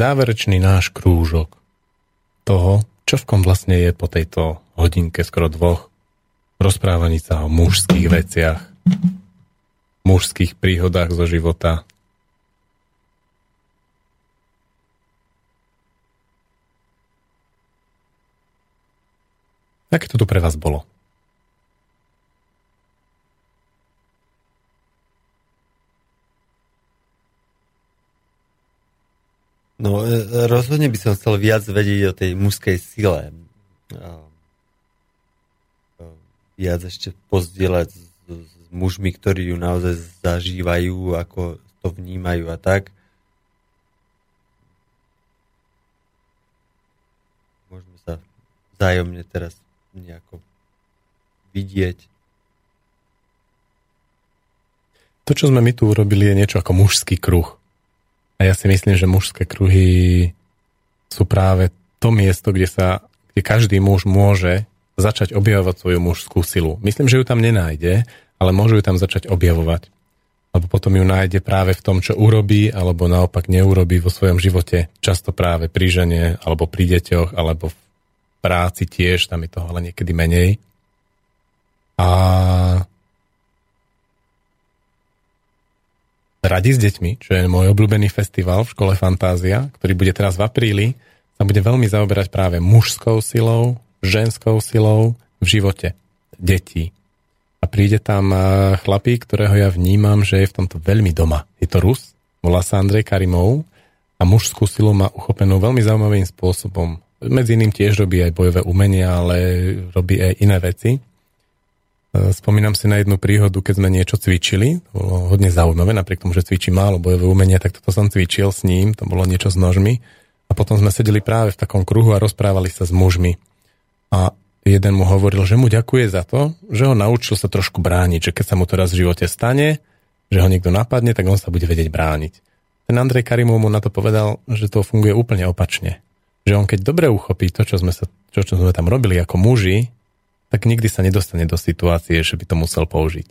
[SPEAKER 1] záverečný náš krúžok toho, čo v kom vlastne je po tejto hodinke skoro dvoch rozprávaní sa o mužských veciach, mužských príhodách zo života. Aké to tu pre vás bolo?
[SPEAKER 2] No, e, rozhodne by som chcel viac vedieť o tej mužskej sile. A, a, viac ešte pozdieľať s, s mužmi, ktorí ju naozaj zažívajú, ako to vnímajú a tak. Môžeme sa vzájomne teraz nejako vidieť.
[SPEAKER 1] To, čo sme my tu urobili, je niečo ako mužský kruh. A ja si myslím, že mužské kruhy sú práve to miesto, kde sa kde každý muž môže začať objavovať svoju mužskú silu. Myslím, že ju tam nenájde, ale môže ju tam začať objavovať. Alebo potom ju nájde práve v tom, čo urobí, alebo naopak neurobí vo svojom živote. Často práve pri žene, alebo pri deťoch, alebo v práci tiež, tam je toho ale niekedy menej. A Radi s deťmi, čo je môj obľúbený festival v škole Fantázia, ktorý bude teraz v apríli, sa bude veľmi zaoberať práve mužskou silou, ženskou silou v živote detí. A príde tam chlapík, ktorého ja vnímam, že je v tomto veľmi doma. Je to Rus, volá sa Andrej Karimov a mužskú silu má uchopenú veľmi zaujímavým spôsobom. Medzi iným tiež robí aj bojové umenia, ale robí aj iné veci. E, spomínam si na jednu príhodu, keď sme niečo cvičili. To bolo hodne zaujímavé, napriek tomu, že cvičí málo bojové umenia, tak toto som cvičil s ním, to bolo niečo s nožmi. A potom sme sedeli práve v takom kruhu a rozprávali sa s mužmi. A jeden mu hovoril, že mu ďakuje za to, že ho naučil sa trošku brániť, že keď sa mu to raz v živote stane, že ho niekto napadne, tak on sa bude vedieť brániť. Ten Andrej Karimov mu na to povedal, že to funguje úplne opačne. Že on keď dobre uchopí to, čo sme, sa, čo, čo sme tam robili ako muži, tak nikdy sa nedostane do situácie, že by to musel použiť.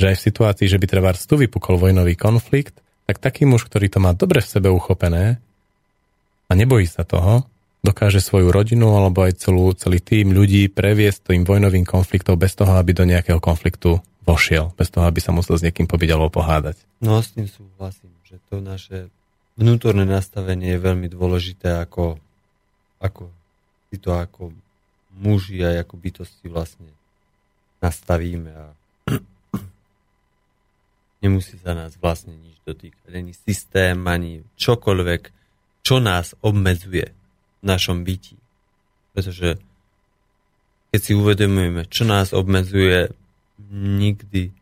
[SPEAKER 1] Že aj v situácii, že by treba tu vypukol vojnový konflikt, tak taký muž, ktorý to má dobre v sebe uchopené a nebojí sa toho, dokáže svoju rodinu alebo aj celú, celý tým ľudí previesť tým vojnovým konfliktom bez toho, aby do nejakého konfliktu vošiel, bez toho, aby sa musel s niekým pobiť alebo pohádať.
[SPEAKER 2] No s tým súhlasím, že to naše vnútorné nastavenie je veľmi dôležité, ako, ako si to ako muži aj ako bytosti vlastne nastavíme a nemusí sa nás vlastne nič dotýkať. Ani systém, ani čokoľvek, čo nás obmedzuje v našom byti. Pretože keď si uvedomujeme, čo nás obmedzuje, nikdy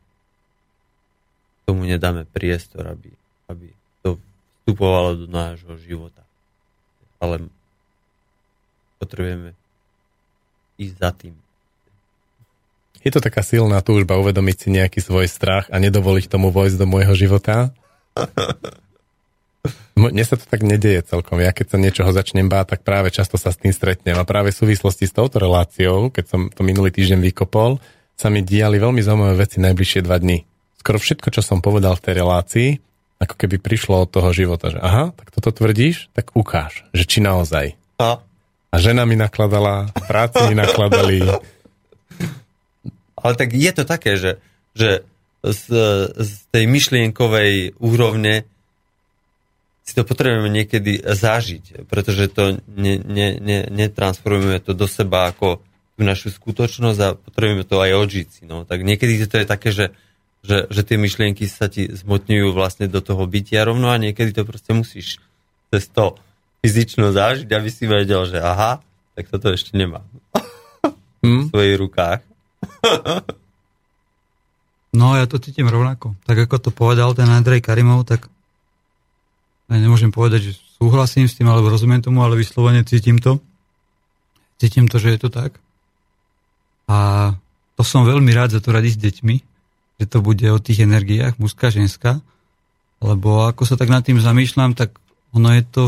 [SPEAKER 2] tomu nedáme priestor, aby, aby to vstupovalo do nášho života. Ale potrebujeme ísť za tým.
[SPEAKER 1] Je to taká silná túžba uvedomiť si nejaký svoj strach a nedovoliť tomu vojsť do môjho života? Mne sa to tak nedieje celkom. Ja keď sa niečoho začnem báť, tak práve často sa s tým stretnem. A práve v súvislosti s touto reláciou, keď som to minulý týždeň vykopol, sa mi diali veľmi zaujímavé veci najbližšie dva dny. Skoro všetko, čo som povedal v tej relácii, ako keby prišlo od toho života, že aha, tak toto tvrdíš, tak ukáž, že či naozaj. A a žena mi nakladala, práci mi nakladali.
[SPEAKER 2] Ale tak je to také, že, že z, z tej myšlienkovej úrovne si to potrebujeme niekedy zažiť, pretože to ne, ne, ne, netransformujeme to do seba ako tú našu skutočnosť a potrebujeme to aj odžiť si. No. Tak niekedy to je také, že, že, že tie myšlienky sa ti zmotňujú vlastne do toho bytia rovno a niekedy to proste musíš cez to fyzično zažiť, aby si vedel, že aha, tak toto ešte nemá. Hmm? v svojich rukách.
[SPEAKER 3] no ja to cítim rovnako. Tak ako to povedal ten Andrej Karimov, tak ja nemôžem povedať, že súhlasím s tým, alebo rozumiem tomu, ale vyslovene cítim to. Cítim to, že je to tak. A to som veľmi rád za to radi s deťmi, že to bude o tých energiách, mužská, ženská, lebo ako sa tak nad tým zamýšľam, tak ono je to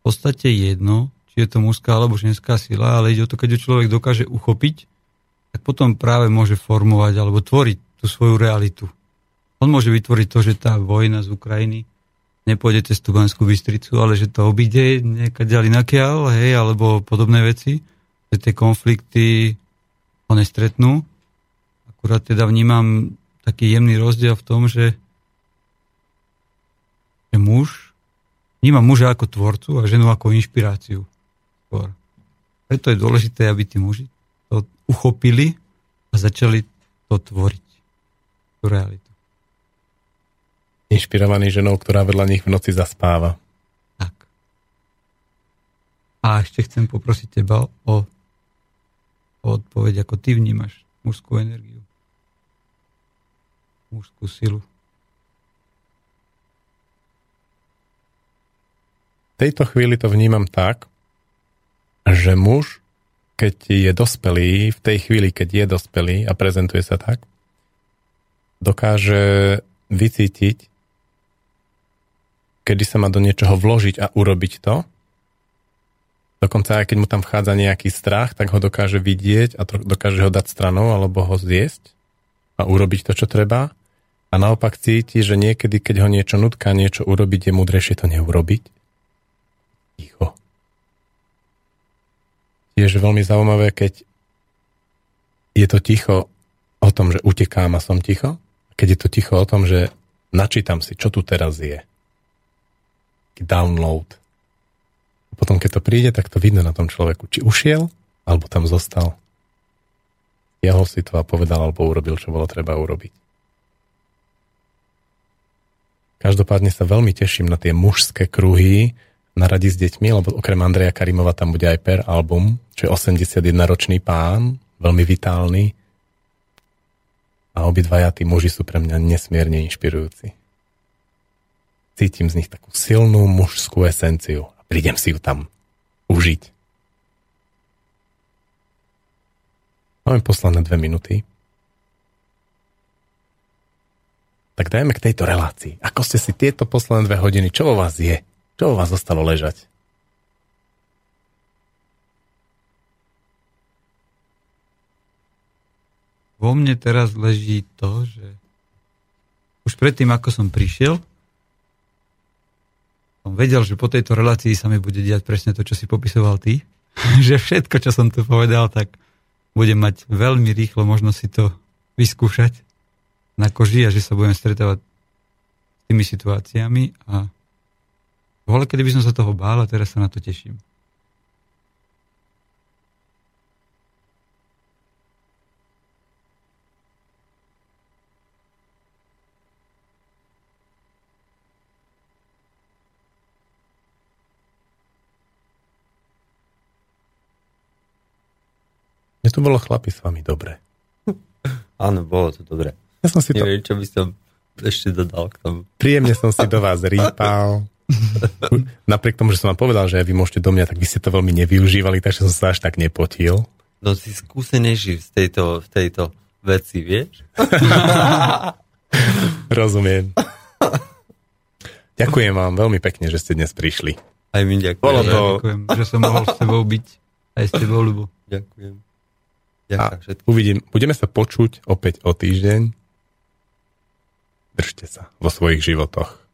[SPEAKER 3] v podstate jedno, či je to mužská alebo ženská sila, ale ide o to, keď ju človek dokáže uchopiť, tak potom práve môže formovať alebo tvoriť tú svoju realitu. On môže vytvoriť to, že tá vojna z Ukrajiny nepôjde cez Tubanskú Bystricu, ale že to obíde niekade inakiaľ, hej, alebo podobné veci, že tie konflikty ho nestretnú. Akurát teda vnímam taký jemný rozdiel v tom, že, že muž Vnímam muža ako tvorcu a ženu ako inšpiráciu. Skôr. Preto je dôležité, aby tí muži to uchopili a začali to tvoriť, tú realitu.
[SPEAKER 1] Inšpirovaný ženou, ktorá vedľa nich v noci zaspáva.
[SPEAKER 3] Tak. A ešte chcem poprosiť teba o, o odpoveď, ako ty vnímaš mužskú energiu. Mužskú silu.
[SPEAKER 1] Tejto chvíli to vnímam tak, že muž, keď je dospelý, v tej chvíli, keď je dospelý a prezentuje sa tak, dokáže vycítiť, kedy sa má do niečoho vložiť a urobiť to. Dokonca aj keď mu tam vchádza nejaký strach, tak ho dokáže vidieť a dokáže ho dať stranou alebo ho zjesť a urobiť to, čo treba. A naopak cíti, že niekedy, keď ho niečo nutká niečo urobiť, je múdrejšie to neurobiť. Ticho tiež veľmi zaujímavé, keď je to ticho o tom, že utekám a som ticho, keď je to ticho o tom, že načítam si, čo tu teraz je. Download. Potom, keď to príde, tak to vidno na tom človeku, či ušiel, alebo tam zostal. Jahol si to a povedal, alebo urobil, čo bolo treba urobiť. Každopádne sa veľmi teším na tie mužské kruhy, na radi s deťmi, lebo okrem Andreja Karimova tam bude aj per album, čo je 81-ročný pán, veľmi vitálny. A obidvaja tí muži sú pre mňa nesmierne inšpirujúci. Cítim z nich takú silnú mužskú esenciu a prídem si ju tam užiť. Máme posledné dve minúty. Tak dajme k tejto relácii. Ako ste si tieto posledné dve hodiny, čo vo vás je? Čo vás zostalo ležať?
[SPEAKER 3] Vo mne teraz leží to, že už predtým, ako som prišiel, som vedel, že po tejto relácii sa mi bude diať presne to, čo si popisoval ty. že všetko, čo som tu povedal, tak budem mať veľmi rýchlo možno si to vyskúšať na koži a že sa budem stretávať s tými situáciami a Vole, kedy by som sa toho bál a teraz sa na to teším.
[SPEAKER 1] Mne tu bolo chlapi s vami dobre.
[SPEAKER 2] Áno, bolo to dobre.
[SPEAKER 1] Ja som si
[SPEAKER 2] Neviem,
[SPEAKER 1] to...
[SPEAKER 2] čo by som ešte dodal k tomu.
[SPEAKER 1] Príjemne som si do vás rýpal. Napriek tomu, že som vám povedal, že vy môžete do mňa, tak vy ste to veľmi nevyužívali, takže som sa až tak nepotil.
[SPEAKER 2] No si skúsenejší v tejto, v tejto veci, vieš?
[SPEAKER 1] Rozumiem. Ďakujem vám veľmi pekne, že ste dnes prišli.
[SPEAKER 2] Aj my ďakujem.
[SPEAKER 1] Bolo to...
[SPEAKER 3] Ďakujem, že som mohol s tebou byť aj s tebou, Ľubo.
[SPEAKER 2] Ďakujem.
[SPEAKER 1] Ďakujem všetkým. Uvidím, budeme sa počuť opäť o týždeň. Držte sa vo svojich životoch.